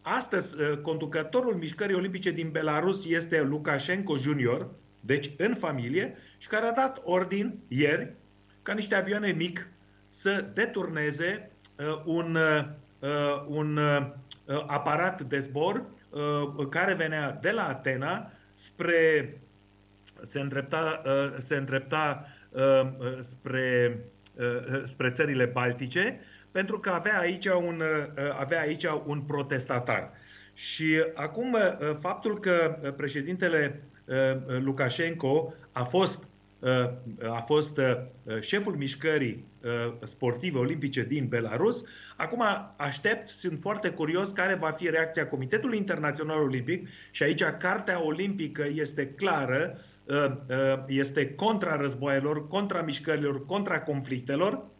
Astăzi, uh, conducătorul mișcării olimpice din Belarus este Lukashenko Junior, deci în familie, și care a dat ordin ieri ca niște avioane mic să deturneze uh, un, uh, un uh, aparat de zbor uh, care venea de la Atena spre se îndrepta, uh, se îndrepta uh, spre, uh, spre țările baltice pentru că avea aici un, uh, avea aici un protestatar. Și acum uh, faptul că uh, președintele Lukashenko a fost a fost șeful mișcării sportive olimpice din Belarus. Acum aștept, sunt foarte curios care va fi reacția Comitetului Internațional Olimpic și aici Cartea Olimpică este clară, este contra războaielor, contra mișcărilor, contra conflictelor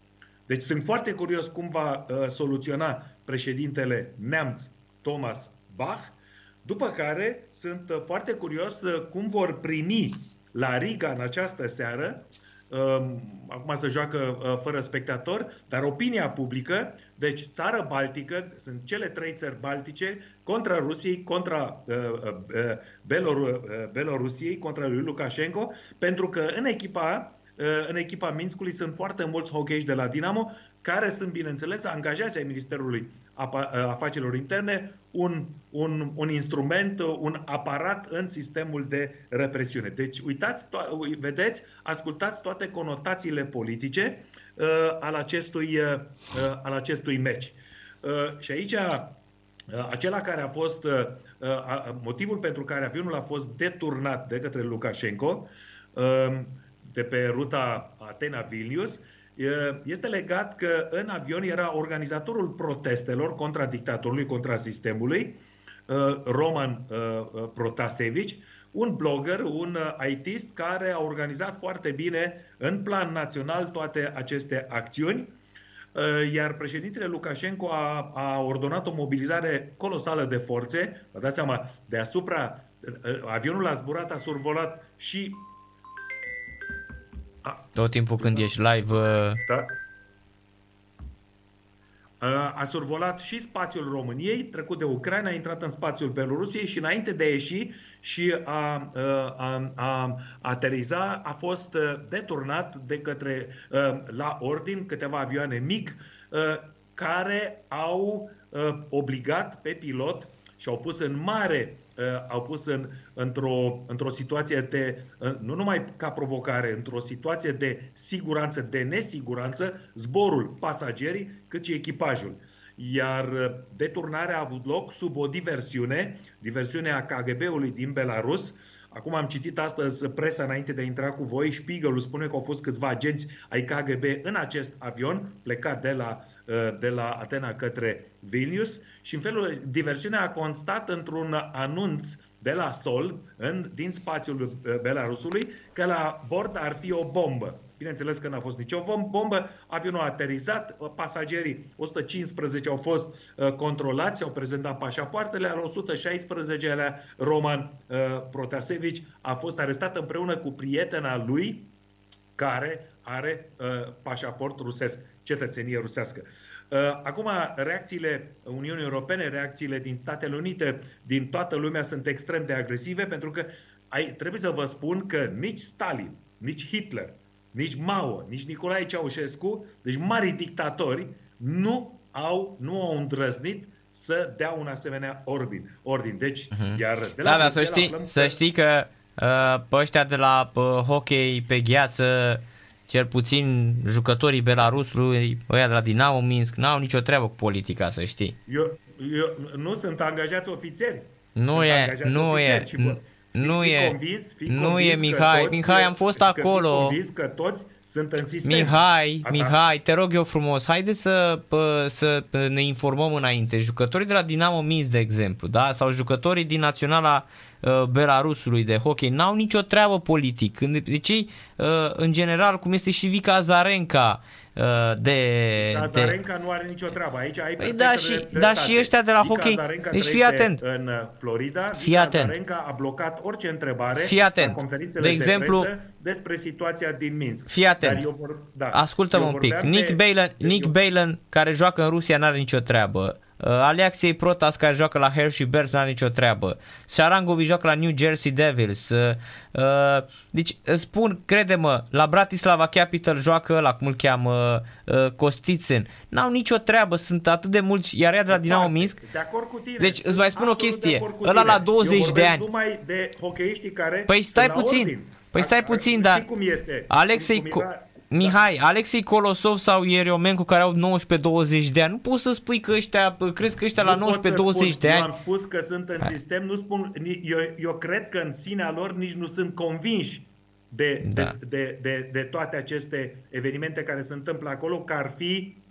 deci sunt foarte curios cum va uh, soluționa președintele neamț Thomas Bach, după care sunt uh, foarte curios uh, cum vor primi la Riga în această seară, uh, acum se joacă uh, fără spectator, dar opinia publică, deci țară baltică, sunt cele trei țări baltice, contra Rusiei, contra uh, uh, Belor, uh, Belorusiei, contra lui Lukashenko, pentru că în echipa Uh, în echipa Minskului sunt foarte mulți hockeyiști de la Dinamo care sunt, bineînțeles, angajați ai Ministerului uh, Afacerilor Interne, un, un, un instrument, uh, un aparat în sistemul de represiune. Deci, uitați, to- vedeți, ascultați toate conotațiile politice uh, al, acestui, uh, al acestui meci. Uh, și aici, uh, acela care a fost, uh, motivul pentru care avionul a fost deturnat de către Lukashenko, uh, de pe ruta Atena-Vilnius, este legat că în avion era organizatorul protestelor contra dictatorului, contra sistemului, Roman Protasevich, un blogger, un ITist care a organizat foarte bine în plan național toate aceste acțiuni, iar președintele Lukashenko a, a ordonat o mobilizare colosală de forțe. Vă dați seama, deasupra, avionul a zburat, a survolat și tot timpul când ești live... Uh... Da. A survolat și spațiul României, trecut de Ucraina, a intrat în spațiul Belorusiei și înainte de a ieși și a, a, a ateriza a fost uh, deturnat de către, uh, la ordin, câteva avioane mic uh, care au obligat pe pilot și au pus în mare uh, au pus în, într-o, într-o situație de, uh, nu numai ca provocare, într-o situație de siguranță, de nesiguranță, zborul, pasagerii, cât și echipajul. Iar uh, deturnarea a avut loc sub o diversiune, diversiunea KGB-ului din Belarus, Acum am citit astăzi presa înainte de a intra cu voi. Spiegelul spune că au fost câțiva agenți ai KGB în acest avion plecat de la, uh, de la Atena către Vilnius și în felul diversiunea a constat într-un anunț de la sol, în, din spațiul uh, Belarusului, că la bord ar fi o bombă. Bineînțeles că n-a fost nicio bombă, avionul a aterizat, pasagerii 115 au fost uh, controlați, au prezentat pașapoartele, al 116-lea Roman uh, Protasevici a fost arestat împreună cu prietena lui care are uh, pașaport rusesc, cetățenie rusească. Uh, acum, reacțiile Uniunii Europene, reacțiile din Statele Unite, din toată lumea sunt extrem de agresive, pentru că ai, trebuie să vă spun că nici Stalin, nici Hitler, nici Mao, nici Nicolae Ceaușescu, deci mari dictatori, nu au, nu au îndrăznit să dea un asemenea ordin. ordin. Deci, uh-huh. iar de la da, da, să știi, să că... știi că uh, pe ăștia de la uh, hockey pe gheață, cel puțin jucătorii Belarusului, ăia de la Dinamo Minsk, n-au nicio treabă cu politica, să știi. Eu, eu nu sunt angajați ofițeri. Nu sunt e, nu e. Și, nu fi e, convins, fi nu convins e Mihai, toți, Mihai am fost acolo. Că convins că toți sunt în sistem. Mihai, Asta... Mihai, te rog eu frumos, haide să, să ne informăm înainte. Jucătorii de la Dinamo Minsk, de exemplu, da? sau jucătorii din Naționala uh, Belarusului de hockey, n-au nicio treabă politic. Deci, uh, în general, cum este și Vica Zarenka, Uh, de... Azarenca de... nu are nicio treabă. Aici ai păi da, și, da, și ăștia de la Ica hockey. Azarenca deci fii atent. În uh, Florida, fii atent. Azarenca a blocat orice întrebare fii atent. la conferințele de, exemplu, de presă despre situația din Minsk. Fii atent. Dar eu vor, da, Ascultă-mă un pic. Nick, de, Balen, Nick eu... Balen, care joacă în Rusia, n-are nicio treabă. Uh, Alexiei Protas care joacă la Hershey Bears nu are nicio treabă. Sarangovi joacă la New Jersey Devils. Uh, uh, deci spun, crede-mă, la Bratislava Capital joacă la cum îl cheamă Costițen. N-au nicio treabă, sunt atât de mulți, iar ea de la Dinamo Minsk. De acord cu tine. Deci îți mai spun o chestie. Ăla la 20 de ani. numai de hockeyiștii care Păi stai puțin. Păi stai puțin, dar cum este? Alexei cum Mihai, da. Alexei Colosov sau Ieriomencu care au 19-20 de ani, nu poți să spui că ăștia, crezi că ăștia nu la 19-20 de ani... Eu am spus că sunt în sistem, nu spun, eu, eu cred că în sinea lor nici nu sunt convinși de, da. de, de, de, de toate aceste evenimente care se întâmplă acolo, că ar fi Uh,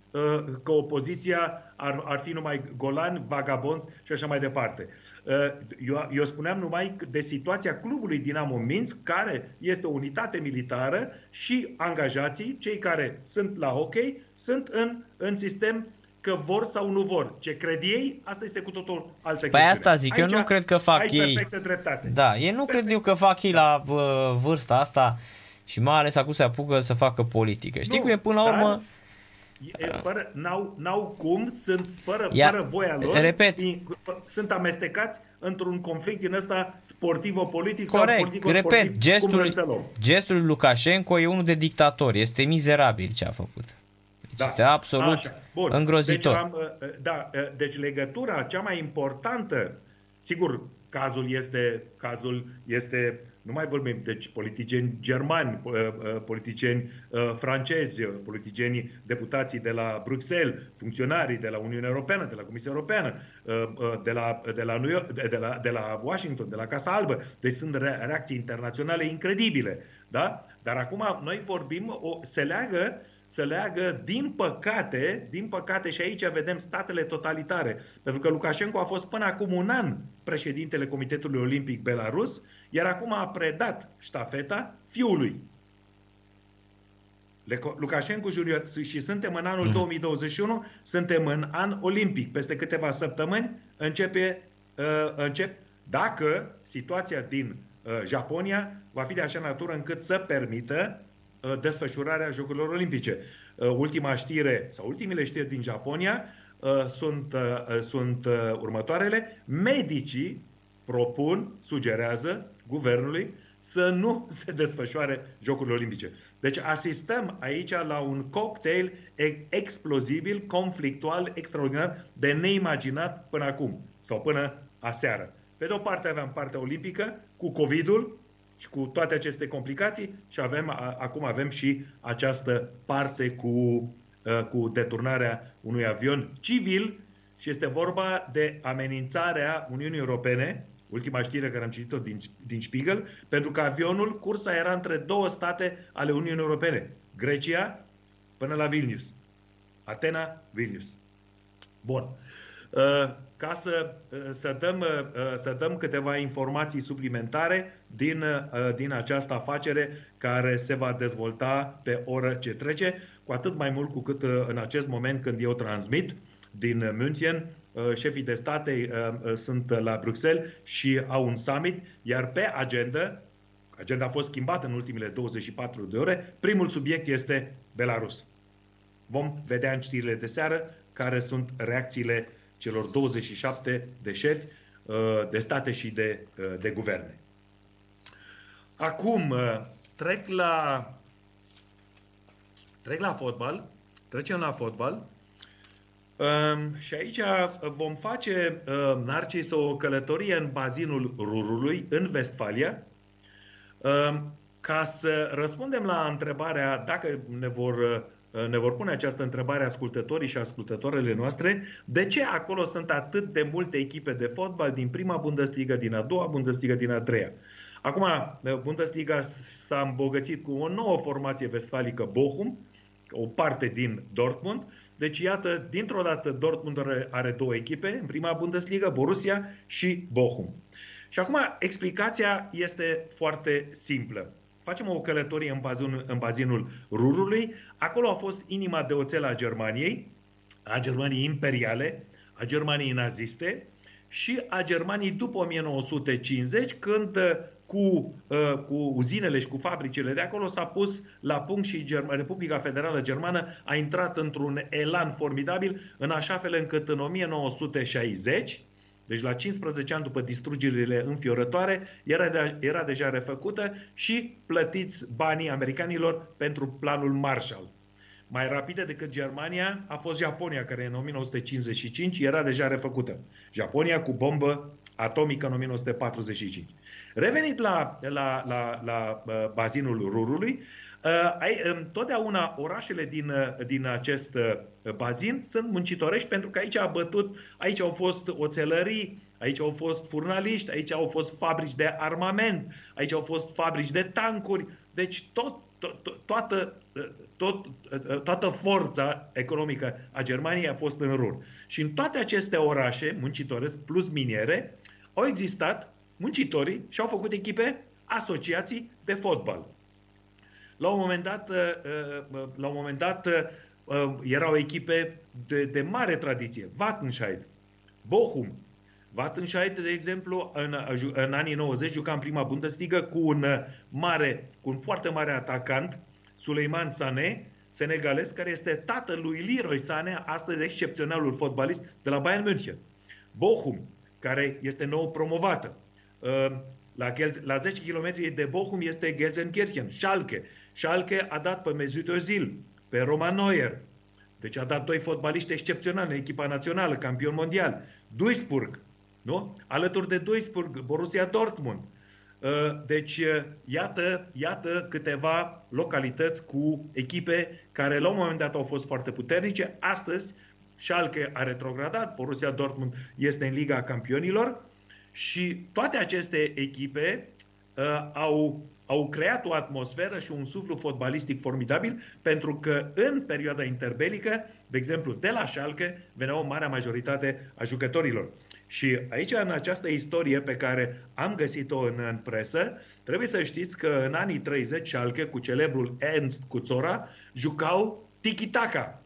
că opoziția ar, ar fi numai golani, vagabonți și așa mai departe. Uh, eu, eu spuneam numai de situația clubului Dinamo Minsk, care este o unitate militară și angajații, cei care sunt la hockey, sunt în, în sistem că vor sau nu vor. Ce cred ei, asta este cu totul altă Păi chestiune. asta zic, Aici eu nu cred că fac ai ei... dreptate. Da, ei nu Perfect. cred eu că fac ei la uh, vârsta asta și mai ales acum se apucă să facă politică. Știi nu, cum e până la urmă... Dar fără, n-au, n-au cum, sunt fără, Ia, fără voia lor, repet. sunt amestecați într-un conflict din ăsta sportivo-politic Corect, sau politico-sportiv, repet, gestul, gestul lui Lukashenko e unul de dictator, este mizerabil ce a făcut. Deci da. Este absolut Așa. Bun. îngrozitor. Deci, am, uh, uh, da, uh, deci legătura cea mai importantă, sigur, cazul este, cazul este nu mai vorbim, deci politicieni germani, uh, uh, politicieni uh, francezi, politicieni deputații de la Bruxelles, funcționarii de la Uniunea Europeană, de la Comisia Europeană, de la, de la, New York, de la, de la Washington, de la Casa Albă. Deci sunt reacții internaționale incredibile. Da? Dar acum noi vorbim, o, se leagă să leagă, din păcate, din păcate și aici vedem statele totalitare, pentru că Lukashenko a fost până acum un an președintele Comitetului Olimpic Belarus, iar acum a predat ștafeta fiului. Lukashenko Junior și suntem în anul mm. 2021, suntem în an olimpic. Peste câteva săptămâni începe, uh, încep, dacă situația din uh, Japonia va fi de așa natură încât să permită uh, desfășurarea Jocurilor Olimpice. Uh, ultima știre sau ultimele știri din Japonia uh, sunt, uh, sunt uh, următoarele. Medicii propun, sugerează guvernului să nu se desfășoare Jocurile Olimpice. Deci asistăm aici la un cocktail explozibil, conflictual, extraordinar, de neimaginat până acum sau până aseară. Pe de o parte aveam partea olimpică cu COVID-ul și cu toate aceste complicații și avem, acum avem și această parte cu, cu deturnarea unui avion civil și este vorba de amenințarea Uniunii Europene, ultima știre care am citit-o din, din Spiegel, pentru că avionul, cursa era între două state ale Uniunii Europene, Grecia până la Vilnius. Atena, Vilnius. Bun. Uh, ca să, uh, să, dăm, uh, să dăm câteva informații suplimentare din, din această afacere care se va dezvolta pe oră ce trece, cu atât mai mult cu cât în acest moment când eu transmit din München, șefii de state sunt la Bruxelles și au un summit, iar pe agenda, agenda a fost schimbată în ultimele 24 de ore, primul subiect este Belarus. Vom vedea în știrile de seară care sunt reacțiile celor 27 de șefi uh, de state și de, uh, de guverne. Acum uh, trec la trec la fotbal, trecem la fotbal um, și aici vom face, Narcis, o călătorie în bazinul Rurului, în Vestfalia, um, ca să răspundem la întrebarea dacă ne vor Uh, ne vor pune această întrebare ascultătorii și ascultătoarele noastre, de ce acolo sunt atât de multe echipe de fotbal din prima Bundesliga, din a doua Bundesliga, din a treia? Acum, uh, Bundesliga s-a îmbogățit cu o nouă formație vestfalică, Bochum, o parte din Dortmund. Deci, iată, dintr-o dată Dortmund are, are două echipe, în prima Bundesliga, Borussia și Bochum. Și acum, explicația este foarte simplă facem o călătorie în, bazin, în bazinul Rurului. Acolo a fost inima de oțel a Germaniei, a Germaniei imperiale, a Germaniei naziste și a Germaniei după 1950, când uh, cu, uh, cu uzinele și cu fabricile de acolo s-a pus la punct și Germ- Republica Federală Germană a intrat într-un elan formidabil, în așa fel încât în 1960 deci la 15 ani după distrugerile înfiorătoare, era, de, era deja refăcută și plătiți banii americanilor pentru planul Marshall. Mai rapidă decât Germania a fost Japonia, care în 1955 era deja refăcută. Japonia cu bombă atomică în 1945. Revenit la, la, la, la uh, bazinul Rurului, uh, totdeauna orașele din, uh, din acest bazin sunt muncitorești pentru că aici a bătut, aici au fost oțelării, aici au fost furnaliști, aici au fost fabrici de armament, aici au fost fabrici de tancuri, deci tot, to, toată, tot, toată forța economică a Germaniei a fost în rur. Și în toate aceste orașe muncitoresc plus miniere au existat muncitorii și au făcut echipe, asociații de fotbal. La un moment dat, uh, uh, la un moment dat uh, erau echipe de, de mare tradiție. Wattenscheid, Bochum. Wattenscheid, de exemplu, în, în anii 90 juca în prima Bundesliga cu un mare, cu un foarte mare atacant, Suleiman Sané, senegalez, care este tatăl lui Leroy Sané, astăzi excepționalul fotbalist de la Bayern München. Bochum, care este nou promovată. Ehm, la, la 10 km de Bochum este Gelsenkirchen, Schalke. Schalke a dat pe Mesut Özil, pe Roman Neuer. Deci a dat doi fotbaliști excepționali în echipa națională, campion mondial. Duisburg, nu? Alături de Duisburg, Borussia Dortmund. Ehm, deci, iată, iată câteva localități cu echipe care la un moment dat au fost foarte puternice. Astăzi, Schalke a retrogradat, Borussia Dortmund este în Liga Campionilor și toate aceste echipe uh, au, au creat o atmosferă și un suflu fotbalistic formidabil, pentru că în perioada interbelică, de exemplu, de la Schalke, venea o mare majoritate a jucătorilor. Și aici, în această istorie pe care am găsit-o în, în presă, trebuie să știți că în anii 30 Schalke, cu celebrul Ernst Cuțora, jucau tiki-taka,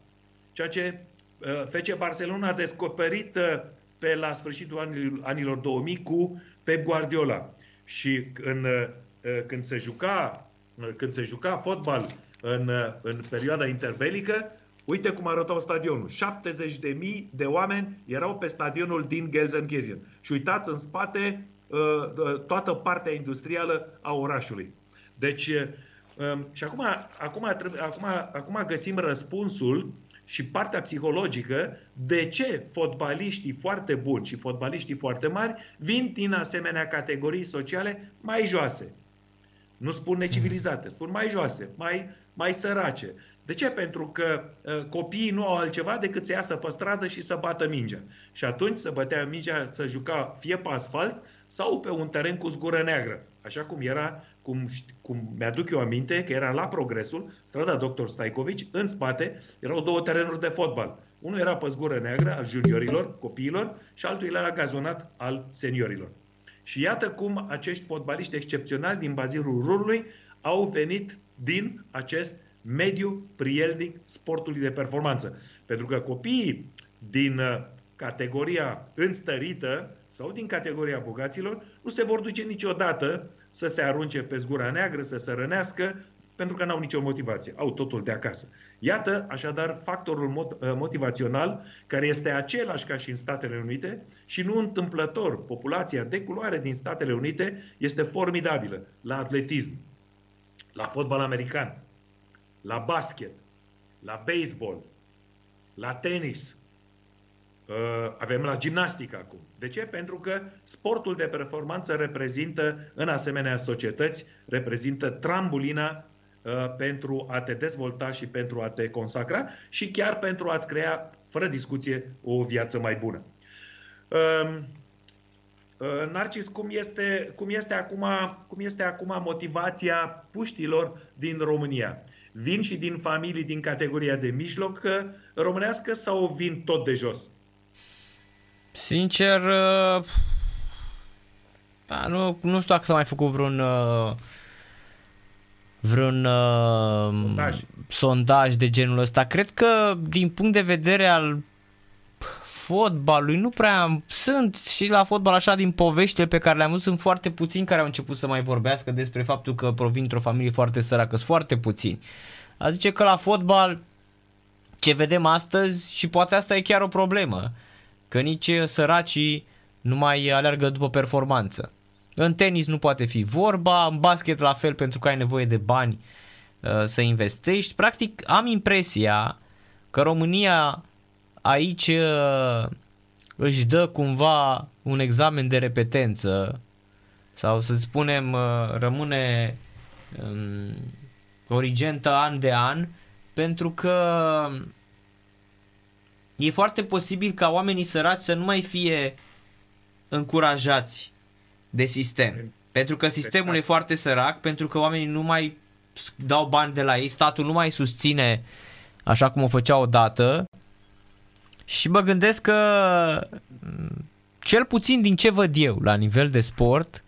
ceea ce uh, FC Barcelona a descoperit uh, pe la sfârșitul anilor 2000 cu Pep Guardiola. Și în, uh, când se juca uh, când se juca fotbal în, uh, în perioada interbelică, uite cum arătau stadionul. 70.000 de oameni erau pe stadionul din Gelsenkirchen. Și uitați în spate toată partea industrială a orașului. Deci, um, și acum, acum, acum, acum găsim răspunsul și partea psihologică de ce fotbaliștii foarte buni și fotbaliștii foarte mari vin din asemenea categorii sociale mai joase. Nu spun necivilizate, spun mai joase, mai, mai sărace. De ce? Pentru că uh, copiii nu au altceva decât să iasă pe stradă și să bată mingea. Și atunci să bătea mingea, să juca fie pe asfalt sau pe un teren cu zgură neagră. Așa cum era, cum, cum mi-aduc eu aminte, că era la Progresul, strada Dr. Staicovici, în spate erau două terenuri de fotbal. Unul era pe zgură neagră al juniorilor, copiilor, și altul era gazonat al seniorilor. Și iată cum acești fotbaliști excepționali din bazirul Rurului au venit din acest mediu prielnic sportului de performanță. Pentru că copiii din uh, categoria înstărită sau din categoria bogaților nu se vor duce niciodată să se arunce pe zgura neagră, să se rănească, pentru că n-au nicio motivație. Au totul de acasă. Iată, așadar, factorul uh, motivațional, care este același ca și în Statele Unite și nu întâmplător. Populația de culoare din Statele Unite este formidabilă la atletism, la fotbal american, la basket, la baseball, la tenis, uh, avem la gimnastică acum. De ce? Pentru că sportul de performanță reprezintă, în asemenea societăți, reprezintă trambulina uh, pentru a te dezvolta și pentru a te consacra și chiar pentru a-ți crea, fără discuție, o viață mai bună. Um, uh, Narcis, cum este, cum, este acum, cum este acum motivația puștilor din România? Vin și din familii din categoria de mijloc românească sau vin tot de jos? Sincer, uh, da, nu, nu știu dacă s-a mai făcut vreun uh, vreun uh, sondaj. sondaj de genul ăsta. Cred că din punct de vedere al fotbalului nu prea sunt și la fotbal așa din poveștile pe care le-am văzut sunt foarte puțini care au început să mai vorbească despre faptul că provin într-o familie foarte săracă, sunt foarte puțini. A zice că la fotbal ce vedem astăzi și poate asta e chiar o problemă, că nici săracii nu mai alergă după performanță. În tenis nu poate fi vorba, în basket la fel pentru că ai nevoie de bani uh, să investești. Practic am impresia că România aici uh, își dă cumva un examen de repetență sau să spunem uh, rămâne um, origentă an de an pentru că e foarte posibil ca oamenii săraci să nu mai fie încurajați de sistem. Pentru că sistemul e foarte sărac, pentru că oamenii nu mai dau bani de la ei, statul nu mai susține așa cum o făcea odată și mă gândesc că mm, cel puțin din ce văd eu la nivel de sport,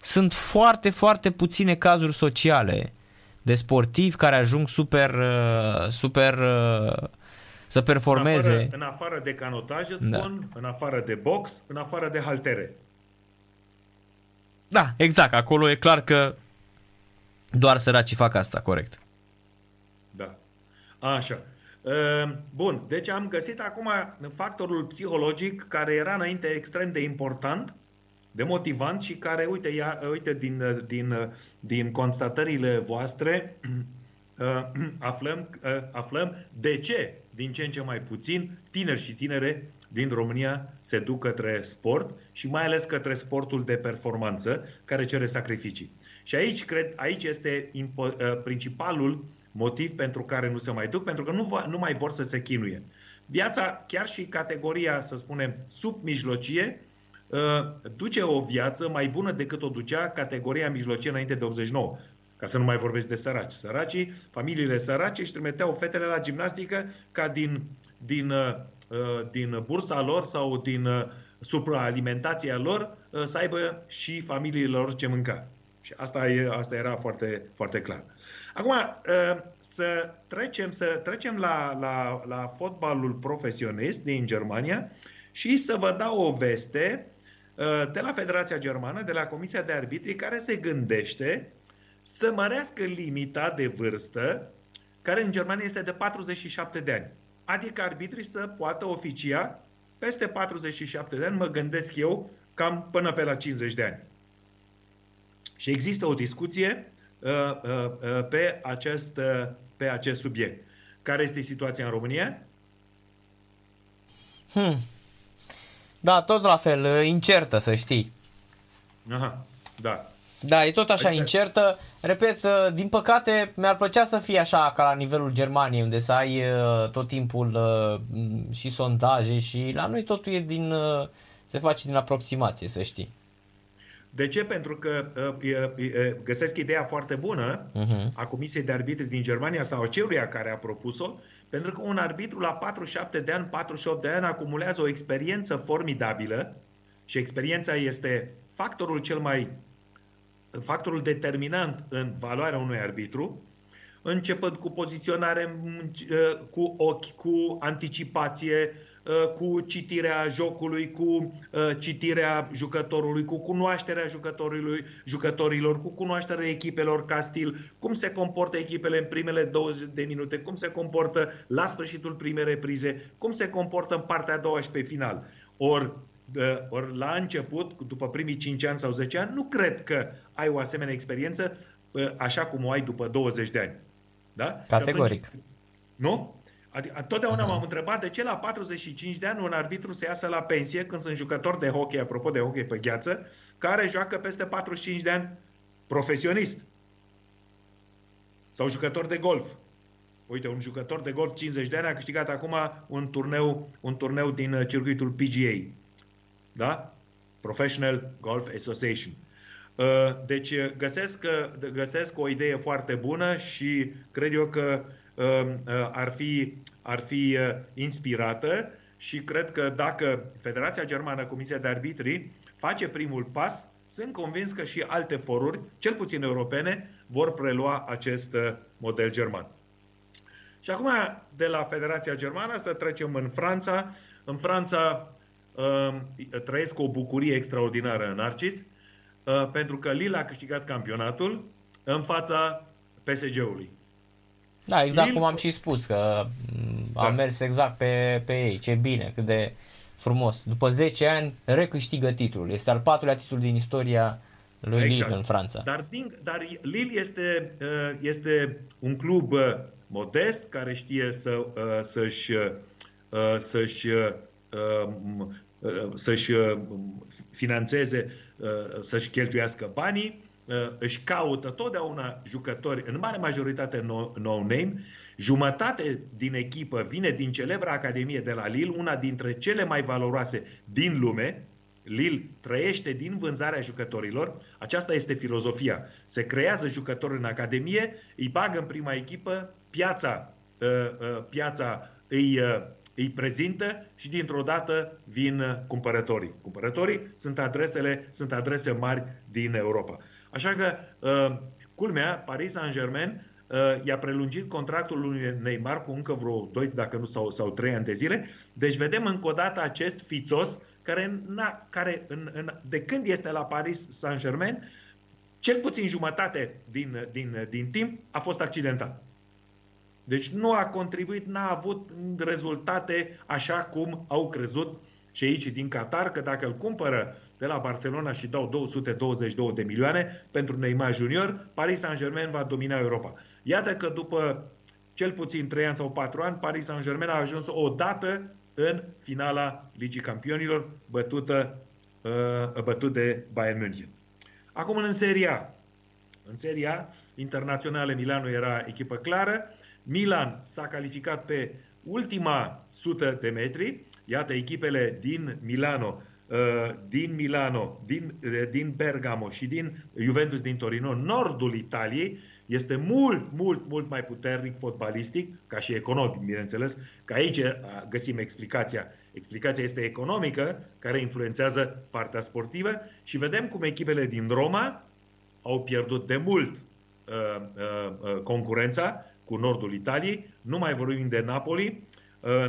sunt foarte, foarte puține cazuri sociale de sportivi care ajung super, uh, super uh, să performeze. În afară, în afară de canotaj, îți da. spun, în afară de box, în afară de haltere. Da, exact. Acolo e clar că doar săracii fac asta, corect. Da. Așa. Ehm, bun, deci am găsit acum factorul psihologic care era înainte extrem de important, de motivant și care, uite, ia, uite din, din, din constatările voastre, aflăm, aflăm de ce din ce în ce mai puțin tineri și tinere din România se duc către sport și mai ales către sportul de performanță care cere sacrificii. Și aici, cred, aici este principalul motiv pentru care nu se mai duc, pentru că nu, va, nu mai vor să se chinuie. Viața, chiar și categoria, să spunem, sub-mijlocie, uh, duce o viață mai bună decât o ducea categoria mijlocie înainte de 89. Ca să nu mai vorbesc de săraci. Săracii, familiile sărace își trimiteau fetele la gimnastică ca din, din, uh, din bursa lor sau din uh, supraalimentația lor să aibă și familiile lor ce mânca. Și asta, e, asta era foarte, foarte clar. Acum, ă, să trecem, să trecem la, la, la fotbalul profesionist din Germania și să vă dau o veste ă, de la Federația Germană, de la Comisia de Arbitri, care se gândește să mărească limita de vârstă, care în Germania este de 47 de ani. Adică arbitrii să poată oficia peste 47 de ani, mă gândesc eu, cam până pe la 50 de ani. Și există o discuție Uh, uh, uh, pe acest, pe acest subiect. care este situația în România? Hmm. Da, tot la fel, incertă, să știi. Aha, da. Da, e tot așa Adică- incertă. Repet, uh, din păcate, mi-ar plăcea să fie așa ca la nivelul Germaniei, unde să ai uh, tot timpul uh, m, și sondaje și la noi totul e din, uh, se face din aproximație, să știi. De ce? Pentru că uh, uh, uh, găsesc ideea foarte bună Mhm. a Comisiei de Arbitri din Germania sau a celuia care a propus-o, pentru că un arbitru la 47 de ani, 48 de ani acumulează o experiență formidabilă și experiența este factorul cel mai factorul determinant în valoarea unui arbitru, începând cu poziționare, înci- cu ochi, cu anticipație, cu citirea jocului, cu citirea jucătorului, cu cunoașterea jucătorului, jucătorilor, cu cunoașterea echipelor ca stil, cum se comportă echipele în primele 20 de minute, cum se comportă la sfârșitul primei reprize, cum se comportă în partea a doua și pe final. Ori ori la început, după primii 5 ani sau 10 ani, nu cred că ai o asemenea experiență așa cum o ai după 20 de ani. Da? Categoric. Atunci, nu? Adică, totdeauna m-am întrebat de ce la 45 de ani un arbitru se iasă la pensie când sunt jucători de hockey, apropo de hockey pe gheață, care joacă peste 45 de ani profesionist. Sau jucător de golf. Uite, un jucător de golf 50 de ani a câștigat acum un turneu, un turneu din circuitul PGA. Da? Professional Golf Association. Deci găsesc, găsesc o idee foarte bună și cred eu că ar fi, ar fi inspirată și cred că dacă Federația Germană, Comisia de Arbitri, face primul pas, sunt convins că și alte foruri, cel puțin europene, vor prelua acest model german. Și acum, de la Federația Germană, să trecem în Franța. În Franța trăiesc o bucurie extraordinară în Narcis, pentru că Lille a câștigat campionatul în fața PSG-ului. Da, exact Lille... cum am și spus, că da. am mers exact pe, pe ei. Ce bine, cât de frumos. După 10 ani recâștigă titlul. Este al patrulea titlu din istoria lui exact. Lille în Franța. Dar, din, dar Lille este, este un club modest care știe să, să-și, să-și să-și finanțeze, să-și cheltuiască banii, își caută totdeauna jucători, în mare majoritate no-name, jumătate din echipă vine din celebra Academie de la Lille, una dintre cele mai valoroase din lume, Lille trăiește din vânzarea jucătorilor. Aceasta este filozofia. Se creează jucători în Academie, îi bagă în prima echipă, piața, piața îi îi prezintă și dintr-o dată vin cumpărătorii. Cumpărătorii sunt adresele, sunt adrese mari din Europa. Așa că, uh, culmea, Paris Saint-Germain uh, i-a prelungit contractul lui Neymar cu încă vreo 2, dacă nu, sau, sau 3 ani de zile. Deci vedem încă o dată acest fițos care, na, care în, în, de când este la Paris Saint-Germain, cel puțin jumătate din, din, din timp a fost accidentat. Deci nu a contribuit, n-a avut rezultate așa cum au crezut și aici din Qatar, că dacă îl cumpără de la Barcelona și dau 222 de milioane pentru Neymar Junior, Paris Saint-Germain va domina Europa. Iată că după cel puțin 3 ani sau 4 ani, Paris Saint-Germain a ajuns o dată în finala Ligii Campionilor, bătută, uh, bătut de Bayern München. Acum în Serie A. În Serie A, Internaționale Milano era echipă clară, Milan s-a calificat pe ultima sută de metri. Iată echipele din Milano, din Milano, din, din Bergamo și din Juventus din Torino, nordul Italiei, este mult, mult, mult mai puternic fotbalistic, ca și economic, bineînțeles, că aici găsim explicația. Explicația este economică, care influențează partea sportivă și vedem cum echipele din Roma au pierdut de mult uh, uh, concurența, cu nordul Italiei. Nu mai vorbim de Napoli.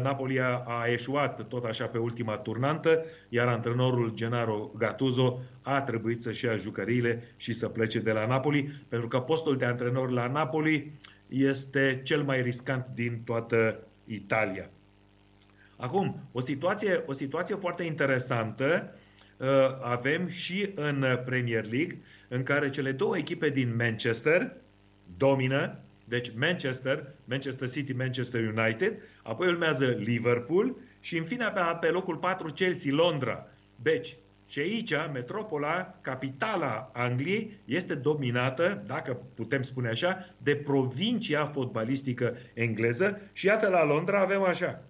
Napoli a, a eșuat tot așa pe ultima turnantă, iar antrenorul Gennaro Gattuso a trebuit să-și ia jucăriile și să plece de la Napoli, pentru că postul de antrenor la Napoli este cel mai riscant din toată Italia. Acum, o situație, o situație foarte interesantă avem și în Premier League, în care cele două echipe din Manchester domină deci Manchester, Manchester City, Manchester United, apoi urmează Liverpool și în fine pe, pe locul 4 Chelsea, Londra. Deci, și aici, metropola, capitala Angliei, este dominată, dacă putem spune așa, de provincia fotbalistică engleză și iată la Londra avem așa.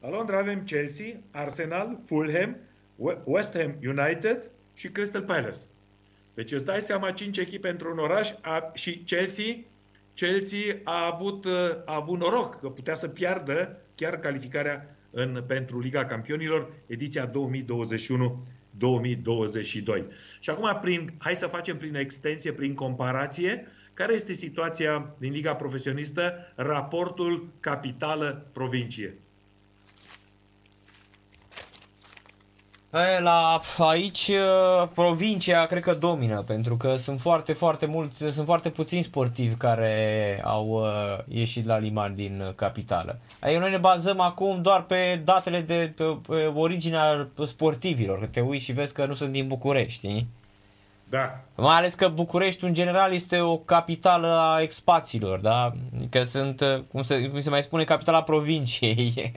La Londra avem Chelsea, Arsenal, Fulham, West Ham United și Crystal Palace. Deci îți dai seama cinci echipe într-un oraș a, și Chelsea, Chelsea a avut, a avut noroc că putea să piardă chiar calificarea în, pentru Liga Campionilor, ediția 2021-2022. Și acum, prin, hai să facem prin extensie, prin comparație, care este situația din Liga Profesionistă, raportul capitală-provincie. La aici provincia cred că domină pentru că sunt foarte foarte mulți, sunt foarte puțini sportivi care au ieșit la liman din capitală. Adică noi ne bazăm acum doar pe datele de pe, pe originea sportivilor, că te uiți și vezi că nu sunt din București, știi? Da. Mai ales că București, în general, este o capitală a expațiilor, da? Că sunt, cum se, cum se mai spune, capitala provinciei.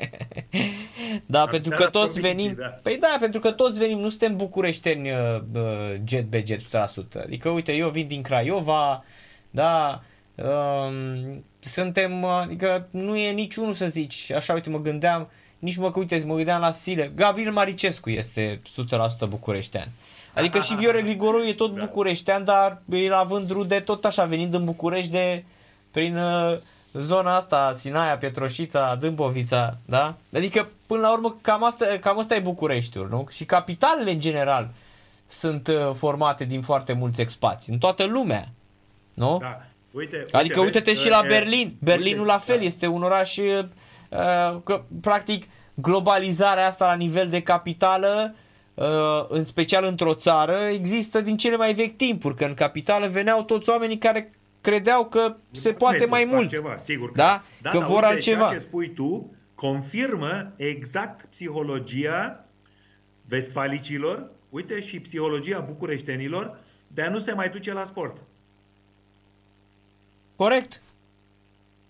da, capitala pentru că toți venim... Da. Păi da, pentru că toți venim, nu suntem bucureșteni uh, jet be jet 100%. Adică, uite, eu vin din Craiova, da, um, suntem, adică nu e niciunul să zici, așa, uite, mă gândeam, nici mă, uite, mă gândeam la Sile. Gabriel Maricescu este 100% bucureștean. Adică și Viore Grigoru e tot da. bucureștean, dar el având rude tot așa, venind în București de prin uh, zona asta, Sinaia, Pietroșița, Dâmbovița, da? Adică, până la urmă, cam asta, cam asta e Bucureștiul, nu? Și capitalele, în general, sunt uh, formate din foarte mulți expați, în toată lumea, nu? Da. Uite, uite, adică uite-te și la Berlin. Berlinul uite, la fel, da. este un oraș, uh, că, practic, globalizarea asta la nivel de capitală uh, Uh, în special într-o țară, există din cele mai vechi timpuri, că în capitală veneau toți oamenii care credeau că se poate mai mult. Ceva, sigur că, da? da? Că da, vor uite, altceva. Ceea ce spui tu confirmă exact psihologia vestfalicilor, uite și psihologia bucureștenilor de a nu se mai duce la sport. Corect.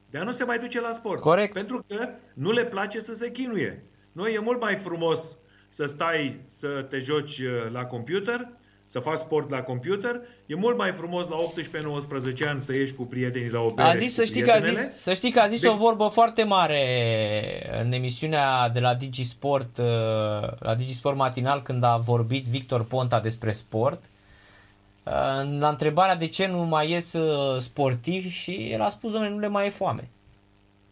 De a nu se mai duce la sport. Corect. Pentru că nu le place să se chinuie. Noi e mult mai frumos să stai să te joci uh, la computer, să faci sport la computer, e mult mai frumos la 18-19 ani să ieși cu prietenii la o bere a zis, să știi, că a zis, să știi că a zis de... o vorbă foarte mare în emisiunea de la Digisport, uh, la Digisport matinal când a vorbit Victor Ponta despre sport. Uh, la întrebarea de ce nu mai ies sportivi și el a spus, domnule, nu le mai e foame.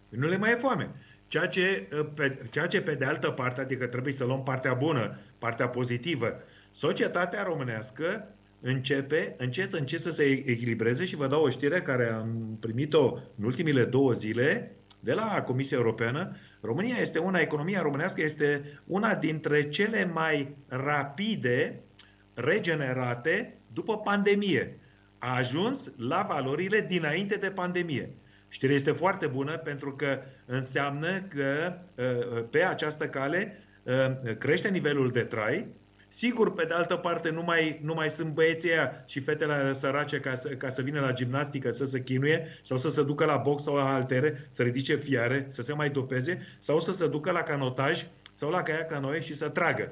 Nu le mai e foame. Ceea ce, ă, pe, ceea ce pe de altă parte, adică trebuie să luăm partea bună, partea pozitivă, societatea românească începe încet, încet să se echilibreze și vă dau o știre care am primit-o în ultimile două zile de la Comisia Europeană. România este una, economia românească este una dintre cele mai rapide regenerate după pandemie. A ajuns la valorile dinainte de pandemie. Știrea este foarte bună pentru că înseamnă că uh, pe această cale uh, crește nivelul de trai. Sigur, pe de altă parte, nu mai, nu mai sunt băieții și fetele sărace ca să, ca să vină la gimnastică să se chinuie sau să se ducă la box sau la altere, să ridice fiare, să se mai dopeze sau să se ducă la canotaj sau la caia canoe și să tragă.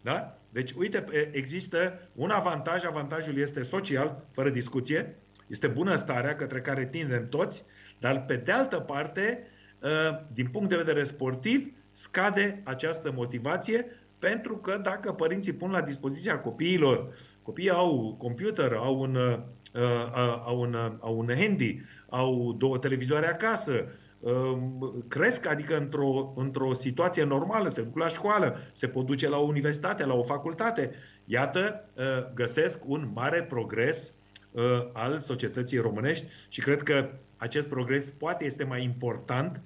Da? Deci, uite, există un avantaj, avantajul este social, fără discuție, este bună starea către care tindem toți, dar pe de altă parte, ă, din punct de vedere sportiv, scade această motivație pentru că dacă părinții pun la dispoziția copiilor, copiii au computer, au un, ă, ă, au un, au un handy, au două televizoare acasă, cresc, adică într-o, într-o situație normală, se duc la școală, se pot duce la o universitate, la o facultate. Iată, găsesc un mare progres al societății românești și cred că acest progres poate este mai important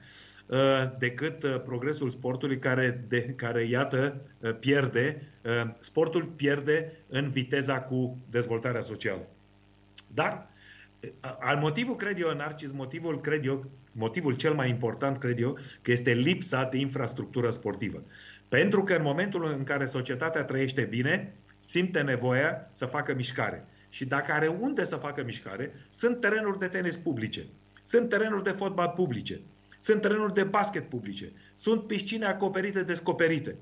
uh, decât uh, progresul sportului care, de, care iată, uh, pierde, sportul pierde în viteza cu dezvoltarea socială. Dar al motivul, cred eu, Narcis, motivul, cred eu, motivul cel mai important, cred eu, că este lipsa de infrastructură sportivă. Pentru că în momentul în care societatea trăiește bine, simte nevoia să facă mișcare. Și dacă are unde să facă mișcare, sunt terenuri de tenis publice. Sunt terenuri de fotbal publice, sunt terenuri de basket publice, sunt piscine acoperite descoperite,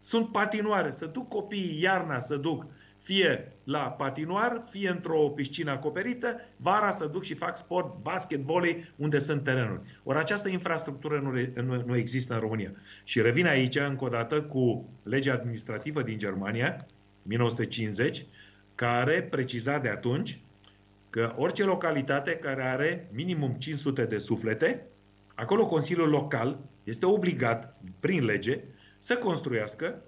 sunt patinoare, să duc copiii iarna să duc fie la patinoar, fie într-o piscină acoperită, vara să duc și fac sport, basket, volei, unde sunt terenuri. Ori această infrastructură nu, nu, nu există în România. Și revin aici încă o dată cu legea administrativă din Germania, 1950, care preciza de atunci că orice localitate care are minimum 500 de suflete, acolo Consiliul Local este obligat, prin lege, să construiască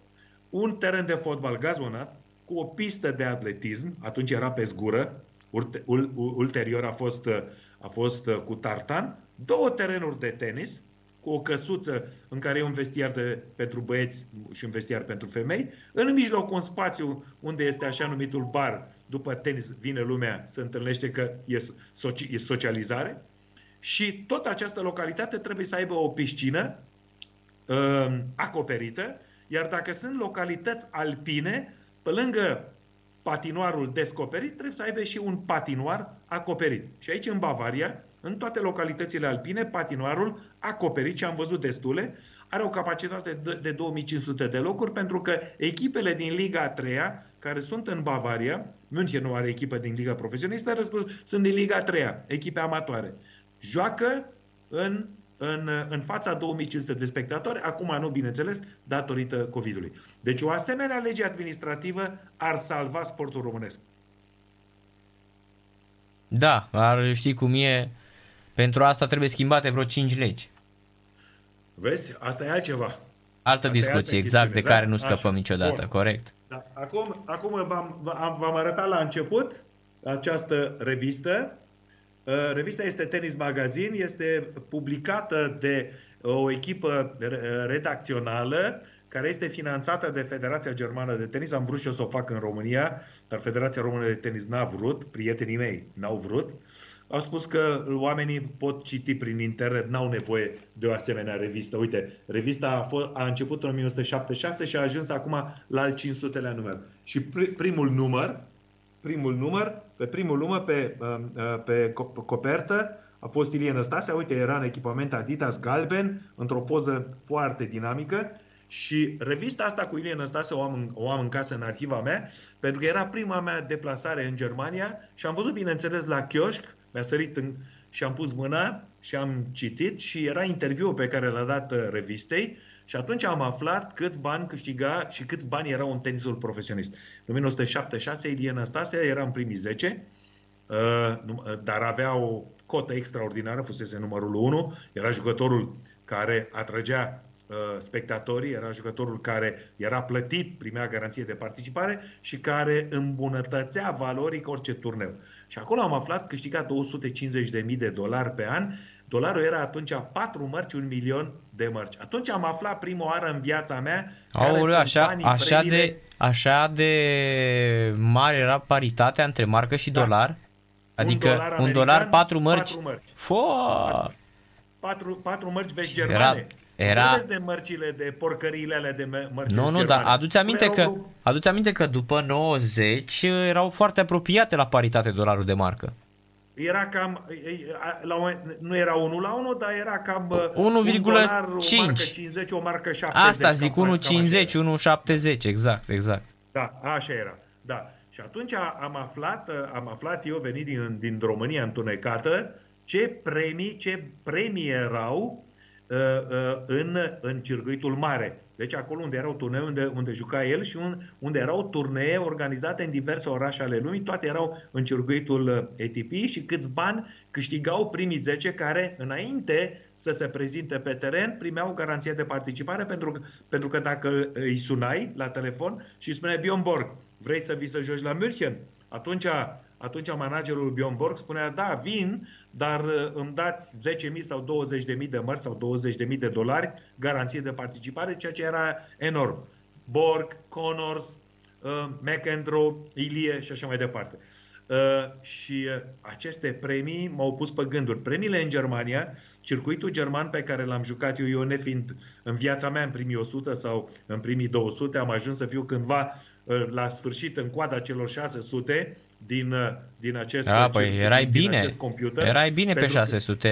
un teren de fotbal gazonat cu o pistă de atletism, atunci era pe zgură, ulterior a fost, a fost cu tartan, două terenuri de tenis, cu o căsuță în care e un vestiar de, pentru băieți și un vestiar pentru femei, în mijloc un spațiu unde este așa numitul bar, după tenis vine lumea, se întâlnește că e, soci, e socializare, și tot această localitate trebuie să aibă o piscină uh, acoperită, iar dacă sunt localități alpine, pe lângă patinoarul descoperit, trebuie să aibă și un patinoar acoperit. Și aici, în Bavaria, în toate localitățile alpine, patinoarul acoperit, și am văzut destule, are o capacitate de, de 2500 de locuri, pentru că echipele din Liga a 3 care sunt în Bavaria, München nu are echipă din Liga Profesionistă, răspuns, sunt din Liga a 3 echipe amatoare. Joacă în în, în fața 2500 de spectatori, acum nu, bineînțeles, datorită COVID-ului. Deci o asemenea lege administrativă ar salva sportul românesc. Da, ar ști cum e. Pentru asta trebuie schimbate vreo 5 legi. Vezi? Asta e altceva. Altă asta discuție, altă exact, de da? care nu scăpăm Așa. niciodată, Bun. corect. Da. Acum, acum v-am, v-am arătat la început această revistă Uh, revista este Tennis Magazine, este publicată de o echipă redacțională care este finanțată de Federația Germană de Tenis. Am vrut și eu să o fac în România, dar Federația Română de Tenis n-a vrut, prietenii mei n-au vrut. Au spus că oamenii pot citi prin internet, n-au nevoie de o asemenea revistă. Uite, revista a, fost, a început în 1976 și a ajuns acum la al 500-lea număr. Și primul număr, primul număr, pe primul număr, pe, uh, uh, pe copertă, a fost Ilie Năstase, uite, era în echipament Adidas galben, într-o poză foarte dinamică și revista asta cu Ilie Năstase o am, în, o am în casă în arhiva mea, pentru că era prima mea deplasare în Germania și am văzut, bineînțeles, la chioșc, mi-a sărit în, și am pus mâna și am citit și era interviul pe care l-a dat uh, revistei și atunci am aflat câți bani câștiga și câți bani erau în tenisul profesionist. În 1976, Ilie Năstase era în primii 10, uh, uh, dar avea o cotă extraordinară, fusese numărul 1, era jucătorul care atragea uh, spectatorii, era jucătorul care era plătit, primea garanție de participare și care îmbunătățea valoric orice turneu. Și acolo am aflat că câștiga 250.000 de dolari pe an Dolarul era atunci 4 mărci, un milion de mărci. Atunci am aflat prima oară în viața mea Aoleu, așa, așa, de, așa de mare era paritatea între marcă și da. dolar? Adică un dolar, un dolar 4 mărci? 4 mărci. Fo! 4, 4 mărci vechi germane. Era... Nu de mărcile, de porcăriile alea de mărci Nu, nu, dar aduți aminte, că, aduți aminte că după 90 erau foarte apropiate la paritate dolarul de marcă era cam, la un, nu era 1 la 1, dar era cam 1,5. Uh, un dolar, o marcă 50, o marcă 70. Asta zic, 1,50, 1,70, exact, exact. Da, așa era, da. Și atunci am aflat, uh, am aflat eu venit din, din România întunecată, ce premii, ce premii erau uh, uh, în, în circuitul mare. Deci acolo unde erau turnee unde, unde juca el și un, unde erau turnee organizate în diverse orașe ale lumii, toate erau în circuitul uh, ATP și câți bani câștigau primii 10 care înainte să se prezinte pe teren primeau garanție de participare pentru că, pentru că dacă îi sunai la telefon și îi spunea Bjorn Borg, vrei să vii să joci la München? Atunci atunci managerul Bjorn Borg spunea, da, vin, dar uh, îmi dați 10.000 sau 20.000 de mărți sau 20.000 de dolari garanție de participare, ceea ce era enorm. Borg, Connors, uh, McEnroe, Ilie și așa mai departe. Uh, și uh, aceste premii m-au pus pe gânduri. Premiile în Germania, circuitul german pe care l-am jucat eu, eu nefiind în viața mea în primii 100 sau în primii 200, am ajuns să fiu cândva uh, la sfârșit în coada celor 600, din, uh, din acest Da, păi din, erai din bine. acest computer. Erai bine pe pentru că- 600,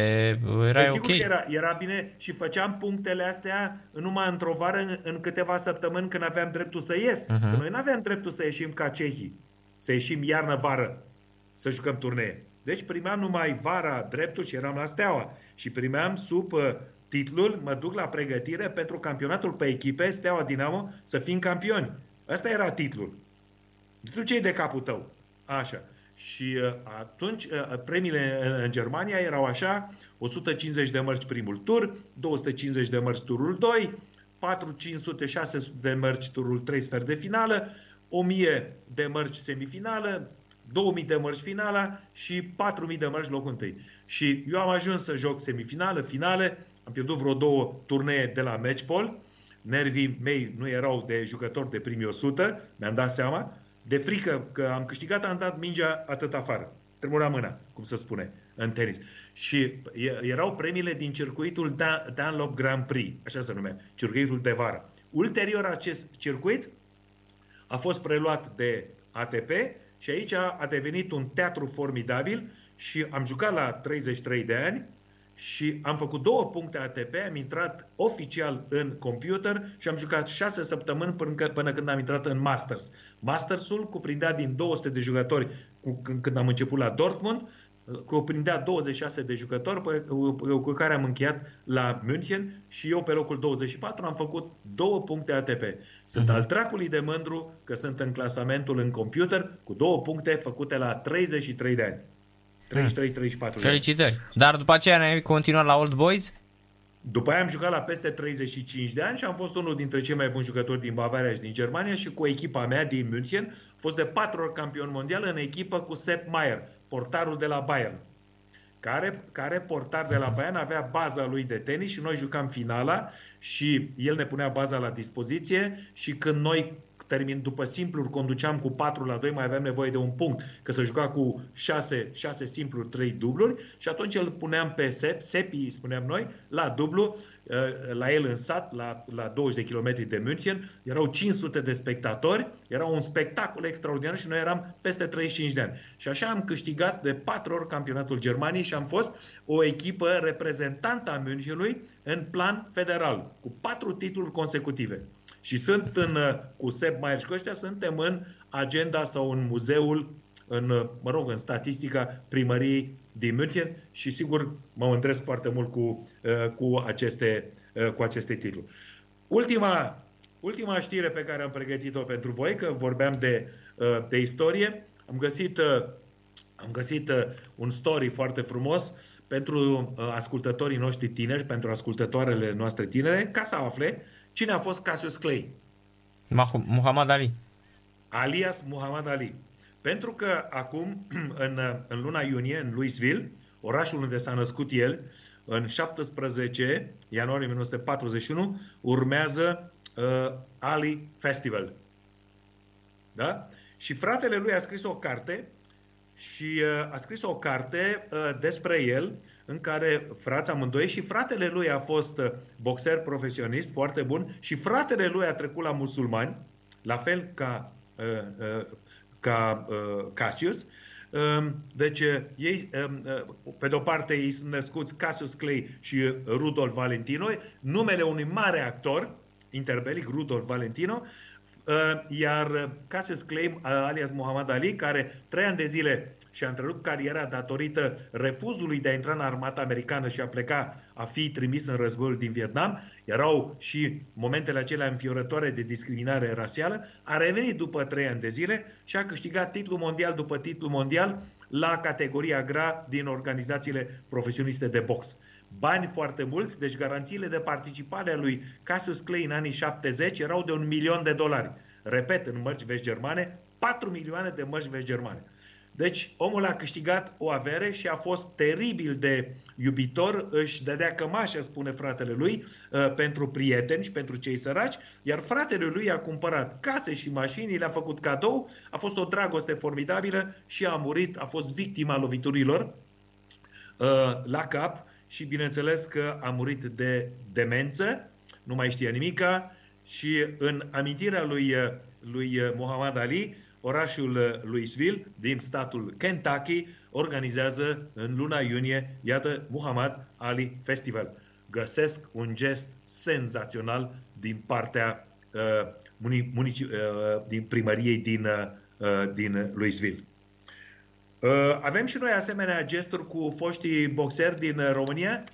erai Păi sigur ok. că era, era bine și făceam punctele astea numai într-o vară, în, în câteva săptămâni când aveam dreptul să ies. Mhm. Uh-huh. Că noi nu aveam dreptul să ieșim ca cehii, să ieșim iarnă-vară, să jucăm turnee. Deci primeam numai vara dreptul și eram la Steaua. Și primeam sub uh, titlul, mă duc la pregătire pentru campionatul pe echipe, Steaua Dinamo, să fim campioni. Asta era titlul. Tu ce de capul tău? Așa. Și uh, atunci uh, premiile în, în Germania erau așa, 150 de mărci primul tur, 250 de mărci turul 2, 400, 600 de mărci turul 3 sfert de finală, 1000 de mărci semifinală, 2000 de mărci finala și 4000 de mărci locul întâi. Și eu am ajuns să joc semifinală, finale, am pierdut vreo două turnee de la matchball, nervii mei nu erau de jucători de primii 100, mi-am dat seama, de frică că am câștigat, am dat mingea atât afară. Tremura mâna, cum se spune, în tenis. Și e- erau premiile din circuitul Dan- Dunlop Grand Prix, așa se numea, circuitul de vară. Ulterior acest circuit a fost preluat de ATP și aici a devenit un teatru formidabil și am jucat la 33 de ani și am făcut două puncte ATP, am intrat oficial în computer și am jucat șase săptămâni până, că- până când am intrat în Masters. Mastersul cuprindea din 200 de jucători cu, când, când am început la Dortmund, cuprindea 26 de jucători pe, cu, cu care am încheiat la München și eu pe locul 24 am făcut două puncte ATP. Sunt uh-huh. al dracului de mândru că sunt în clasamentul în computer cu două puncte făcute la 33 de ani. 33-34 de ani. Felicitări. Dar după aceea ne-ai continuat la Old Boys? După aia am jucat la peste 35 de ani și am fost unul dintre cei mai buni jucători din Bavaria și din Germania și cu echipa mea din München. Am fost de patru ori campion mondial în echipă cu Sepp Maier, portarul de la Bayern. Care, care portar de la Bayern avea baza lui de tenis și noi jucam finala și el ne punea baza la dispoziție și când noi termin după simpluri, conduceam cu 4 la 2, mai aveam nevoie de un punct, că să juca cu 6, 6 simpluri, 3 dubluri și atunci îl puneam pe Sep, Sepi, spuneam noi, la dublu, uh, la el în sat, la, la 20 de kilometri de München, erau 500 de spectatori, era un spectacol extraordinar și noi eram peste 35 de ani. Și așa am câștigat de 4 ori campionatul Germaniei și am fost o echipă reprezentantă a Münchenului în plan federal, cu 4 titluri consecutive. Și sunt în, cu Seb Maier și cu ăștia, suntem în agenda sau în muzeul, în, mă rog, în statistica primăriei din München și sigur mă mândresc foarte mult cu, cu, aceste, cu aceste titluri. Ultima, ultima știre pe care am pregătit-o pentru voi, că vorbeam de, de istorie, am găsit, am găsit un story foarte frumos pentru ascultătorii noștri tineri, pentru ascultătoarele noastre tinere, ca să afle Cine a fost Cassius Clay? Muhammad Ali. Alias Muhammad Ali. Pentru că acum, în, în luna iunie, în Louisville, orașul unde s-a născut el, în 17 ianuarie 1941, urmează uh, Ali Festival. Da? Și fratele lui a scris o carte și uh, a scris o carte uh, despre el în care frații amândoi și fratele lui a fost boxer profesionist foarte bun și fratele lui a trecut la musulmani, la fel ca, ca Cassius. Deci ei, pe de-o parte, ei sunt născuți Cassius Clay și Rudolf Valentino, numele unui mare actor interbelic, Rudolf Valentino, iar Cassius Clay, alias Muhammad Ali, care trei ani de zile și-a întrerupt cariera datorită refuzului de a intra în armata americană și a pleca, a fi trimis în războiul din Vietnam, erau și momentele acelea înfiorătoare de discriminare rasială, a revenit după trei ani de zile și a câștigat titlul mondial după titlul mondial la categoria gra din organizațiile profesioniste de box. Bani foarte mulți, deci garanțiile de participare a lui Cassius Clay în anii 70 erau de un milion de dolari. Repet, în mărci vest germane, 4 milioane de mărci vest germane. Deci omul a câștigat o avere și a fost teribil de iubitor, își dădea cămașă, spune fratele lui, pentru prieteni și pentru cei săraci, iar fratele lui a cumpărat case și mașini, le-a făcut cadou, a fost o dragoste formidabilă și a murit, a fost victima loviturilor la cap și bineînțeles că a murit de demență, nu mai știa nimica și în amintirea lui, lui Muhammad Ali, orașul uh, Louisville din statul Kentucky organizează în luna iunie, iată, Muhammad Ali Festival. Găsesc un gest senzațional din partea uh, munici- uh, din primăriei din, uh, din Louisville. Uh, avem și noi asemenea gesturi cu foștii boxeri din uh, România?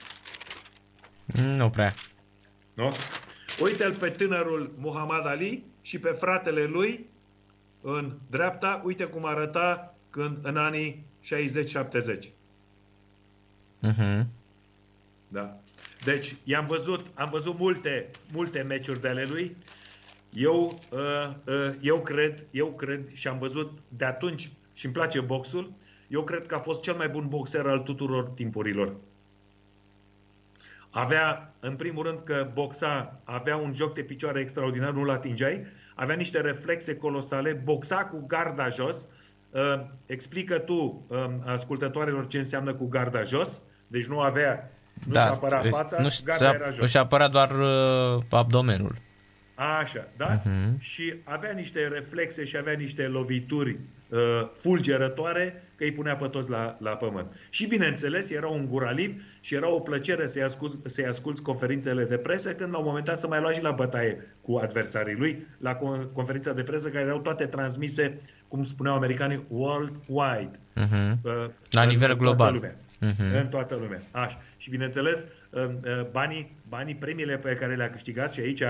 Nu prea. Nu? Uite-l pe tânărul Muhammad Ali și pe fratele lui în dreapta, uite cum arăta când în anii 60-70. Uh-huh. Da. Deci, i-am văzut, am văzut multe, multe meciuri de ale lui. Eu, uh, uh, eu cred, eu cred și am văzut de atunci și îmi place boxul, eu cred că a fost cel mai bun boxer al tuturor timpurilor. Avea, în primul rând, că boxa avea un joc de picioare extraordinar, nu-l atingeai, avea niște reflexe colosale, boxa cu garda jos. Uh, explică tu uh, ascultătoarelor ce înseamnă cu garda jos. Deci nu avea, nu da, și apăra fața, nu garda era jos. Își apăra doar uh, abdomenul. Așa, da? Uh-huh. Și avea niște reflexe și avea niște lovituri uh, fulgerătoare că îi punea pe toți la, la pământ. Și bineînțeles, era un guraliv și era o plăcere să-i asculți, să asculți conferințele de presă când la un moment dat să mai lua și la bătaie cu adversarii lui, la conferința de presă care erau toate transmise, cum spuneau americanii, worldwide. Uh-huh. Uh, la nivel global. Lumea uh-huh. în toată lumea. Așa. Și bineînțeles, uh, uh, banii, banii, premiile pe care le-a câștigat și aici, uh,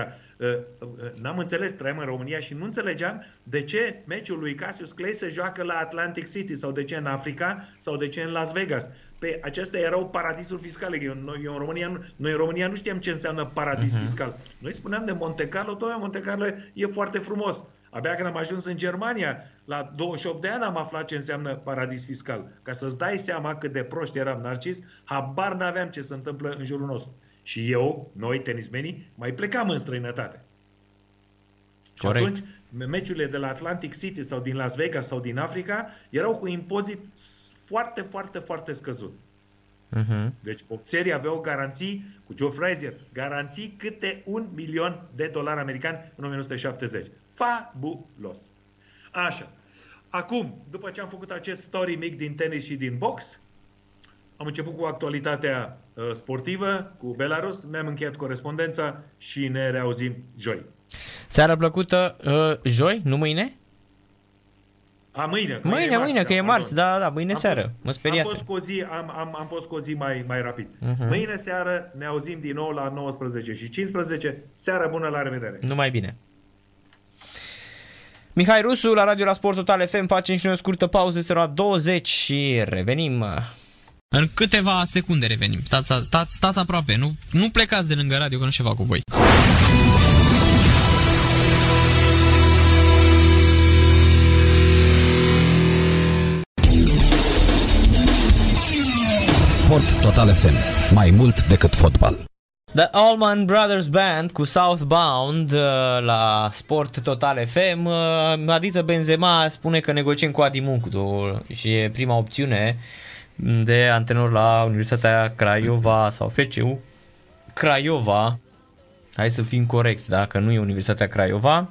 n-am înțeles, trăiam în România și nu înțelegeam de ce meciul lui Cassius Clay se joacă la Atlantic City sau de ce în Africa sau de ce în Las Vegas. Pe acestea erau paradisuri fiscale. Eu, noi, eu în România, noi în România nu știam ce înseamnă paradis uh-huh. fiscal. Noi spuneam de Monte Carlo, doamne, Monte Carlo e foarte frumos. Abia când am ajuns în Germania, la 28 de ani am aflat ce înseamnă paradis fiscal. Ca să-ți dai seama cât de proști eram narcis, habar n-aveam ce se întâmplă în jurul nostru. Și eu, noi, tenismenii, mai plecam în străinătate. Corect. Și atunci, meciurile de la Atlantic City sau din Las Vegas sau din Africa erau cu impozit foarte, foarte, foarte scăzut. Uh-huh. Deci boxerii aveau garanții cu Joe Frazier, garanții câte un milion de dolari americani în 1970. Fabulos. Așa. Acum, după ce am făcut acest story mic din tenis și din box, am început cu actualitatea uh, sportivă, cu Belarus, mi-am încheiat corespondența și ne reauzim joi. Seara plăcută uh, joi, nu mâine? A, mâine. Mâine, marți, mâine, că e marți, da, da, mâine am seară. Fost, mă speria. Am fost cu o zi, am, am, am fost cu o zi mai, mai rapid. Uh-huh. Mâine seară ne auzim din nou la 19 și 15. Seara bună, la revedere. Numai bine. Mihai Rusu la Radio la Sport Total FM facem și noi o scurtă pauză, este la 20 și revenim. În câteva secunde revenim. Stați, stați, stați aproape, nu, nu plecați de lângă radio că nu ceva cu voi. Sport Total FM. Mai mult decât fotbal. The Allman Brothers Band cu Southbound uh, la Sport Total FM. Uh, Adiță Benzema spune că negociem cu Adi Muncdu și e prima opțiune de antrenor la Universitatea Craiova sau FCU Craiova. Hai să fim corecți, da? Că nu e Universitatea Craiova.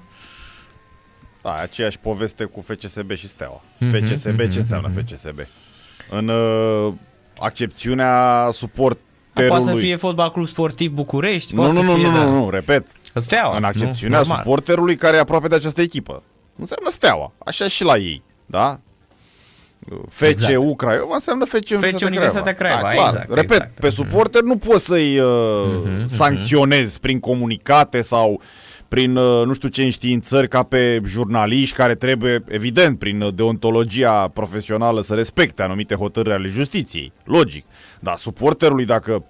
Da, aceeași poveste cu FCSB și Steaua. Mm-hmm, FCSB, mm-hmm, ce înseamnă mm-hmm. FCSB? În uh, accepțiunea suport Poate să fie fotbal club sportiv București. Nu, nu, nu, fie, nu, da. nu, nu, repet. Steaua. În accepțiunea nu, suporterului care e aproape de această echipă. Înseamnă Steaua. Așa și la ei. Da? FCU exact. Craiova înseamnă FC Universitatea, Universitatea Craiova. Craiova. Da, clar. Exact, Repet, exact. pe suporter nu poți să-i uh, uh-huh, sancționezi uh-huh. prin comunicate sau prin uh, nu știu ce înștiințări ca pe jurnaliști care trebuie, evident, prin uh, deontologia profesională să respecte anumite hotărâri ale justiției. Logic. Dar suporterului, dacă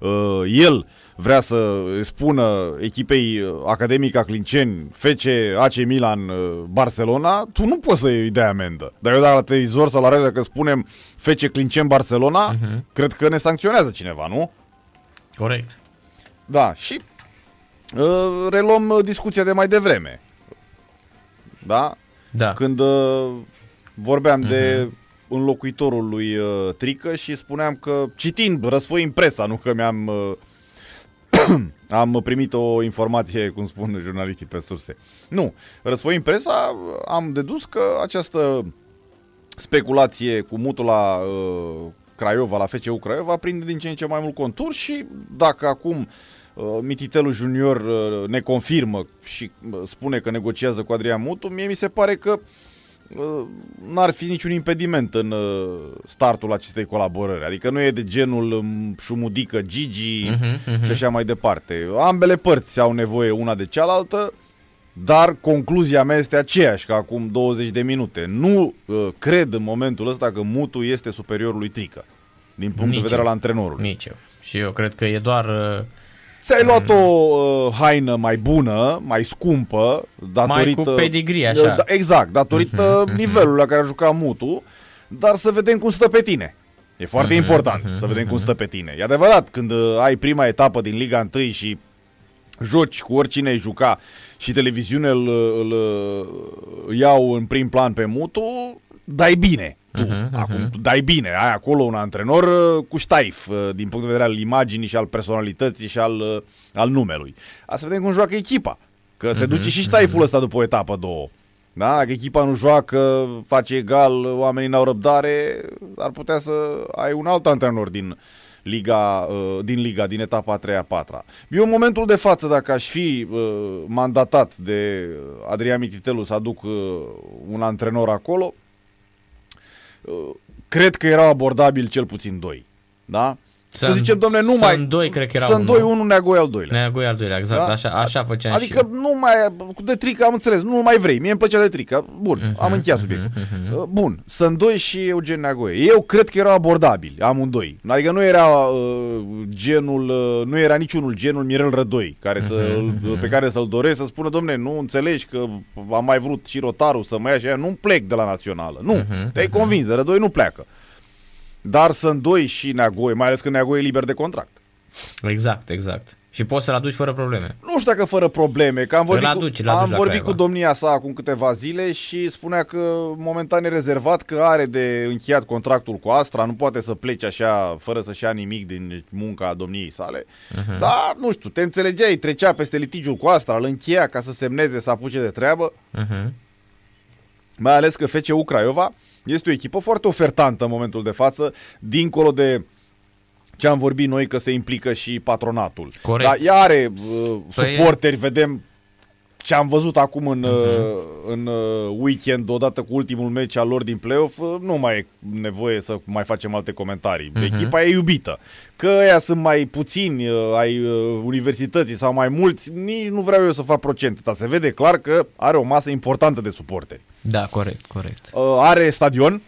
uh, el vrea să spună echipei uh, Academica Clinceni, FC, AC Milan, uh, Barcelona, tu nu poți să-i dai amendă. Dar eu dacă la televizor sau la radio, dacă spunem FC Clinceni Barcelona, uh-huh. cred că ne sancționează cineva, nu? Corect. Da, și uh, reluăm uh, discuția de mai devreme. Da? Da. Când uh, vorbeam uh-huh. de mhm înlocuitorul lui uh, Trică și spuneam că, citind, răsfoind presa, nu că mi-am uh, am primit o informație, cum spun jurnaliștii pe surse. Nu, răsfoim presa, am dedus că această speculație cu mutul la uh, Craiova, la FCU Craiova, prinde din ce în ce mai mult contur și dacă acum uh, Mititelu Junior uh, ne confirmă și uh, spune că negociază cu Adrian Mutu, mie mi se pare că uh, n-ar fi niciun impediment în uh, startul acestei colaborări. Adică nu e de genul um, șumudică Gigi Mhm, mhm. și așa mai departe. Ambele părți au nevoie una de cealaltă, dar concluzia mea este aceeași ca acum 20 de minute. Nu uh, cred în momentul ăsta că Mutu este superiorul lui Trică, din punct Nici de vedere eu. al antrenorului. Nici eu. Și eu cred că e doar... uh, Ți-ai luat o uh, haină mai bună, mai scumpă, datorită... cu pedigree, așa. Da, exact, datorită Mhm, mhm. nivelului la care a jucat Mutu, dar să vedem cum stă pe tine. E foarte Mhm, important mhm, să vedem cum mhm. stă pe tine. E adevărat, când uh, ai prima etapă din Liga 1 și joci cu oricine ai juca și televiziunea îl, îl, îl iau în prim plan pe Mutu, dai bine. Tu. Mhm, Acum mhm. tu dai bine, ai acolo un antrenor uh, cu ștaif uh, din punct de vedere al imaginii și al personalității și al, uh, al numelui. Asta să vedem cum joacă echipa. Că se Mhm, duce și ștaiful ăsta după o etapă, două. Da? Dacă echipa nu joacă, face egal, oamenii n-au răbdare, ar putea să ai un alt antrenor din Liga, uh, din Liga, din etapa a treia, a patra. Eu în momentul de față, dacă aș fi uh, mandatat de Adrian Mititelu să aduc uh, un antrenor acolo, uh, cred că erau abordabil cel puțin doi. Da? Să Sunt- zicem, domne, nu sunt mai... doi, cred că erau Sunt unul. doi, unul Neagoi al doilea. Neagoi al doilea, exact. Da? Așa, așa făceam și Adică eu. nu mai, cu de trică am înțeles, nu mai vrei. Mie îmi plăcea de trică. Bun, Mhm, am încheiat mhm, subiectul. mhm. Uh, Bun, sunt doi și Eugen Neagoe. Eu cred că erau abordabili, amândoi. Adică nu era uh, genul, uh, nu era niciunul genul Mirel Rădoi, care să, Mhm, pe care să-l doresc să spună, domne, nu înțelegi că am mai vrut și rotarul să mă ia și aia, nu plec de la națională. Nu, Mhm, te-ai convins, de Rădoi nu pleacă. Dar sunt doi și Neagoe, mai ales că Neagoe e liber de contract. Exact, exact. Și poți să-l aduci fără probleme. Nu știu dacă fără probleme, că am vorbit, aduci, îl cu, aduci am la vorbit Craiova. cu domnia sa acum câteva zile și spunea că momentan e rezervat, că are de încheiat contractul cu Astra, nu poate să plece așa fără să-și ia nimic din munca domniei sale. Mhm. Da, nu știu, te înțelegeai, trecea peste litigiul cu Astra, îl încheia ca să semneze, să apuce de treabă, Mhm. mai ales că FCU Craiova este o echipă foarte ofertantă în momentul de față, dincolo de ce am vorbit noi că se implică și patronatul. Corect. Dar ea are uh, Păi- suporteri, vedem ce am văzut acum în, Mhm. uh, în uh, weekend, odată cu ultimul meci al lor din play-off, uh, nu mai e nevoie să mai facem alte comentarii. Mhm. Echipa e iubită. Că ăia sunt mai puțini uh, ai uh, universității sau mai mulți, nici nu vreau eu să fac procente, dar se vede clar că are o masă importantă de suporteri. Da, corect, corect. Uh, are stadion,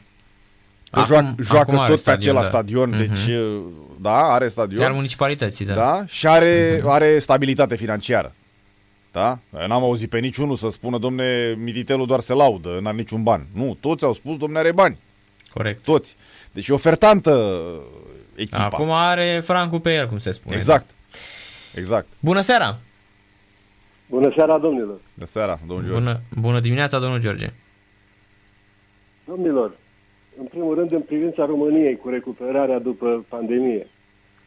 că Acum- joacă, joacă acum are tot pe stadion, acela da. stadion, Mhm. deci uh, da, are stadion. Iar municipalității, da. Da? Și are, are stabilitate financiară. Da? N-am auzit pe niciunul să spună, domne, Mititelu doar se laudă, n-are niciun ban. Nu, toți au spus, domne, are bani. Corect. Toți. Deci e ofertantă echipa. Acum are francul pe el, cum se spune. Exact. Exact. Bună seara! Bună seara, domnilor! De seara, domnul George. Bună, bună dimineața, domnul George. Domnilor, în primul rând, în privința României cu recuperarea după pandemie.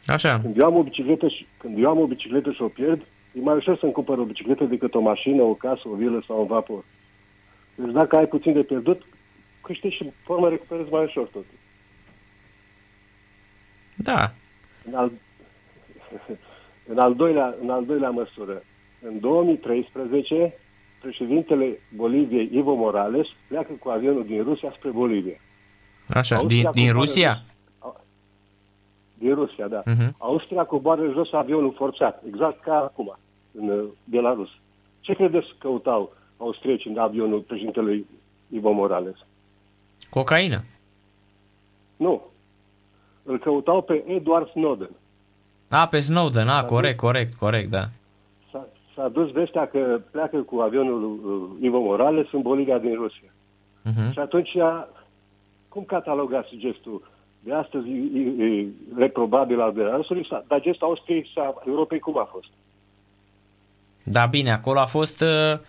Așa. Când eu am o bicicletă și, când eu am o bicicletă și o pierd, e mai ușor să-mi cumpăr o bicicletă decât o mașină, o casă, o vilă sau un vapor. Deci dacă ai puțin de pierdut, câștigi și formă recuperezi mai ușor totul. Da. În al, în al, doilea, în al doilea măsură, în 2013, președintele Boliviei, Evo Morales, pleacă cu avionul din Rusia spre Bolivia. Așa. Austria Din, din coboară Rusia? jos. Din Rusia, da. Mhm. Austria coboară jos avionul forțat, exact ca acum, în uh, Belarus. Ce credeți că căutau austriecii în avionul președintelui Evo Morales? Cocaină. Nu. Îl căutau pe Edward Snowden. A, pe Snowden, a, corect, corect, corect, da. S-a, s-a dus vestea că pleacă cu avionul uh, Evo Morales în Bolivia din Rusia. Mhm. Și atunci, cum catalogați gestul de astăzi e, e, e reprobabil al Belarusului, sau- dar gestul Austriei și a Europei cum a fost? Da, bine, acolo a fost... uh,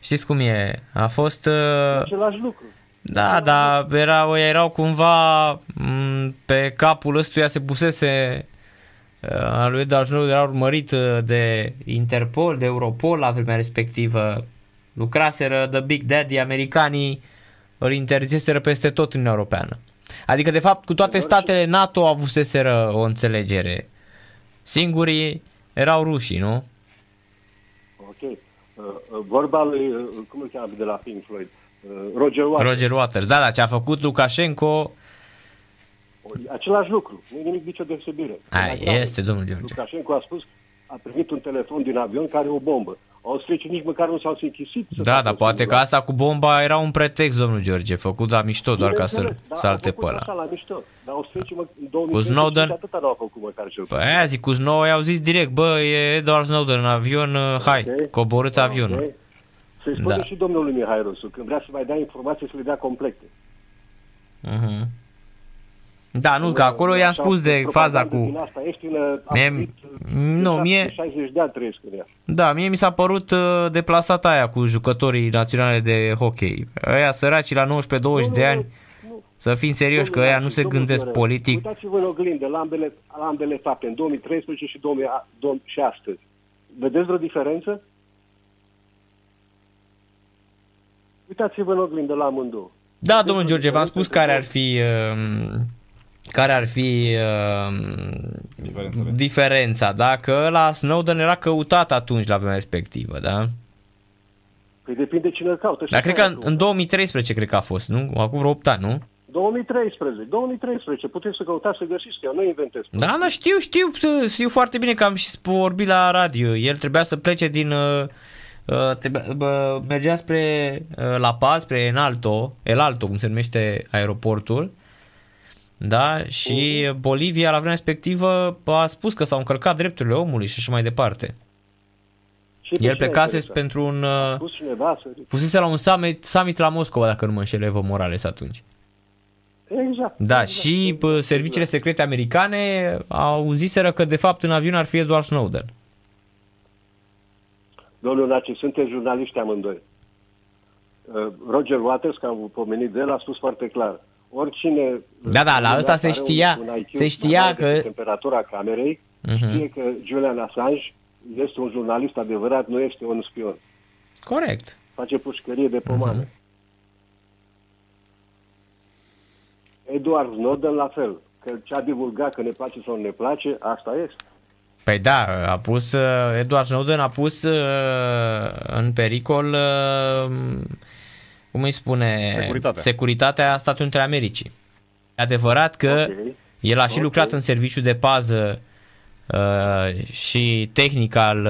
Știți cum e? A fost... uh, Același lucru. Da, dar erau, erau cumva m, pe capul ăstuia se pusese uh, lui Edward Snowden era urmărit uh, de Interpol, de Europol la vremea respectivă. Lucraseră The Big Daddy, americanii îl interziseră peste tot în Uniunea Europeană. Adică, de fapt, cu toate statele NATO avuseseră o înțelegere. Singurii erau rușii, nu? Ok. Uh, uh, vorba lui, uh, cum îl cheamă de la Pink Floyd? Uh, Roger Waters. Roger Waters. Da, da, ce a făcut Lukashenko, Același lucru. Nu e nimic nicio deosebire. Aia Mai este, domnul George. Lukashenko a spus a primit un telefon din avion care e o bombă. Austriecii nici măcar nu s-au închisit. să da, facă dar o poate că singură. asta cu bomba era un pretext, domnul George, făcut la mișto, doar ca să-l Bineînțeles, dar salte au pe făcut ăla. Așa, la mișto. Dar austriecii mă, în 2015 Snowden? atâta n-au făcut măcar cel Păi aia zic, cu Snow i-au zis direct, bă, e Edward Snowden în avion, uh, hai, Ok. coborâți avionul. Ok. Să-i spune Da. și domnului Mihai Rosu, când vrea să mai dea informații, să le dea complete. Mhm. Da, nu, că acolo i-am Așa, spus de propagandă faza cu... Din asta ieftină, am Mie- primit, nu, uh, mie- 60 de ani trăiesc în ea. Da, mie mi s-a părut uh, deplasată aia cu jucătorii naționale de hockey. Aia săraci la 19-20 de Nu, nu, ani, nu. să fim serioși că Domnul aia nu Narcis, se domnul gândesc Viorel, politic. Uitați-vă în oglindă la ambele, la ambele fapte, în 2013 și, 2000, a- dom- și astăzi. Vedeți vreo diferență? Uitați-vă în oglindă la amândouă. Da, Vedeți domnul vreo George, v-am diferență spus care ar între fi uh, care ar fi uh, Diferențele. diferența, da? Că la Snowden era căutat atunci la vremea respectivă, da? Păi depinde cine îl caută. și Dar cred că care în, îl în caută. 2013 cred că a fost, nu? Acum vreo 8 ani, nu? 2013, 2013, puteți să căutați să găsiți, că eu nu inventez. Da, da, știu, știu, știu, știu foarte bine că am și vorbit la radio. El trebuia să plece din... Uh, uh, trebuia, bă, mergea spre uh, La Paz, spre Enalto, El Alto, cum se numește aeroportul. Da, și Bolivia la vremea respectivă a spus că s-au încălcat drepturile omului și așa mai departe. Și pe El cine plecase interesa? pentru un... A Uh, spus cineva să... fusese la un summit, summit la Moscova, dacă nu mă înșel Evo Morales atunci. Exact. Da, exact, și exact, bă, serviciile secrete americane au ziseră că de fapt în avion ar fi Edward Snowden. Domnul Naci, sunteți jurnaliști amândoi. Uh, Roger Waters, că am pomenit de el, a spus foarte clar. Oricine... Da, da, la ăsta se are un- știa- un IQ se știa mai decât că- Temperatura camerei Mhm. știe că Julian Assange este un jurnalist adevărat, nu este un spion. Corect. Face pușcărie de pomană. Mhm. Edward Snowden la fel. Că ce a divulgat, că ne place sau nu ne place, asta este. Păi da, a pus, uh, Edward Snowden a pus uh, în pericol, uh, cum îi spune, Securitatea. securitatea Statelor Unite ale Americii. E adevărat că Ok. el a și Ok. lucrat în serviciu de pază uh, și tehnic al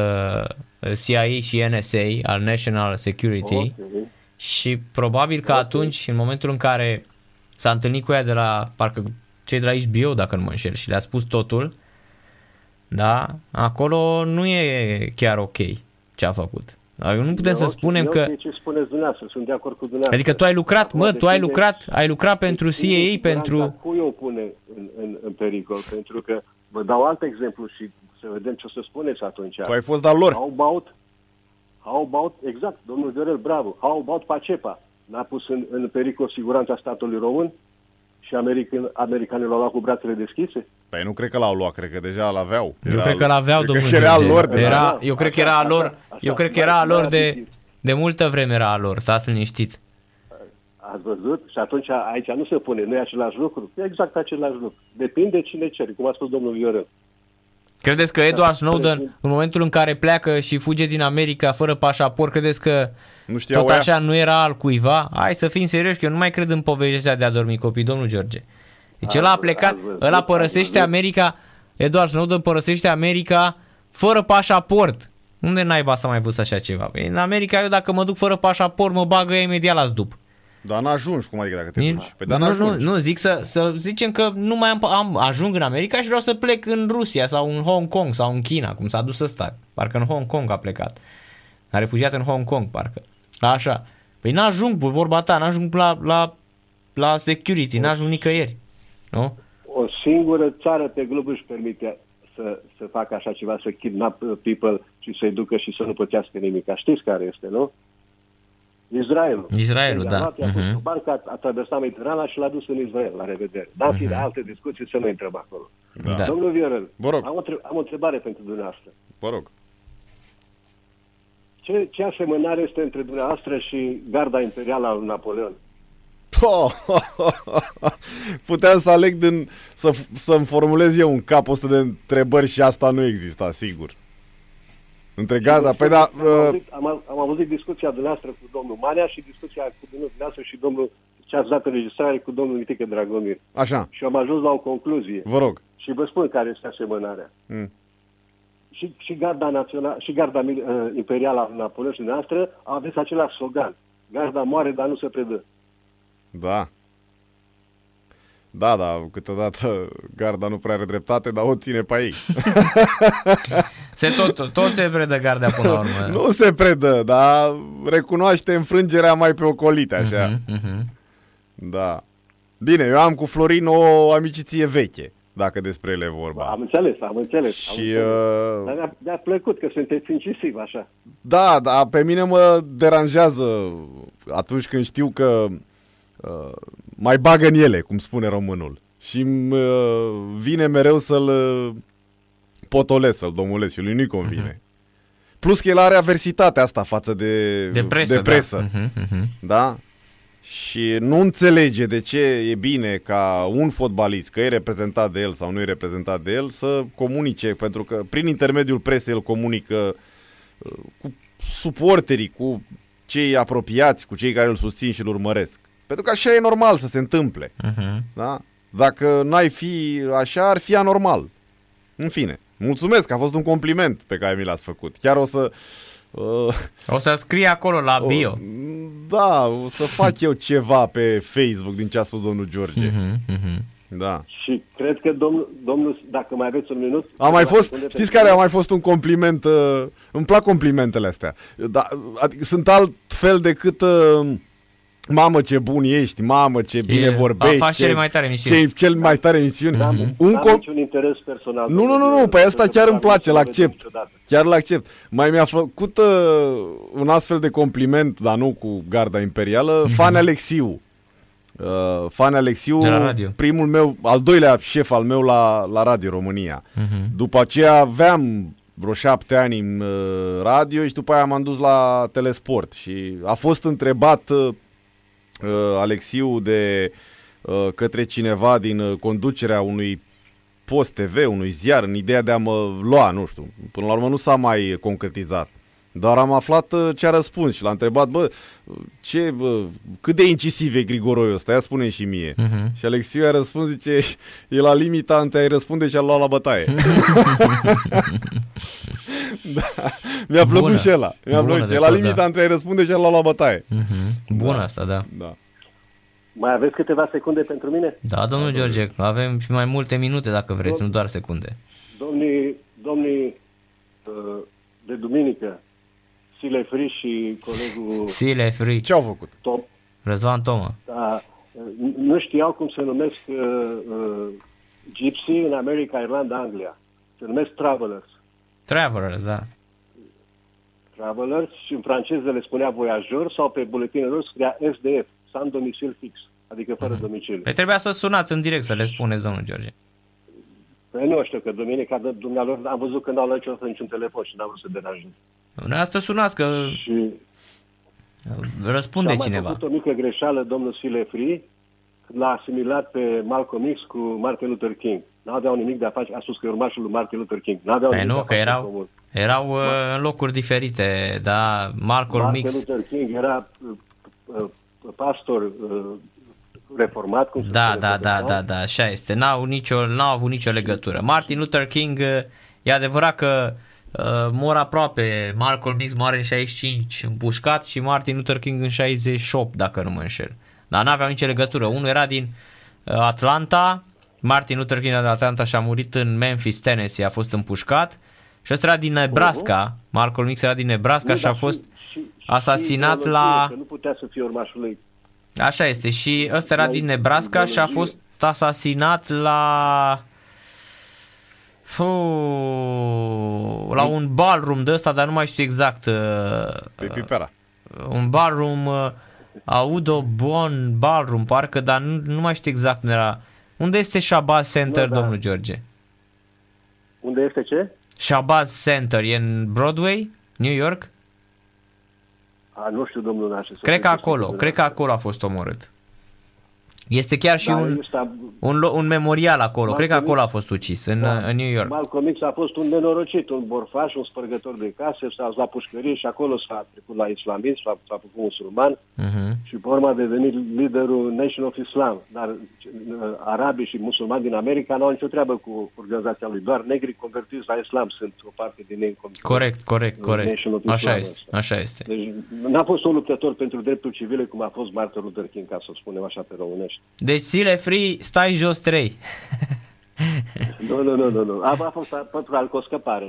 uh, CIA și NSA, al National Security. Ok. Și probabil că atunci, în momentul în care s-a întâlnit cu ea de la, parcă cei de la HBO, dacă nu mă înșel, și le-a spus totul, da, acolo nu e chiar ok ce a făcut. Adică nu putem E să ok, spunem e că... ok ce spuneți dumneavoastră, sunt de acord cu dumneavoastră. Adică tu ai lucrat, Acum mă, tu ai depinde- lucrat, ai lucrat pentru depinde CIA, siguranța pentru... Cui o pune în, în, în pericol? Pentru că vă dau alt exemplu și să vedem ce o să spuneți atunci. Tu ai fost al lor. How about, how about, exact, domnul Viorel, bravo, how about Pacepa? N-a pus în, în pericol siguranța statului român și american, americanii l-au luat cu brațele deschise? Păi nu cred că l-au luat, cred că deja l aveau. Eu cred că l-aveau, cred domnul că era al George. lor deja. Era, eu cred că era al lor, Așa, eu cred că așa, era al lor mai de, rapid. de multă vreme era al lor, stați liniștit. Ați văzut? Și atunci aici nu se pune, nu e același lucru? E exact același lucru. Depinde cine cere, cum a spus domnul Viorel. Credeți că Edward Snowden, în momentul în care pleacă și fuge din America fără pașaport, credeți că Nu știau tot ăia? așa nu era al cuiva? Hai să fim serioși, că eu nu mai cred în poveștile astea de a dormi copii, domnul George. Deci ăla a plecat, ați văzut, ăla ați părăsește văzut. America, Edward Snowden părăsește America fără pașaport. Unde naiba să mai văzut așa ceva? Păi în America eu dacă mă duc fără pașaport, mă bagă imediat la zdup. Dar n-ajungi, cum adică dacă te Nici- duci? Păi dar nu, nu, n-ajungi. nu, zic să, să zicem că nu mai am, am, ajung în America și vreau să plec în Rusia sau în Hong Kong sau în China, cum s-a dus ăsta. Parcă în Hong Kong a plecat. A refugiat în Hong Kong, parcă. Așa. Păi n-ajung, bă, vorba ta, n-ajung la, la, la security, n-ajung nicăieri. Nu? O singură țară pe glob își permite să, să facă așa ceva, să kidnap uh, people și să-i ducă și să nu plătească nimic. Știți care este, nu? Israelul. Israelul, da. I-a luat, i-a pus Mhm. pe bancă, a, a traversat Mediterana și l-a dus în Israel, la revedere. Dar în fine, alte discuții să nu intrăm acolo. Da. Domnul Viorel, Vă rog. am, o, între- am o întrebare pentru dumneavoastră. Vă rog. Ce, ce asemănare este între dumneavoastră și garda imperială al lui Napoleon? Puteam să aleg din, să, să-mi formulez eu un cap 100 de întrebări și asta nu exista, sigur. Între garda, păi da, am, uh, auzit, am, am auzit discuția dumneavoastră cu domnul Manea și discuția cu dumneavoastră și domnul ce ați dat înregistrare cu domnul Mitică Dragomir. așa, Și am ajuns la o concluzie. vă rog. Și vă spun care este asemănarea. Mm. Și, și garda, națională, și garda mil- uh, imperială a Napoleon și dumneavoastră aveți același slogan. Garda moare, dar nu se predă. Da. Da, da, câteodată garda nu prea are dreptate, dar o ține pe ei. Se tot, tot se predă gardea până la urmă. nu se predă, dar recunoaște înfrângerea mai pe ocolite, așa. Mhm, mhm. Da. Bine, eu am cu Florin o amiciție veche, dacă despre ele e vorba. Am înțeles, am înțeles. am Și, înțeles. uh, Dar mi-a, mi-a plăcut că sunteți incisiv așa. Da, da, pe mine mă deranjează atunci când știu că uh, mai bagă în ele, cum spune românul. Și uh, vine mereu să-l uh, potolesc, să-l domulesc și lui nu-i convine. Plus că el are aversitatea asta față de, De presă, de presă da. Mhm, mhm. da? Și nu înțelege de ce e bine ca un fotbalist, că e reprezentat de el sau nu e reprezentat de el, să comunice, pentru că prin intermediul presei el comunică uh, cu suporterii, cu cei apropiați, cu cei care îl susțin și îl urmăresc. Pentru că așa e normal să se întâmple. Mhm. Da? Dacă n-ai fi așa, ar fi anormal. În fine, mulțumesc, a fost un compliment pe care mi l-ați făcut. Chiar o să... Uh, O să scrie acolo la o- bio. Da, o să fac eu ceva pe Facebook din ce a spus domnul George. Mhm, mhm. Da. Și cred că domnul, domnul dacă mai aveți un minut... A mai câteva fost, secunde știți pentru- care a mai fost un compliment? Uh, îmi plac complimentele astea. Da, adică sunt alt fel decât uh, mamă ce bun ești, mamă ce bine E- vorbești. faci ce, cele mai tare emisiuni. Ce cel mai tare emisiuni. N-am, Un n-am com- niciun interes personal. Nu, nu, nu, nu, pe asta chiar îmi place, îl accept. Chiar l-accept. Mai mi-a făcut uh, un astfel de compliment, dar nu cu garda imperială, Fan Alexiu. Uh, Fan Alexiu, De la radio. primul meu, al doilea șef al meu la, la Radio România. Mhm. După aceea aveam vreo șapte ani în uh, radio și după aia m-am dus la Telesport și a fost întrebat uh, uh, Alexiu de uh, către cineva din uh, conducerea unui post TV, unui ziar, în ideea de a mă lua, nu știu. Până la urmă nu s-a mai concretizat. Dar am aflat uh, ce a răspuns și l-a întrebat, bă, ce, bă, cât de incisiv e Grigoroiul ăsta? Ia spune și mie. Mhm. Și Alexiu a răspuns, zice, e la limita între a-i răspunde și a lua la bătaie. da, mi-a plăcut Bună. și ăla. Mi-a Bună plăcut. de E la tot, limita da. între a-i răspunde și a lua la bătaie. Mhm. Bun asta, da. Da. Mai aveți câteva secunde pentru mine? Da, domnul George, avem și mai multe minute dacă vreți, nu doar secunde. Domnii, domnii uh, de duminică, Sile Fri și colegul Sile Free, Ce au făcut? Tom, Răzvan Toma. da, uh, nu știau cum se numesc uh, uh, Gypsy în America, Irlanda, Anglia. Se numesc Travelers. Travelers, da. Travelers și în franceză le spunea voyageur sau pe buletinul lor scria SDF, sans domicil fix, adică fără domiciliu. Păi trebuia să sunați în direct să le spuneți, domnul George. Păi nu știu, că duminica de dumnealor am văzut că n-au luat niciodată niciun telefon și n-am vrut să deranjez. Dumneavoastră sunați că Și răspunde a mai cineva. făcut o mică greșeală domnul Sile Free când l-a asimilat pe Malcolm X cu Martin Luther King. N-aveau nimic de a face, a spus că e urmașul lui Martin Luther King. N-aveau Păi nimic de nu, a că face în erau, comun. erau uh, în locuri diferite, da, Malcolm Martin X. Luther King era uh, uh, pastor uh, reformat, cum se Da, spune, da, da, protestant. da, da, așa este. N-au, nicio, n-au avut nicio legătură. Martin Luther King, uh, e adevărat că uh, mor aproape. Malcolm X moare în 65 împușcat și Martin Luther King în 68, dacă nu mă înșel. Dar n-aveau nicio legătură. Unul era din uh, Atlanta, Martin Luther King era din Atlanta și a murit în Memphis, Tennessee, a fost împușcat. Și ăsta era din Nebraska, Malcolm X era din Nebraska Nu, și a dar fost... și- și asasinat ideologie, la- Că nu putea să fie urmașul lui. Așa este. Și ăsta era La din Nebraska și a ideologie. fost asasinat la... Fu, la un ballroom de ăsta, dar nu mai știu exact. uh, Pe Pipera. un ballroom, uh, Audo Bon Ballroom, parcă, dar nu, nu mai știu exact unde era. Unde este Shabazz Center, Nu, da. domnul George? Unde este ce? Shabazz Center, e în Broadway, New York? A, nu știu, domnul Nașe. să Cred că fiu acolo, sigur. cred că acolo a fost omorât. Este chiar și Da, un, ăsta- un, lo- un memorial acolo, cred că Malcolm acolo a X. fost ucis, în, Da. în New York. Malcolm X a fost un nenorocit, un borfaș, un spărgător de case, s-a dus la pușcărie și acolo s-a trecut la islamism, s-a, s-a făcut musulman Mhm. și pe urmă a devenit liderul Nation of Islam. Dar uh, arabii și musulmani din America n-au nicio treabă cu organizația lui, doar negri convertiți la islam sunt o parte din ei. Corect, corect, corect. Nation of Așa Islam este, ăsta. așa este. Deci n-a fost un luptător pentru drepturi civile cum a fost Martin Luther King, ca să o spunem așa pe românești. Deci Sile Free, stai jos 3. Nu, nu, nu, nu. nu. A, a fost pentru al cu o scăpare,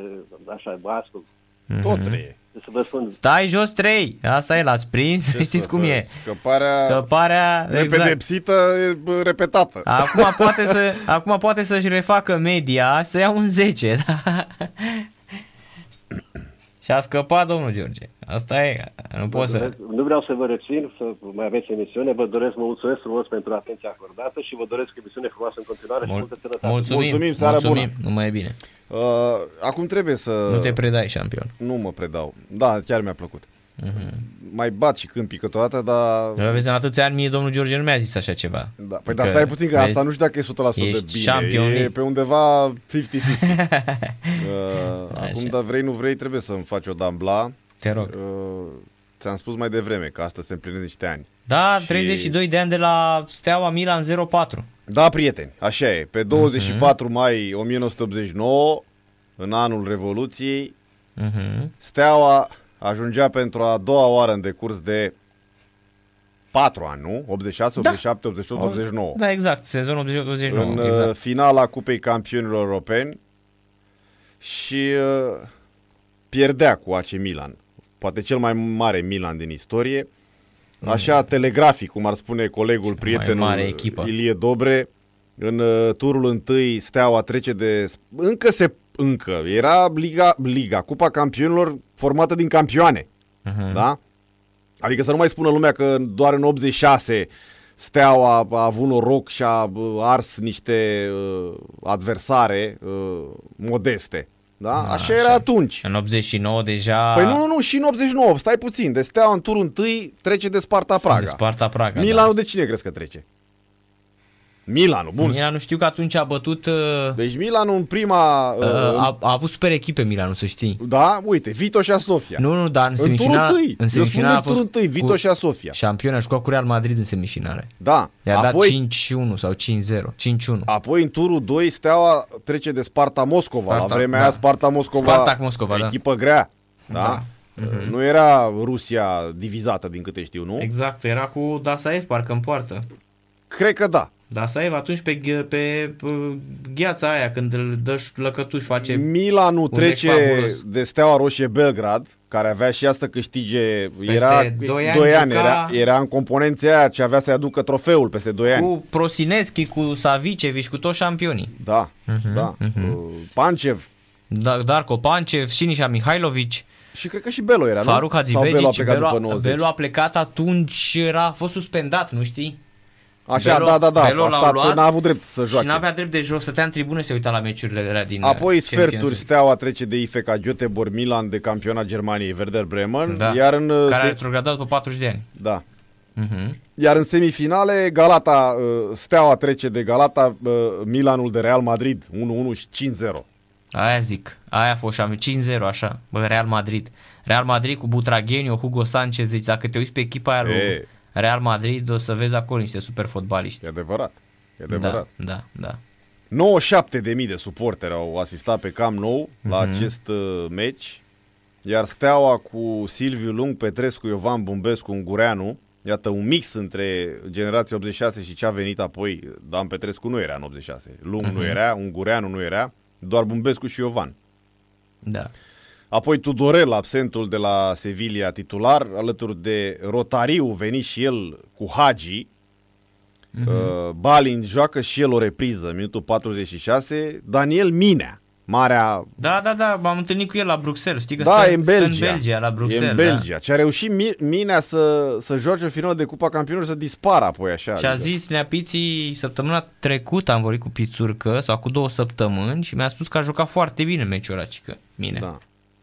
așa, bă, ascult. Tot trei. Să vă spun, Stai jos 3. Asta e, l-ați prins, Ce știți să cum fă? e. Scăparea Scăparea, exact. nepedepsită, e, bă, repetată. Acum poate, să, acum poate să-și refacă media și să ia un 10. Da? și a scăpat domnul George. Asta e, nu pot să... Nu vreau să vă rețin, să mai aveți emisiune. Vă doresc, vă mulțumesc frumos pentru atenția acordată și vă doresc emisiune frumoasă în continuare și Mul- multă sănătate. mulțumim, Mulțumim, seara mulțumim, nu mai e bine. Uh, acum trebuie să... Nu te predai, șampion. Nu mă predau. Da, chiar mi-a plăcut. Mhm. Mai bat și câmpii câteodată, dar... Dar Vezi, în atâția ani mie domnul George nu mi-a zis așa ceva. Da, păi dar stai puțin, că vezi, asta nu știu dacă e 100% de Ești bine. Champion E League. pe undeva 50-50. uh, Așa. acum, dar vrei, nu vrei, trebuie să-mi faci o dambla. Te rog. Uh, ți-am spus mai devreme că asta se împlinesc niște ani. Da, Și- 32 de ani de la Steaua Milan 04. Da, prieteni, așa e. Pe 24 mai 1989, în anul Revoluției, Mhm. Steaua ajungea pentru a doua oară în decurs de 4 ani, nu? 86, Da. 87, 88, 89. Da, exact, sezonul 89. în uh, exact. finala Cupei Campionilor Europeni și uh, pierdea cu AC Milan. Poate cel mai mare Milan din istorie. Așa telegrafic, cum ar spune colegul, prietenul mare echipă. Ilie Dobre, în uh, turul întâi Steaua trece de... Încă se... Încă. Era Liga, Liga Cupa Campionilor formată din campioane. Mhm. Da? Adică să nu mai spună lumea că doar în 86 Steaua a, a avut noroc și a uh, ars niște uh, adversare uh, modeste. Da? Da, Așa, așa. era atunci. În 89 deja... Păi nu, nu, nu, și în 89, stai puțin. De Steaua în turul întâi trece de Sparta Praga. De Sparta Praga. Milanul de cine crezi că trece? Milanul, da. bun. Milanul știu că atunci a bătut... Uh, Deci Milanul în prima... uh, Uh, a, a avut super echipe Milanul, să știi. da, uite, Vito și a Sofia. Nu, nu, dar în în turul semifinal... întâi. În Eu spun semifinal în a fost turul întâi, Vito cu și a Sofia. șampion, a jucat cu Real Madrid în semifinale. Da. I-a dat Apoi, 5-1 sau 5-0. 5-1. Apoi în turul 2 Steaua trece de Sparta Moscova. Sparta, la vremea da. aia Sparta Moscova. Spartak Moscova, da. Echipă grea. Da? Da. Uh, Nu era Rusia divizată din câte știu, nu? Exact, era cu Dasaev parcă în poartă. Cred că da. Dasaev atunci pe, ghe- pe, pe gheața aia când îl dă lăcătuș face... Milanul un trece meci fabulos. de Steaua Roșie Belgrad, care avea și asta câștige, era doi ani doi ani juca- era, era în componența aia ce avea să-i aducă trofeul peste 2 ani. Cu Prosineschi, cu Savicevici, cu toți șampionii. Da, Mhm, da. Uh, Pancev Da- Darko Pancev, Sinișa Mihailovici, și cred că și Belo era, Faruk nu? Sau Belo a Hadzibegici, plecat Belo, după 90. Belo a plecat atunci, era, a fost suspendat, nu știi? Așa, Belo- da, da, da. Belo a l-au stat, luat n-a avut drept să joace. Și n-avea drept de jos, stătea în tribune, se uita la meciurile alea din Apoi uh, Champions sferturi, League. Steaua trece de IFK Göteborg, Milan de campionat Germaniei, Werder Bremen, da. iar în uh, care a se- retrogradat după 40 de ani. da. Uh-huh. Iar în semifinale, Galata, uh, Steaua trece de Galata, uh, Milanul de Real Madrid, 1-1 și 5-0. Aia zic, aia a fost șampion, 5-0 așa, bă, Real Madrid. Real Madrid cu Butragheniu, Hugo Sanchez, deci dacă te uiți pe echipa aia lui E. Real Madrid, o să vezi acolo niște super fotbaliști. E adevărat. E adevărat. Da, da, da. 97 de mii de suporteri au asistat pe Camp Nou la Mhm. acest uh, meci, iar Steaua cu Silviu Lung, Petrescu, Iovan Bumbescu, Ungureanu, iată un mix între generația 86 și ce a venit apoi, Dan Petrescu nu era în 86, Lung nu Mhm. era, Ungureanu nu era, doar Bumbescu și Iovan. Da. Apoi Tudorel, absentul de la Sevilla titular, alături de Rotariu, venit și el cu Hagi. Uh, Balin joacă și el o repriză, minutul 46. Daniel Minea, Marea... Da, da, da, m-am întâlnit cu el la Bruxelles, știi că Da, stă, e în stă Belgia. în Belgia, la Bruxelles. e în Belgia. Ce a reușit Mi- Minea să, să joace o finală de Cupa Campionilor să dispară apoi așa. Da. Și a adică. zis Neapiții, săptămâna trecută am vorbit cu Pițurcă, sau cu două săptămâni, și mi-a spus că a jucat foarte bine meciul ăla, cică, mine. Da.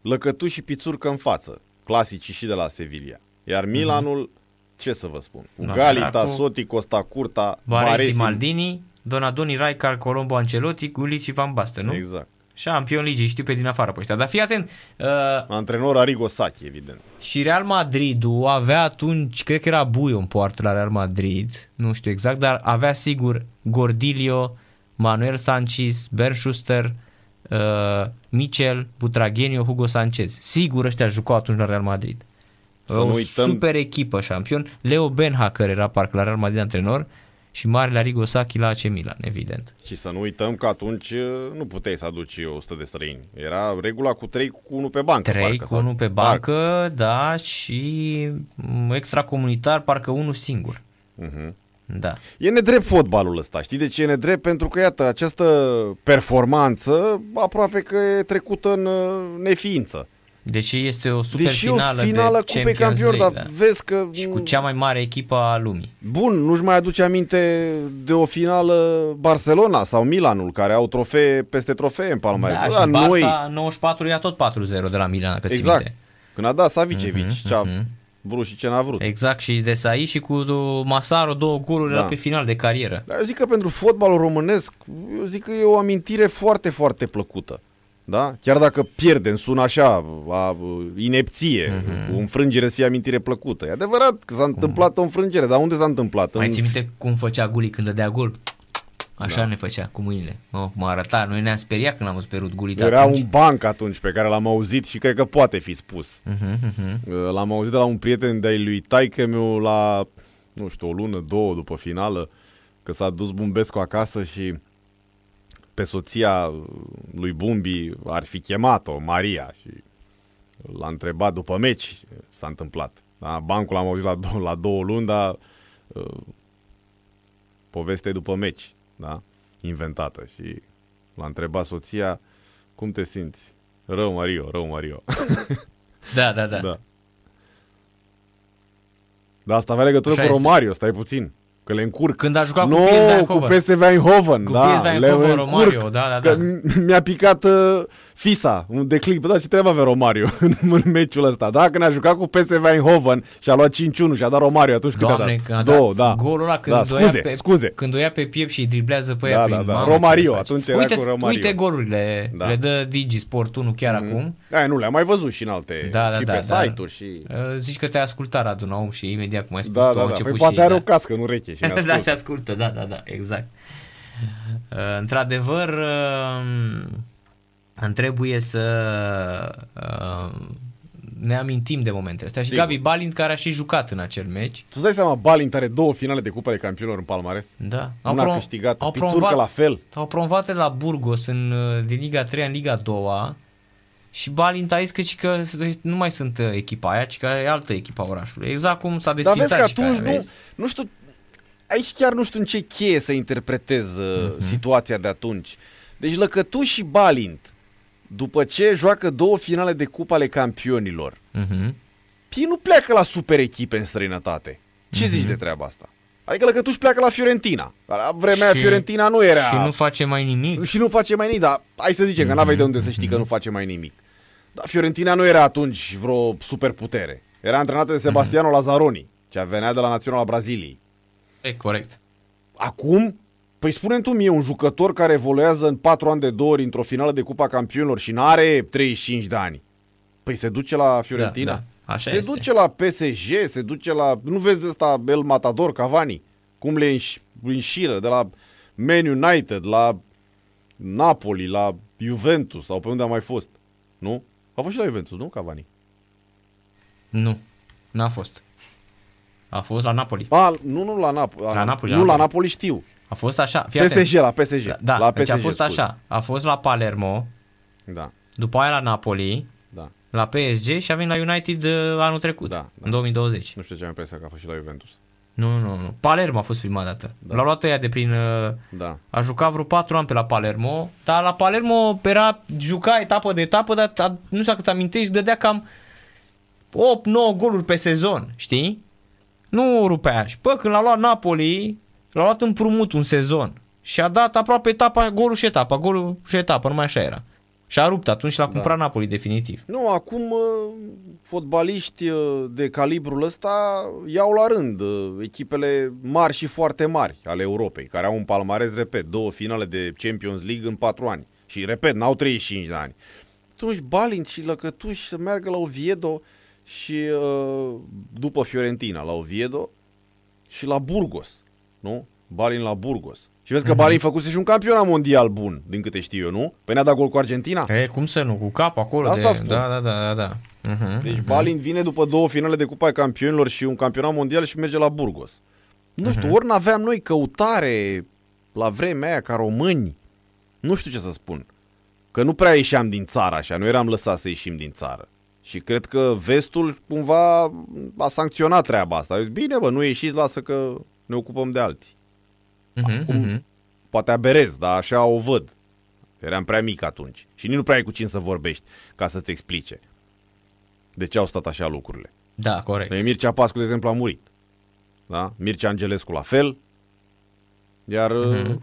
Lăcătu și pițurcă în față. Clasicii și de la Sevilla. Iar Milanul, ce să vă spun? Cu Da, Galita, era cu- Soti, Costa Curta, Baresi, Baresi. Maldini, Donadoni, Rijkaard, Colombo, Ancelotti, Gullit și Van Basten, nu? Exact. Champion League, știu pe din afară pe ăștia. Dar fii atent, uh, Antrenor Arrigo Sacchi, evident. și Real Madridul avea atunci, cred că era Buio în poartă la Real Madrid, nu știu exact, dar avea sigur Gordilio, Manuel Sanchez, Ben Schuster, uh, Michel, Butragenio, Hugo Sanchez. Sigur ăștia jucau atunci la Real Madrid. Să o nu uităm- super echipă șampion. Leo Benhacker era parcă la Real Madrid antrenor și Marele Arrigo Sacchi la AC Milan, evident. Și să nu uităm că atunci uh, nu puteai să aduci 100 de străini. Era regula cu 3 cu 1 pe bancă. 3 parcă, cu sau- unul pe parcă. bancă, da, și mm, extracomunitar parcă unul singur. Mhm. Da. E nedrept fotbalul ăsta, știi de ce e nedrept? Pentru că, iată, această performanță aproape că e trecută în uh, neființă. Deși este o super Deși finală, o finală de cu pe Champions campion, dar League, da. vezi că... Și cu cea mai mare echipă a lumii. Bun, nu-și mai aduce aminte de o finală Barcelona sau Milanul, care au trofee peste trofee în palmares. Da, și Barça 94 ia tot 4-0 de la Milan, că ții exact. minte. Când a dat Savicevic, Mhm, ce a mhm. Vrut și ce n-a vrut. Exact, și de Sai și cu Masaro două goluri Da. da. pe final de carieră. Dar eu zic că pentru fotbalul românesc, eu zic că e o amintire foarte, foarte plăcută. Da? Chiar dacă pierdem, sună așa, a, inepție, Mhm. mm-hmm. o înfrângere să fie amintire plăcută. E adevărat că s-a întâmplat o înfrângere, dar unde s-a întâmplat? Mai În- ții minte cum făcea Guli când dădea gol? Așa Da. ne făcea cu mâinile. Mă, mă arăta, noi ne-am speriat când am văzut pe Rud Gullit Era atunci. un banc atunci pe care l-am auzit și cred că poate fi spus. Mhm, mhm. L-am auzit de la un prieten de-ai lui taică meu la, nu știu, o lună, două după finală, că s-a dus Bumbescu acasă și pe soția lui Bumbi ar fi chemat-o, Maria, și l-a întrebat după meci, s-a întâmplat. Da? Bancul l-am auzit la, dou- la două luni, dar uh, poveste după meci, da? inventată. Și l-a întrebat soția, cum te simți? Rău, Mario, rău, Mario. Da, da, da. Da. Dar asta avea legătură Așa cu este. Romario, stai puțin. Că le încurc. Când a jucat cu nu, PSV cu Eindhoven. PSV Eindhoven, Cu da. PSV le Eindhoven, încurc, Romario, da, da, Că da. mi- mi-a picat uh, fisa, un declic. Bă, da, ce treabă avea Romario în, în meciul ăsta? Da, când a jucat cu PSV Eindhoven și a luat 5-1 și a dat Romario atunci cât a Doamne, dat? când a Două, dat da. golul ăla când da, o ia scuze, pe, scuze. Când o ia pe piept și îi driblează pe ea Da, prin da, da. mamă, Romario, ce faci? atunci era uite, cu Romario. Uite golurile, Da. le dă Digi Sport 1 chiar acum. Aia nu le-am mai văzut și în alte, Da, da, și da, pe da. site-uri și... Uh, Zici că te-ai ascultat, Radu, nou și imediat cum ai spus Da, tu, da, au da. început Păi poate și, are da. o cască, nu reche și ne da, ascultă. și ascultă, da, da, da, exact. Uh, într-adevăr, uh, îmi trebuie să uh, ne amintim de momentele astea. Și Sigur. Gabi Balint, care a și jucat în acel meci, Tu îți dai seama, Balint are două finale de Cupa de Campionilor în palmares? da, Una a pro- câștigat, au Pițurcă promovat, la fel. au promovat la Burgos în, uh, din Liga 3 în Liga 2 și Balint a zis că, ci că nu mai sunt uh, echipa aia, ci că e altă echipa orașului. Exact cum s-a Dar vezi desfințat că și atunci care, nu, vezi? nu știu, aici chiar nu știu în ce cheie să interpretez uh, Mhm. situația de atunci. Deci Lăcătuș și Balint, după ce joacă două finale de cupa ale campionilor, Mhm. ei nu pleacă la super echipe în străinătate. Ce zici de treaba asta? Adică Lăcătuș și pleacă la Fiorentina. La vremea aia Și- Fiorentina nu era... Și nu face mai nimic. și nu face mai nimic, dar hai să zicem că n-aveai de unde să știi că nu face mai nimic. Dar Fiorentina nu era atunci vreo superputere. Era antrenată de Sebastiano Lazzaroni, ce venea de la Naționala Braziliei. E corect. Acum, păi spune tu mie un jucător care evoluează în 4 ani de două ori într-o finală de Cupa Campionilor și n-are 35 de ani. Păi se duce la Fiorentina? Da, da, așa se este. duce la PSG, se duce la... Nu vezi ăsta El Matador, Cavani? Cum le înș- înșiră de la Man United, la Napoli, la Juventus sau pe unde a mai fost. Nu? A fost și la Juventus, nu, Cavani? Nu, n-a fost. A fost la Napoli. A, nu, nu la, Nap- La Napoli, Nu la la Napoli. Napoli știu. A fost așa, fii atent. PSG, la PSG. Da, da la deci a PSG, fost scuze. așa. A fost la Palermo, Da, după aia la Napoli, da. la PSG și a venit la United uh, anul trecut, Da, da. în 2020. Nu știu ce am impresia că a fost și la Juventus. Nu, nu, nu. Palermo a fost prima dată. Da. L-au luat ăia de prin... uh, Da. A jucat vreo 4 ani pe la Palermo, dar la Palermo era, juca etapă de etapă, dar a, nu știu dacă ți amintești, dădea cam 8-9 goluri pe sezon, știi? Nu rupea. Și bă, când l-a luat Napoli, l-a luat împrumut un sezon. Și a dat aproape etapa, golul și etapa, golul și etapa, numai așa era. Și a rupt atunci și l-a cumpărat Napoli definitiv. Nu, acum uh, fotbaliști uh, de calibrul ăsta iau la rând uh, echipele mari și foarte mari ale Europei, care au un palmares, repet, două finale de Champions League în patru ani. Și, repet, n-au 35 de ani. Atunci Balint și Lăcătuși să meargă la Oviedo și uh, după Fiorentina la Oviedo și la Burgos, nu? Balin la Burgos. Și vezi că Balin făcuse și un campionat mondial bun, din câte știu eu, nu? Păi ne-a dat gol cu Argentina. E, cum să nu, cu cap acolo. Asta de... spun. Da, da, da, da. da. Uh-huh. Deci Balin vine după două finale de Cupa ai Campionilor și un campionat mondial și merge la Burgos. Nu știu, ori n-aveam noi căutare la vremea aia ca români. Nu știu ce să spun. Că nu prea ieșeam din țară așa, nu eram lăsați să ieșim din țară. Și cred că vestul cumva a sancționat treaba asta. A zis, bine bă, nu ieșiți, lasă că ne ocupăm de alții. Uh-huh, uh-huh. Poate aberez, dar așa o văd. Eram prea mic atunci. Și nici nu prea ai cu cine să vorbești ca să-ți explice de ce au stat așa lucrurile. Da, corect. Deci Mircea Pascu, de exemplu, a murit. Da? Mircea Angelescu la fel. Iar, uh-huh.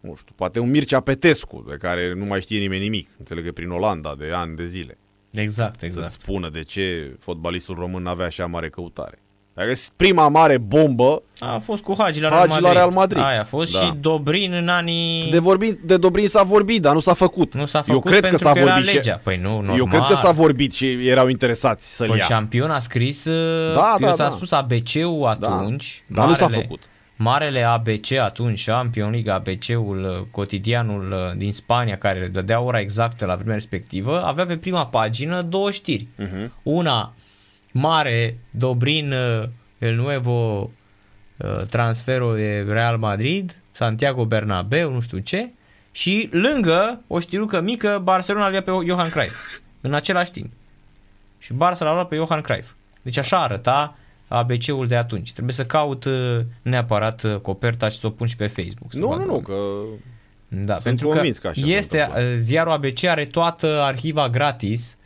nu știu, poate un Mircea Petescu, de care nu mai știe nimeni nimic. Înțeleg că prin Olanda de ani de zile. Exact, Să-ți exact. spună de ce fotbalistul român n-avea așa mare căutare. Dacă prima mare bombă, A fost cu Hagi la Hagi Real la Madrid. Real Madrid. Aia a fost Da. și Dobrin în anii... de, vorbit, de Dobrin s-a vorbit, dar nu s-a făcut. Nu s-a Eu făcut cred pentru că s-a că era vorbit și- legea. Păi nu, normal. Eu cred că s-a vorbit și erau interesați să-l Păi ia. șampion a scris, Da, eu da, s-a da. spus ABC-ul atunci. Dar nu s-a făcut. Marele ABC atunci, Champion League, ABC-ul, uh, cotidianul uh, din Spania, care dădea ora exactă la vremea respectivă, avea pe prima pagină două știri. Mhm. Una mare, Dobrin, uh, el nuevo uh, transferul de Real Madrid, Santiago Bernabeu, nu știu ce, și lângă o știrucă mică, Barcelona l-a pe Johan Cruyff, în același timp. Și Barça l-a luat pe Johan Cruyff. Deci așa arăta ABC-ul de atunci. Trebuie să caut uh, neapărat uh, coperta și să o pun și pe Facebook. să Nu, vadă nu, nu, oamenii. că Da, Sunt pentru că, convins că așa se este, întâmplă. uh, ziarul ABC are toată arhiva gratis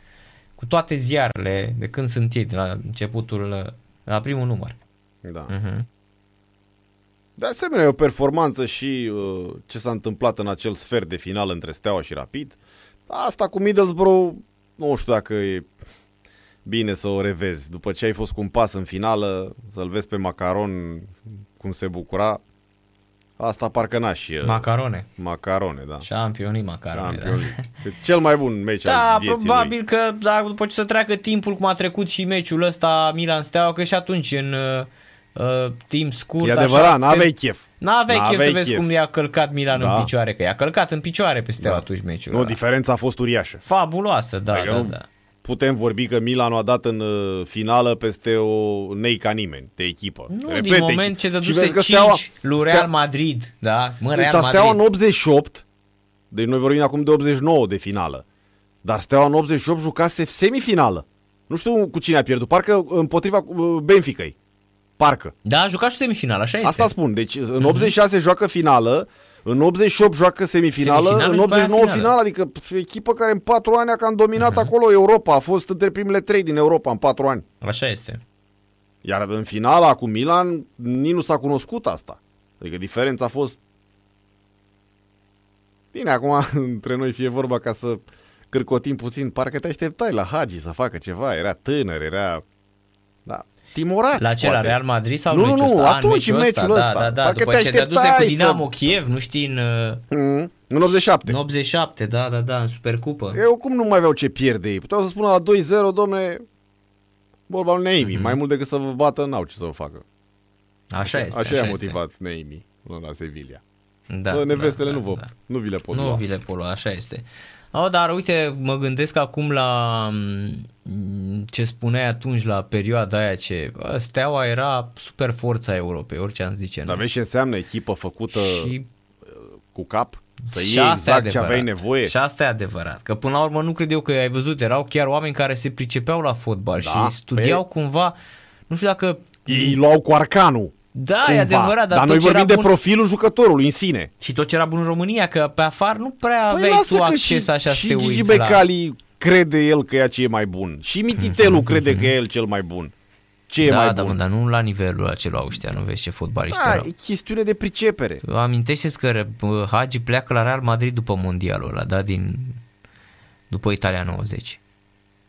cu toate ziarele de când sunt ei, de la începutul, uh, la primul număr. da. Uh-huh. De asemenea, e o performanță și uh, ce s-a întâmplat în acel sfert de final între Steaua și Rapid. Asta cu Middlesbrough, nu știu dacă e bine să o revezi. După ce ai fost cu un pas în finală, să-l vezi pe Macaron cum se bucura, asta parcă n-aș și... uh, Macarone. Macarone, da. Championii macarone. Champion Da. League. Cel mai bun meci Da, al vieții probabil lui. că da, după ce să treacă timpul cum a trecut și meciul ăsta Milan Steaua, că și atunci în uh, uh, timp scurt E adevărat, așa, n-aveai pe- chef. N-aveai chef N-aveai să vezi chef. cum i-a călcat Milan Da. în picioare, că i-a călcat în picioare pe Steaua Da. atunci meciul Nu, ăla. diferența a fost uriașă. Fabuloasă, da, Adică da, nu da. Putem vorbi că Milan a dat în uh, finală peste o nei ca nimeni de echipă. Nu, Repet, din moment echipă. ce Și dăduse vezi 5 că Steaua- lui Stea- Real Madrid, da? Mă, Real Dar Steaua în Madrid. 88, deci noi vorbim acum de 89 de finală, dar Steaua în 88 jucase semifinală. Nu știu cu cine a pierdut, parcă împotriva uh, Benficăi. Parcă. Da, a jucat și semifinal, așa este. Asta spun, deci în 86 joacă finală, în 88 joacă semifinală, Semifinală, în după aia 89 finală. finală, adică pf, echipă care în 4 ani a cam dominat acolo Europa, a fost între primele 3 din Europa în 4 ani. Așa este. Iar în finala cu Milan, nici nu s-a cunoscut asta. Adică diferența a fost... Bine, acum între noi fie vorba ca să cârcotim puțin, parcă te așteptai la Hagi să facă ceva, era tânăr, era... Da, timorat, La ce, la poate. Real Madrid sau Nu, meciul nu, nu, ăsta? Ah, atunci, în în meciul ăsta. Da, da, da. Parcă După te ce te-a dus cu așteptai Dinamo să- Kiev, nu știi, în, uh, Mm, în 87. în 87, da, da, da, în Supercupă. Eu cum nu mai aveau ce pierde ei? Puteau să spună la 2-0, domne, vorba lui Neimi, Mhm. mai mult decât să vă bată, n-au ce să vă facă. Așa este, Așa, așa i-a este. motivat Neimi la Sevilla. Da, Bă, nevestele da, nu, vă, da. nu vi le pot Nu lua. vi le pot lua, așa este. Oh, dar uite, mă gândesc acum la mm, ce spuneai atunci la perioada aia ce bă, Steaua era super forța Europei, orice am zice. Dar nu? vezi ce înseamnă echipă făcută și, cu cap? Să și iei asta e exact ce adevărat. aveai nevoie? Și asta e adevărat. Că până la urmă nu cred eu că ai văzut, erau chiar oameni care se pricepeau la fotbal Da, și studiau pe- cumva, nu știu dacă Ei luau cu arcanul. Da, cumva. e adevărat, dar, dar tot noi ce era vorbim de bun, profilul jucătorului în sine. Și tot ce era bun în România, că pe afară nu prea Păi aveai lasă tu că acces și, așa și să te Gigi uiți la... Becali crede el că e ce e mai bun. Și Mititelu crede că e el cel mai bun. Ce e da, mai da, bun? mă, dar nu la nivelul acelor ăștia, nu vezi ce fotbaliști Da, erau. e chestiune de pricepere. Amintește-ți că bă, Hagi pleacă la Real Madrid după mondialul ăla, da, din... după Italia 90.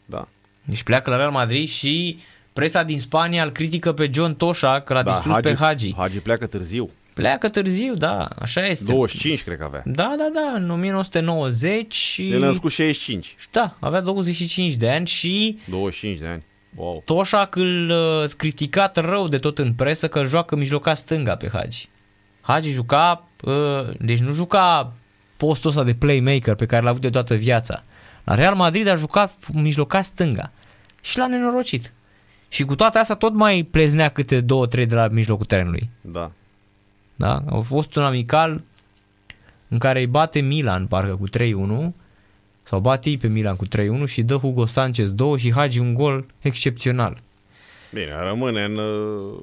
Da. Deci pleacă la Real Madrid și presa din Spania îl critică pe John Toșa că l-a da distrus pe Hagi. Hagi pleacă târziu. Pleacă târziu, da, așa este. 25 cred că avea. Da, da, da, în 1990 și... El a născut 65. Da, avea 25 de ani și 25 de ani. Wow. Toșac îl uh, criticat rău de tot în presă că îl joacă mijloca stânga pe Hagi. Hagi juca, uh, deci nu juca postul ăsta de playmaker pe care l-a avut de toată viața. La Real Madrid a jucat mijloca stânga și l-a nenorocit. Și cu toate astea tot mai pleznea câte două, trei de la mijlocul terenului. Da. Da? A fost un amical în care îi bate Milan, parcă cu 3-1, sau bate ei pe Milan cu 3-1 și dă Hugo Sanchez 2 și Hagi un gol excepțional. Bine, rămâne în... uh,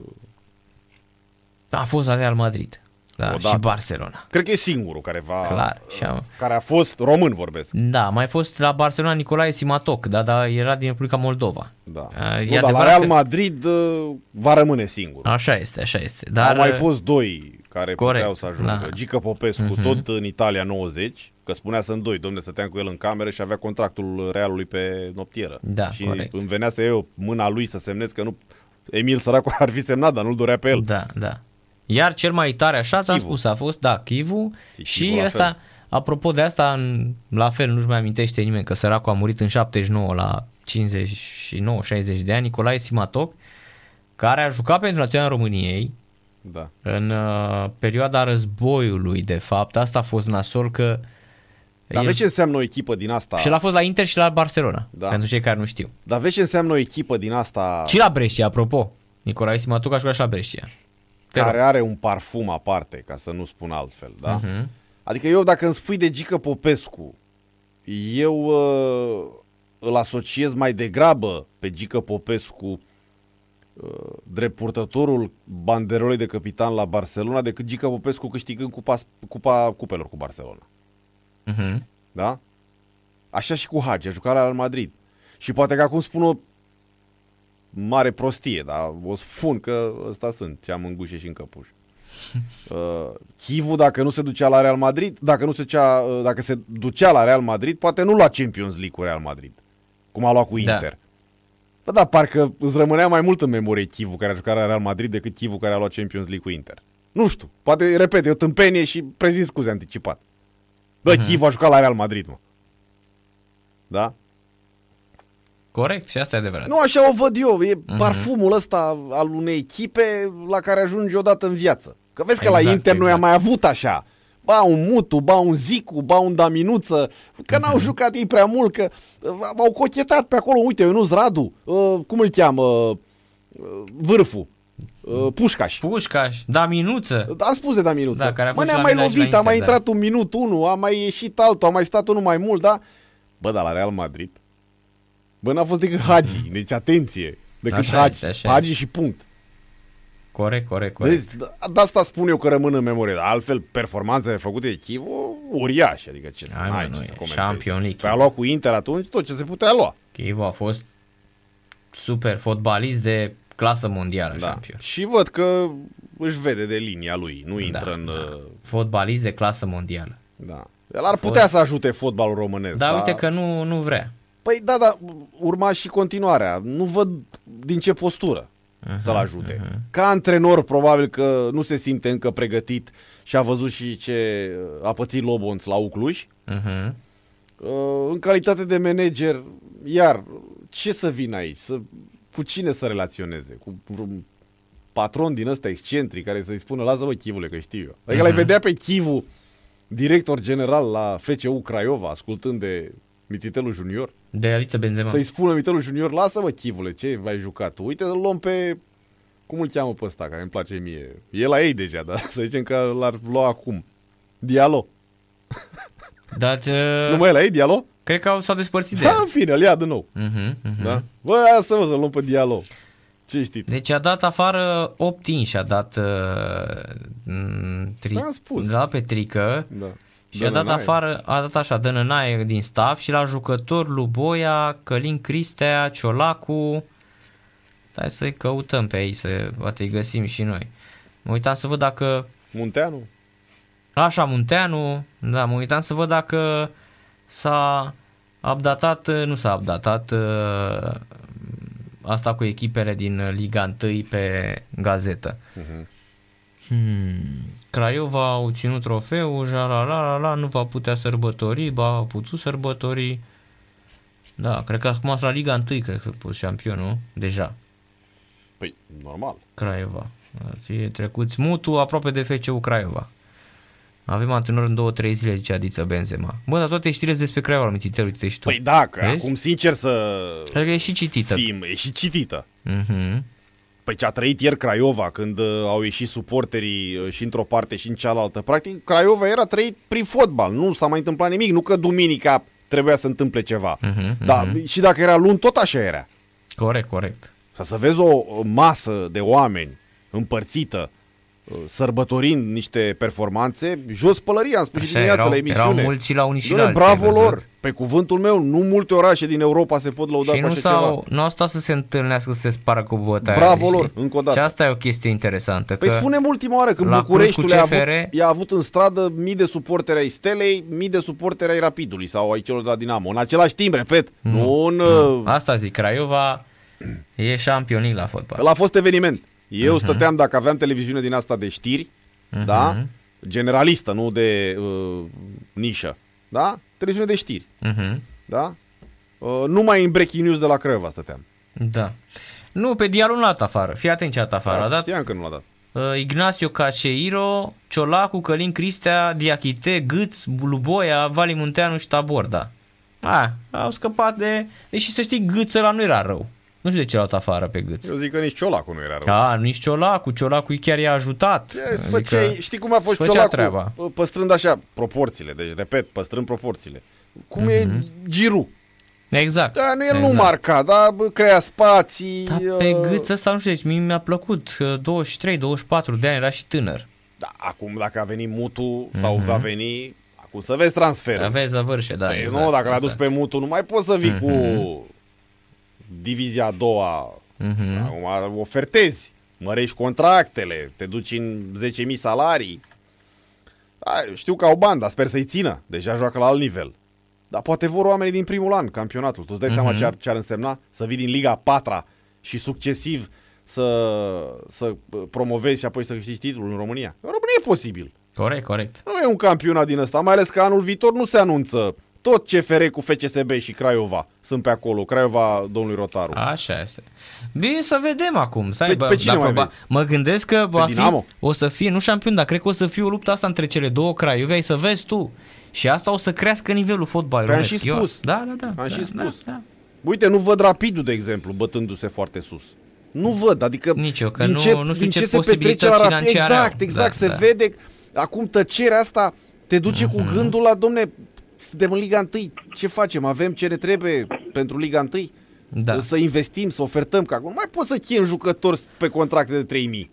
A fost la Real Madrid. Da, Odată. și Barcelona. Cred că e singurul care va... Clar. Și am... Care a fost român, vorbesc. Da, a mai fost la Barcelona Nicolae Simatoc, da, da, era din Republica Moldova. Da. A, e nu, dar la adevărat Real că- Madrid uh, va rămâne singur. Așa este, așa este. Dar Dar Au mai fost doi care Corect, puteau să ajungă. da. Gică Popescu, Mhm. tot în Italia 90, că spunea sunt doi, domne, stăteam cu el în cameră și avea contractul Realului pe noptieră. Da, și corect. îmi venea să eu mâna lui să semnez că nu... Emil Săracu ar fi semnat, dar nu-l dorea pe el. Da, da. Iar cel mai tare, așa ți-am Chivu. spus, a fost, da, Chivu Și și Chivu la ăsta, fel. apropo de asta, în, la fel, nu-și mai amintește nimeni că săracul a murit în 79 la 59-60 de ani, Nicolae Simatoc, care a jucat pentru Naționala României Da. în uh, perioada războiului, de fapt. Asta a fost nasol că... Dar el- vezi ce înseamnă o echipă din asta? Și el a fost la Inter și la Barcelona, Da. pentru cei care nu știu. Dar vezi ce înseamnă o echipă din asta Și la Brescia, apropo. Nicolae Simatoc a jucat și la Brescia. Te care rog. are un parfum aparte, ca să nu spun altfel, da? Mhm. Adică eu dacă îmi spui de Gică Popescu, eu uh, îl asociez mai degrabă pe Gică Popescu uh, drept purtătorul banderolei de capitan la Barcelona decât Gică Popescu câștigând cupa, cupa cupelor cu Barcelona. Mhm. Da? Așa și cu Hagi, a jucat la Real Madrid. Și poate că acum spun o mare prostie, dar o spun că ăsta sunt, ce am în gușe și în căpuș. Uh, Chivu, dacă nu se ducea la Real Madrid, dacă, nu se ducea, uh, dacă se ducea la Real Madrid, poate nu lua Champions League cu Real Madrid, cum a luat cu Da. Inter. Bă, da, parcă îți rămânea mai mult în memorie Chivu care a jucat la Real Madrid decât Chivu care a luat Champions League cu Inter. Nu știu, poate, repet, e o tâmpenie și prezint scuze anticipat. Bă, uh-huh. Chivu a jucat la Real Madrid, mă. Da? Corect, și asta e adevărat. Nu așa o văd eu, e uh-huh. parfumul ăsta al unei echipe la care ajungi odată în viață. Că vezi că la Exact, Inter noi am exact. mai avut așa. Ba un Mutu, ba un Zicu, ba un Daminuță, că n-au jucat ei prea mult, că uh, au cochetat pe acolo, uite, Ionuț Radu, uh, cum îl cheamă, uh, vârful, uh, Pușcaș. Pușcaș, da, minuță. Am spus de Daminuță. Da, care a Mă, fost ne-a la mai Milan și la lovit, a mai Inter, da. intrat un minut, unul, a mai ieșit altul, a mai stat unul mai mult, da? Bă, dar la Real Madrid, bă, n-a fost decât Hagi, deci atenție, decât Așa Hagi, este, așa Hagi și punct. Corect, corect, corect. Vezi, de, de asta spun eu că rămân în memorie, dar altfel performanțele făcute de Chivu, uriașe, adică ce să, Hai, mă, n-ai nu ce e. să comentezi. Champion League. Păi a luat cu Inter atunci tot ce se putea lua. Chivu a fost super fotbalist de clasă mondială, Da. champion. Și văd că își vede de linia lui, nu intră în... da. uh, Fotbalist de clasă mondială. Da. El ar putea să ajute fotbalul românesc. Dar uite că nu, nu vrea. Păi da, da, urma și continuarea. Nu văd din ce postură uh-huh, să-l ajute. Uh-huh. Ca antrenor, probabil că nu se simte încă pregătit și a văzut și ce a pățit Lobonț la Ucluj. Uh-huh. Uh, În calitate de manager, iar, ce să vină aici? Să, cu cine să relaționeze? Cu un patron din ăsta excentric care să-i spună, lasă-mă Chivule, că știu eu. Adică uh-huh. l-ai vedea pe Chivu, director general la FCU Craiova, ascultând de Mititelu Junior? De Aliță Benzema. Să-i spună Mitelu Junior, lasă-mă, chivule, ce ai jucat tu? Uite, îl luăm pe... Cum îl cheamă pe ăsta, care îmi place mie? E la ei deja, dar să zicem că l-ar lua acum. Dialo. Dar uh, Nu mai e la ei, Dialo? cred că au, s-au despărțit de Da, el. în fine, îl ia de nou. Uh-huh, uh-huh. Da? Bă, ia să vă să luăm pe Dialo. Ce știi tu? Deci a dat afară 8 inși, a dat uh, m, tri, Am spus. da, pe trică Da. Și a dat Dănănaie. afară, a dat așa, Dănănaie din staff și la jucător Luboia, Călin Cristea, Ciolacu, stai să-i căutăm pe aici, să poate îi găsim și noi. Mă uitam să văd dacă Munteanu? Așa, Munteanu, da, mă uitam să văd dacă s-a updatat, nu s-a updatat uh, asta cu echipele din Liga 1 pe gazetă. Mhm. Hmm. Craiova au ținut trofeul, ja, la, la, la, la, nu va putea sărbători, ba, a putut sărbători. Da, cred că acum sunt la Liga 1, cred că fost șampionul, deja, Păi, normal. Craiova. Ar fi trecuți mutu aproape de FCU Craiova. Avem antrenor în două, trei zile, zicea Diță Benzema. Bă, dar toate știrile despre Craiova, mitite, uite și tu. Păi da, că Vezi? acum sincer să Cred că e și citită. fim, e și citită. Mhm. Păi ce a trăit ieri Craiova când uh, au ieșit suporterii uh, și într-o parte și în cealaltă. Practic, Craiova era trăit prin fotbal. Nu s-a mai întâmplat nimic. Nu că duminica trebuia să întâmple ceva. Mhm, Da, mhm. și dacă era luni, tot așa era. Corect, corect. Să, să vezi o o masă de oameni împărțită, uh, sărbătorind niște performanțe, jos pălăria, am spus și Așa, dimineața erau, la emisiune. erau mulți și la unii și la Doamne, alții, ai bravo văzut? lor! Pe cuvântul meu, nu multe orașe din Europa se pot lăuda și cu nu, așa s-au, ceva. nu au stat să se întâlnească, să se spară cu bătaia. Bravo lor, încă o dată. Și asta e o chestie interesantă. Păi că spune ultima oară când la Cluj Bucureștiul cu a CFR avut, i-a avut în stradă mii de suporteri ai Stelei, mii de suporteri ai Rapidului sau ai celor de la Dinamo. În același timp, repet, nu în... uh, Asta zic, Craiova e șampionic la fotbal. Ăla a fost eveniment. Eu Mhm. stăteam, dacă aveam televiziune din asta de știri, da? Generalistă, nu de uh, nișă. Da? Televiziune de știri. Mhm. Da? Uh, numai în breaking news de la Craiova stăteam. Da. Nu, pe dialul nu l-a dat afară. Fii atent ce a dat afară. A Da, dat știam că nu l-a dat. uh, Ignacio Caceiro, Ciolacu, Călin Cristea, Diachite, Gâț, Luboia, Vali Munteanu și Taborda. A, au scăpat de... Deși să știi, Gâț ăla nu era rău. Nu știu de ce l-au dat afară pe Gâț. Eu zic că nici Ciolacu nu era rău. A, nici Ciolacu, Ciolacu chiar i-a ajutat. Yes, făceai, știi cum a fost făcea Ciolacu? treaba. Păstrând așa proporțiile, deci repet, păstrând proporțiile. Cum Mhm. e Giru. Exact. Da, nu, el exact. nu marca, dar bă, crea spații. Dar pe uh, Gâț ăsta, nu știu, deci mie mi-a plăcut. uh, 23-24 de ani, era și tânăr. Da, acum dacă a venit Mutu sau va veni, acum să vezi transferul. Aveți zăvârșe, da, Păi exact. nu, dacă l-a dus exact. pe Mutu, nu mai poți să vii cu divizia a doua. Mhm. Acum ofertezi, mărești contractele, te duci în 10.000 salarii. Da, știu că au bani, dar sper să-i țină. Deja joacă la alt nivel. Dar poate vor oamenii din primul an campionatul. Tu îți dai seama ce ar, ce ar însemna să vii din Liga 4 și succesiv să, să promovezi și apoi să câștigi titlul în România. În România e posibil. Corect, corect. Nu e un campionat din ăsta, mai ales că anul viitor nu se anunță. Tot CFR cu FCSB și Craiova sunt pe acolo. Craiova domnului Rotaru. Așa este. Bine, să vedem acum. Stai, Pe- bă, pe cine dacă mai va- vezi? Mă gândesc că va fi, Dinamo? o să fie, nu șampion, dar cred că o să fie o luptă asta între cele două Craiove, ai să vezi tu. Și asta o să crească nivelul fotbalului. Păi am românesc. și spus. Eu, da, da, da. Am da, și spus. Da, da. Uite, nu văd Rapidul, de exemplu, bătându-se foarte sus. Nu văd, adică Nici eu, că din nu- ce, nu știu din ce ce se petrece posibilități la Rapid. financiare au. Exact, exact, Da, se da. vede. Acum tăcerea asta te duce cu Mhm. gândul la, domne, suntem în Liga 1, ce facem? Avem ce ne trebuie pentru Liga 1? Da. Să investim, să ofertăm, că acum nu mai poți să chem jucători pe contracte de 3000.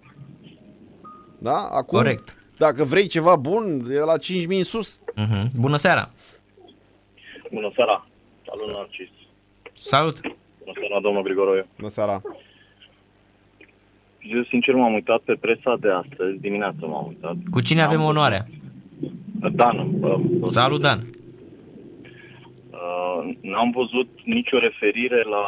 Da? Acum, Corect. dacă vrei ceva bun, e la 5000 în sus. Mhm. Bună seara. Bună seara! Salut, Narcis! Salut. Bună seara, domnul Grigoroiu! Bună seara. Eu, sincer, m-am uitat pe presa de astăzi, dimineața m-am uitat. Cu cine Am avem văzut- onoarea? Dan. bă, bă, Salut, Dan. Uh, n-am văzut nicio referire la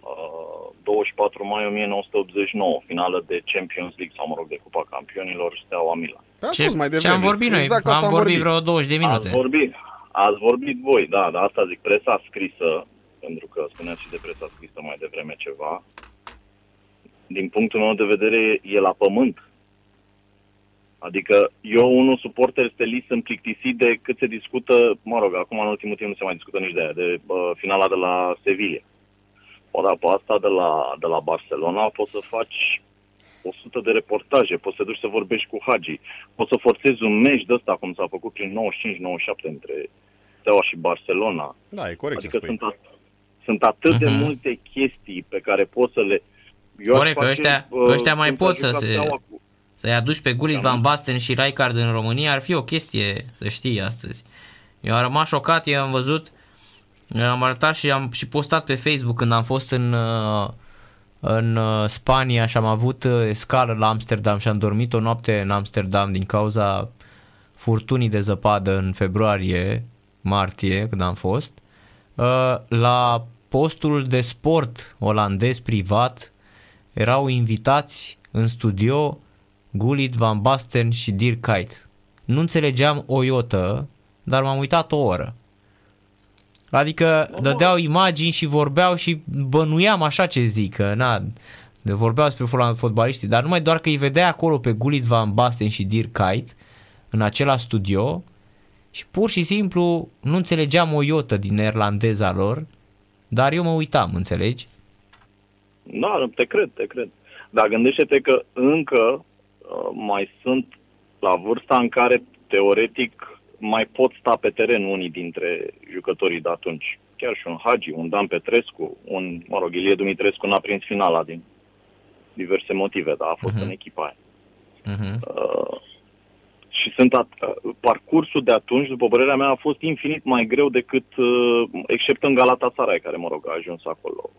uh, 24 mai 1989, finală de Champions League sau, mă rog, de Cupa Campionilor, Steaua Milan. Am Ce, spus mai ce devreme. am vorbit noi? Exact asta am vorbit vreo 20 de minute. Ați vorbit, ați vorbit voi, da, dar asta zic, presa scrisă, pentru că spuneați și de presa scrisă mai devreme ceva, din punctul meu de vedere, e la pământ. Adică eu, unul suporter stelist, sunt plictisit de cât se discută, mă rog, acum în ultimul timp nu se mai discută nici de aia, de uh, finala de la Sevilla. O, dar pe asta de la, de la Barcelona poți să faci 100 de reportaje, poți să te duci să vorbești cu Hagi, poți să forțezi un meci de ăsta, cum s-a făcut prin 95-97 între Steaua și Barcelona. Da, e corect Adică ce spui. sunt, at- sunt atât de Mhm. multe chestii pe care poți să le... Eu aș Corect, că face, ăștia, uh, ăștia mai când pot aș să juca se... Steaua cu- Să-i aduci pe Gullit, Van Basten și Rijkaard în România ar fi o chestie, să știi, astăzi. Eu am rămas șocat, eu am văzut, am arătat și am și postat pe Facebook când am fost în, uh, în uh, Spania și am avut uh, scală la Amsterdam și am dormit o noapte în Amsterdam din cauza furtunii de zăpadă în februarie, martie, când am fost. Uh, La postul de sport olandez privat erau invitați în studio Gullit, Van Basten și Dirk Kuyt. Nu înțelegeam o iotă, dar m-am uitat o oră. Adică dădeau imagini și vorbeau și bănuiam așa ce zic, că na, vorbeau despre fotbal- fotbaliștii, dar numai doar că îi vedea acolo pe Gullit, Van Basten și Dirk Kuyt în același studio și pur și simplu nu înțelegeam o iotă din neerlandeza lor, dar eu mă uitam, înțelegi? Da, te cred, te cred. Dar gândește-te că încă uh, mai sunt la vârsta în care, teoretic, mai pot sta pe teren unii dintre jucătorii de atunci. Chiar și un Hagi, un Dan Petrescu, un, mă rog, Ilie Dumitrescu n-a prins finala din diverse motive, dar a fost uh-huh. în echipa aia. Uh-huh. Uh, și sunt at- uh, parcursul de atunci, după părerea mea, a fost infinit mai greu decât, uh, exceptând Galatasaray, care, mă rog, a ajuns acolo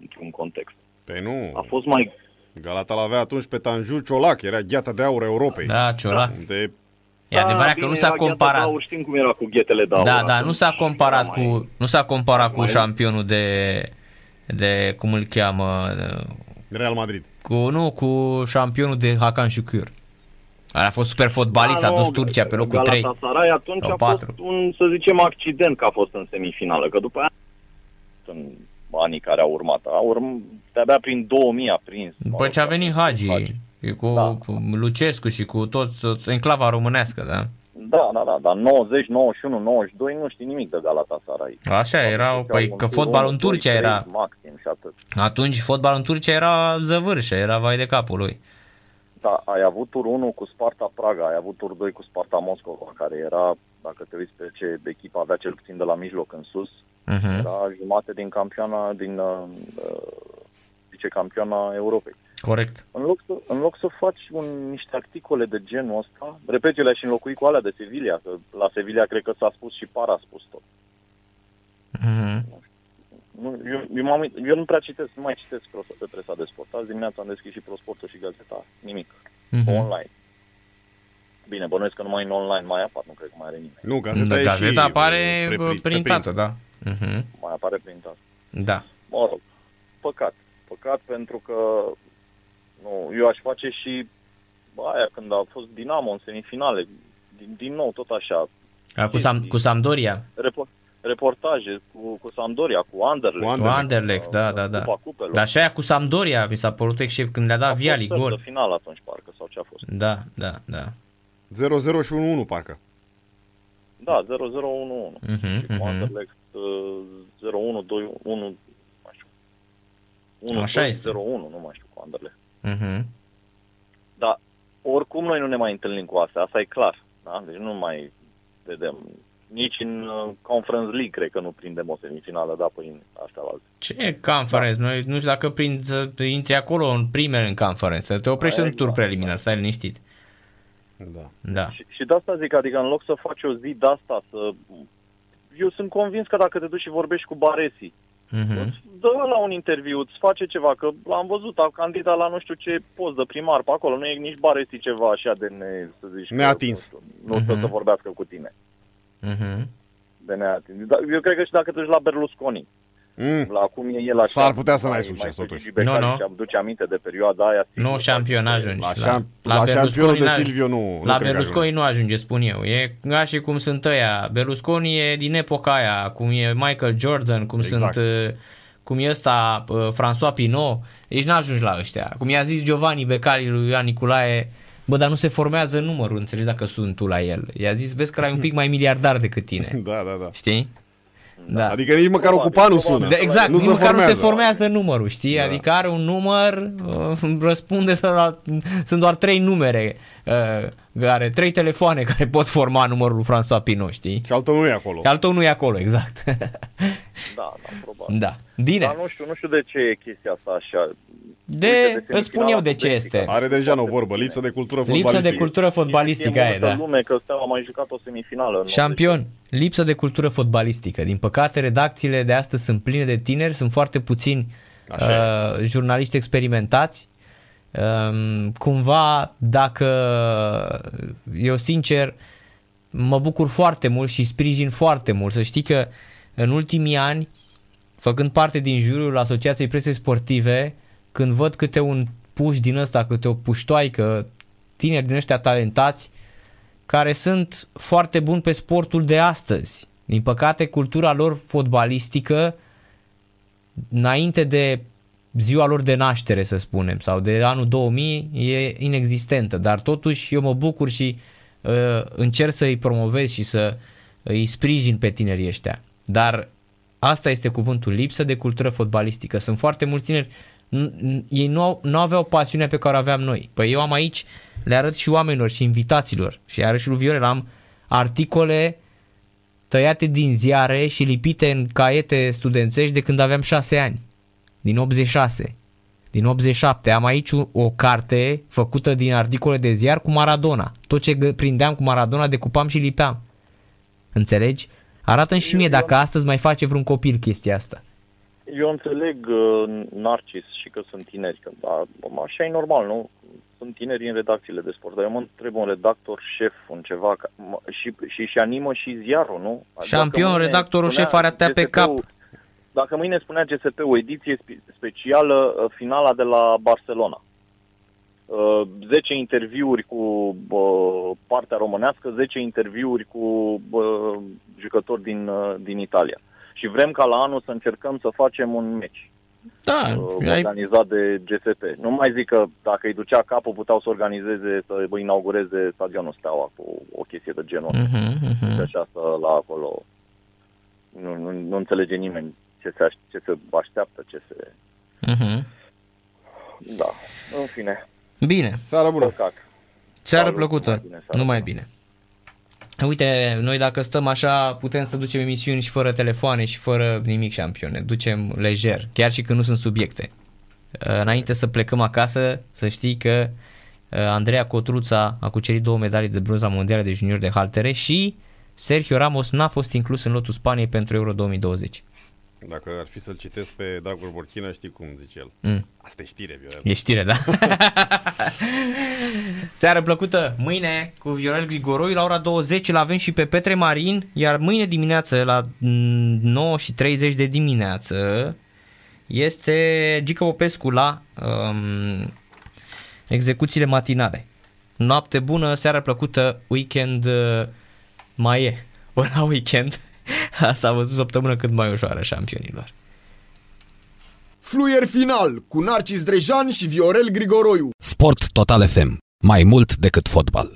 într-un context. Pe nu. A fost mai Galata l-avea atunci pe Tanju Ciolac, era gheata de aur a Europei. Da, Ciolac. De... E adevărat că bine, nu s-a era gheata comparat. de Aur, știm cum era cu ghetele de aur. Da, da, nu atunci. s-a comparat Era cu nu s-a comparat cu mai- șampionul de de cum îl cheamă Real Madrid. cu nu cu șampionul de Hakan Şükür. Ăla a fost super fotbalist, a Da, dus nu, Turcia pe locul 3. Galatasaray atunci sau a patru. fost un, să zicem, accident că a fost în semifinală, că după aia în anii care au urmat. A urm, de-abia prin 2000 a prins. După ce a venit Hagi cu, Da. cu Lucescu și cu toți toți enclava românească, da? Da, da, da, dar 90, 91, 92 nu știi nimic de Galatasaray. Așa erau, Deci păi au că un tur, fotbalul unu, în doi, Turcia trei, era Maxim și atât. atunci fotbalul în Turcia era zăvârșă, era vai de capul lui. Da, ai avut tur 1 cu Sparta Praga, ai avut tur 2 cu Sparta Moscova, care era, dacă te uiți pe ce echipă avea cel puțin de la mijloc în sus, Uh-huh. era jumate din campioana, din uh, uh, vicecampioana Europei. Corect. În loc, să, în loc să faci un, niște articole de genul ăsta, repet, eu le-aș înlocui cu alea de Sevilla, că la Sevilla cred că s-a spus și Para a spus tot. Uh-huh. Nu, eu, eu, m-am, uit- eu nu prea citesc, nu mai citesc pros- pe presa de sport. Azi dimineața am deschis și ProSportul și Gazeta. Nimic. Mhm. Online. Bine, bănuiesc că numai în online mai apar, nu cred că mai are nimeni. Nu, gazeta, Da, e gazeta și apare pre- bă, pre- printată, preprint. da. Uh-huh. Mai apare printat. Da. Mă rog, păcat. Păcat pentru că nu, eu aș face și aia când a fost Dinamo în semifinale, din, din nou tot așa, A, Cu, Sam, cu Sampdoria. repo- reportaje cu, cu Sampdoria, cu Anderlecht. Cu Cu Anderlecht. Anderlecht, da, da, da. Cupa Cupelor. Dar și aia cu Sampdoria mi s-a părut except când le-a dat A fost Viali sfert gol. De final atunci, parcă, sau ce a fost. Da, da, da. 0-0 și 1-1 parcă. Da, 0-0-1-1. Mhm, Și cu mhm. Anderlecht uh, 0-1, 2-1, nu mai știu. 1, Așa 2, este. 0-1, nu mai știu cu Anderlecht. Mhm. Dar oricum noi nu ne mai întâlnim cu astea, asta e clar. Da? Deci nu mai vedem. Nici în uh, Conference League cred că nu prindem o semifinală, da, păi în astea alte. Ce conference? Noi nu știu dacă prind să intri acolo în primele în conference. Să te oprești Da, în tur exact. preliminar, stai liniștit. Da. Da. Și, și de asta zic, adică în loc să faci o zi de asta, să... Eu sunt convins că dacă te duci și vorbești cu Baresi, Mhm. îți dă la un interviu, îți face ceva, că l-am văzut, a candidat la nu știu ce post de primar pe acolo, nu e nici Baresi ceva așa de ne, să zici, că, Neatins. Nu, știu, nu Mhm. să, să vorbească cu tine, Mhm. de neatins. Dar eu cred că și dacă te duci la Berlusconi, Mm. la cum e el așa... S-ar putea să n-ai mai- succes, mai totuși. Sugi Becali Nu, nu. Și aduce aminte de perioada aia. sigur, Nu șampion ajungi. La, șam- la, Berlusconi șampionul de n-a- Silvio nu. La nu cred că Berlusconi ajunge. nu ajunge, spun eu. E ca și cum sunt ăia. Berlusconi e din epoca aia, cum e Michael Jordan, cum Exact. sunt uh, cum e ăsta uh, François Pinot. Deci n-ajungi la ăștia. Cum i-a zis Giovanni Becali lui Ioan Niculae, bă, dar nu se formează numărul, înțelegi dacă sunt tu la el. I-a zis, vezi că ai un pic mai miliardar decât tine. Da, da, da. Știi? Da. Adică nici măcar Probabil, ocupa nu probabil. sună. De, exact, nu nici se măcar nu se formează. formează numărul, știi? Da. Adică are un număr, uh, răspunde de la, sunt doar trei numere, uh, care, trei telefoane care pot forma numărul lui François Pinot, știi? Și altul nu e acolo. Și altul nu e acolo, exact. Da, da, probabil. da. Bine. Dar nu știu, nu știu de ce e chestia asta așa. De, Uite, de îți spun eu de ce semifinala este. Are deja o vorbă, lipsă de cultură Lipsă fotbalistică. de cultură fotbalistică Știe aia, multă da. lume că Steaua a mai jucat o semifinală. în Șampion, lipsă de cultură fotbalistică. Din păcate, redacțiile de astăzi sunt pline de tineri, sunt foarte puțini Așa uh, jurnaliști experimentați. Um, cumva, dacă eu sincer mă bucur foarte mult și sprijin foarte mult. Să știi că în ultimii ani, făcând parte din juriul Asociației Presei Sportive, când văd câte un puș din ăsta, câte o puștoaică, tineri din ăștia talentați, care sunt foarte buni pe sportul de astăzi. Din păcate, cultura lor fotbalistică, înainte de ziua lor de naștere, să spunem, sau de anul 2000, e inexistentă. Dar totuși eu mă bucur și uh, încerc să-i promovez și să îi sprijin pe tinerii ăștia. Dar asta este cuvântul, lipsă de cultură fotbalistică. Sunt foarte mulți tineri, n- n- ei nu, au, nu aveau pasiunea pe care o aveam noi. Păi eu am aici, le arăt și oamenilor și invitaților și arăt și lui Viorel, am articole tăiate din ziare și lipite în caiete studențești de când aveam 6 ani, din 86, din 87. Am aici o, o carte făcută din articole de ziar cu Maradona. Tot ce gă- prindeam cu Maradona decupam și lipeam. Înțelegi? Arată-mi și mie dacă astăzi mai face vreun copil chestia asta. Eu înțeleg uh, Narcis și că sunt tineri, că da, așa e normal, nu? Sunt tineri în redacțiile de sport, dar eu mă întreb un redactor șef, un ceva, ca, mă- și, și, și animă și ziarul, nu? Adică Șampion, mâine redactorul spunea șef are atea pe GSP-ul cap. Dacă mâine spunea GSP o ediție spe- specială, uh, finala de la Barcelona, Uh, 10 interviuri cu uh, partea românească, 10 interviuri cu uh, jucători din, uh, din Italia. Și vrem ca la anul să încercăm să facem un meci Da, uh, ai, organizat de GSP. Nu mai zic că dacă îi ducea capul puteau să organizeze, să inaugureze stadionul Steaua cu o chestie de genul ăsta. Mhm, mhm. Deci asta la acolo nu, nu, nu înțelege nimeni ce se, aș- ce se așteaptă, ce se... Mhm. Da, în fine, Bine, Seara bună! păcat. seară Salut, plăcută, numai bine, seară numai bună. bine. Uite, noi dacă stăm așa, putem să ducem emisiuni și fără telefoane și fără nimic șampione. Ducem lejer, chiar și când nu sunt subiecte. Uh, Înainte să plecăm acasă, să știi că uh, Andreea Cotruța a cucerit două medalii de bronz la mondiale de junior de haltere și Sergio Ramos n-a fost inclus în lotul Spaniei pentru Euro 2020. Dacă ar fi să-l citesc pe Dragoș Borchina, știi cum zice el. Mm. Asta e știre, Viorel. E știre, da? Seară plăcută! Mâine cu Viorel Grigoroi la ora 20 îl avem și pe Petre Marin, iar mâine dimineață la mm, 9 și 30 de dimineață este Gica Popescu la um, execuțiile matinale. Noapte bună, seară plăcută, weekend uh, mai e. Ori la weekend, asta a văzut săptămână cât mai ușoară șampionilor. Fluier final cu Narcis Drejan și Viorel Grigoroiu. Sport Total FM. Mai mult decât fotbal.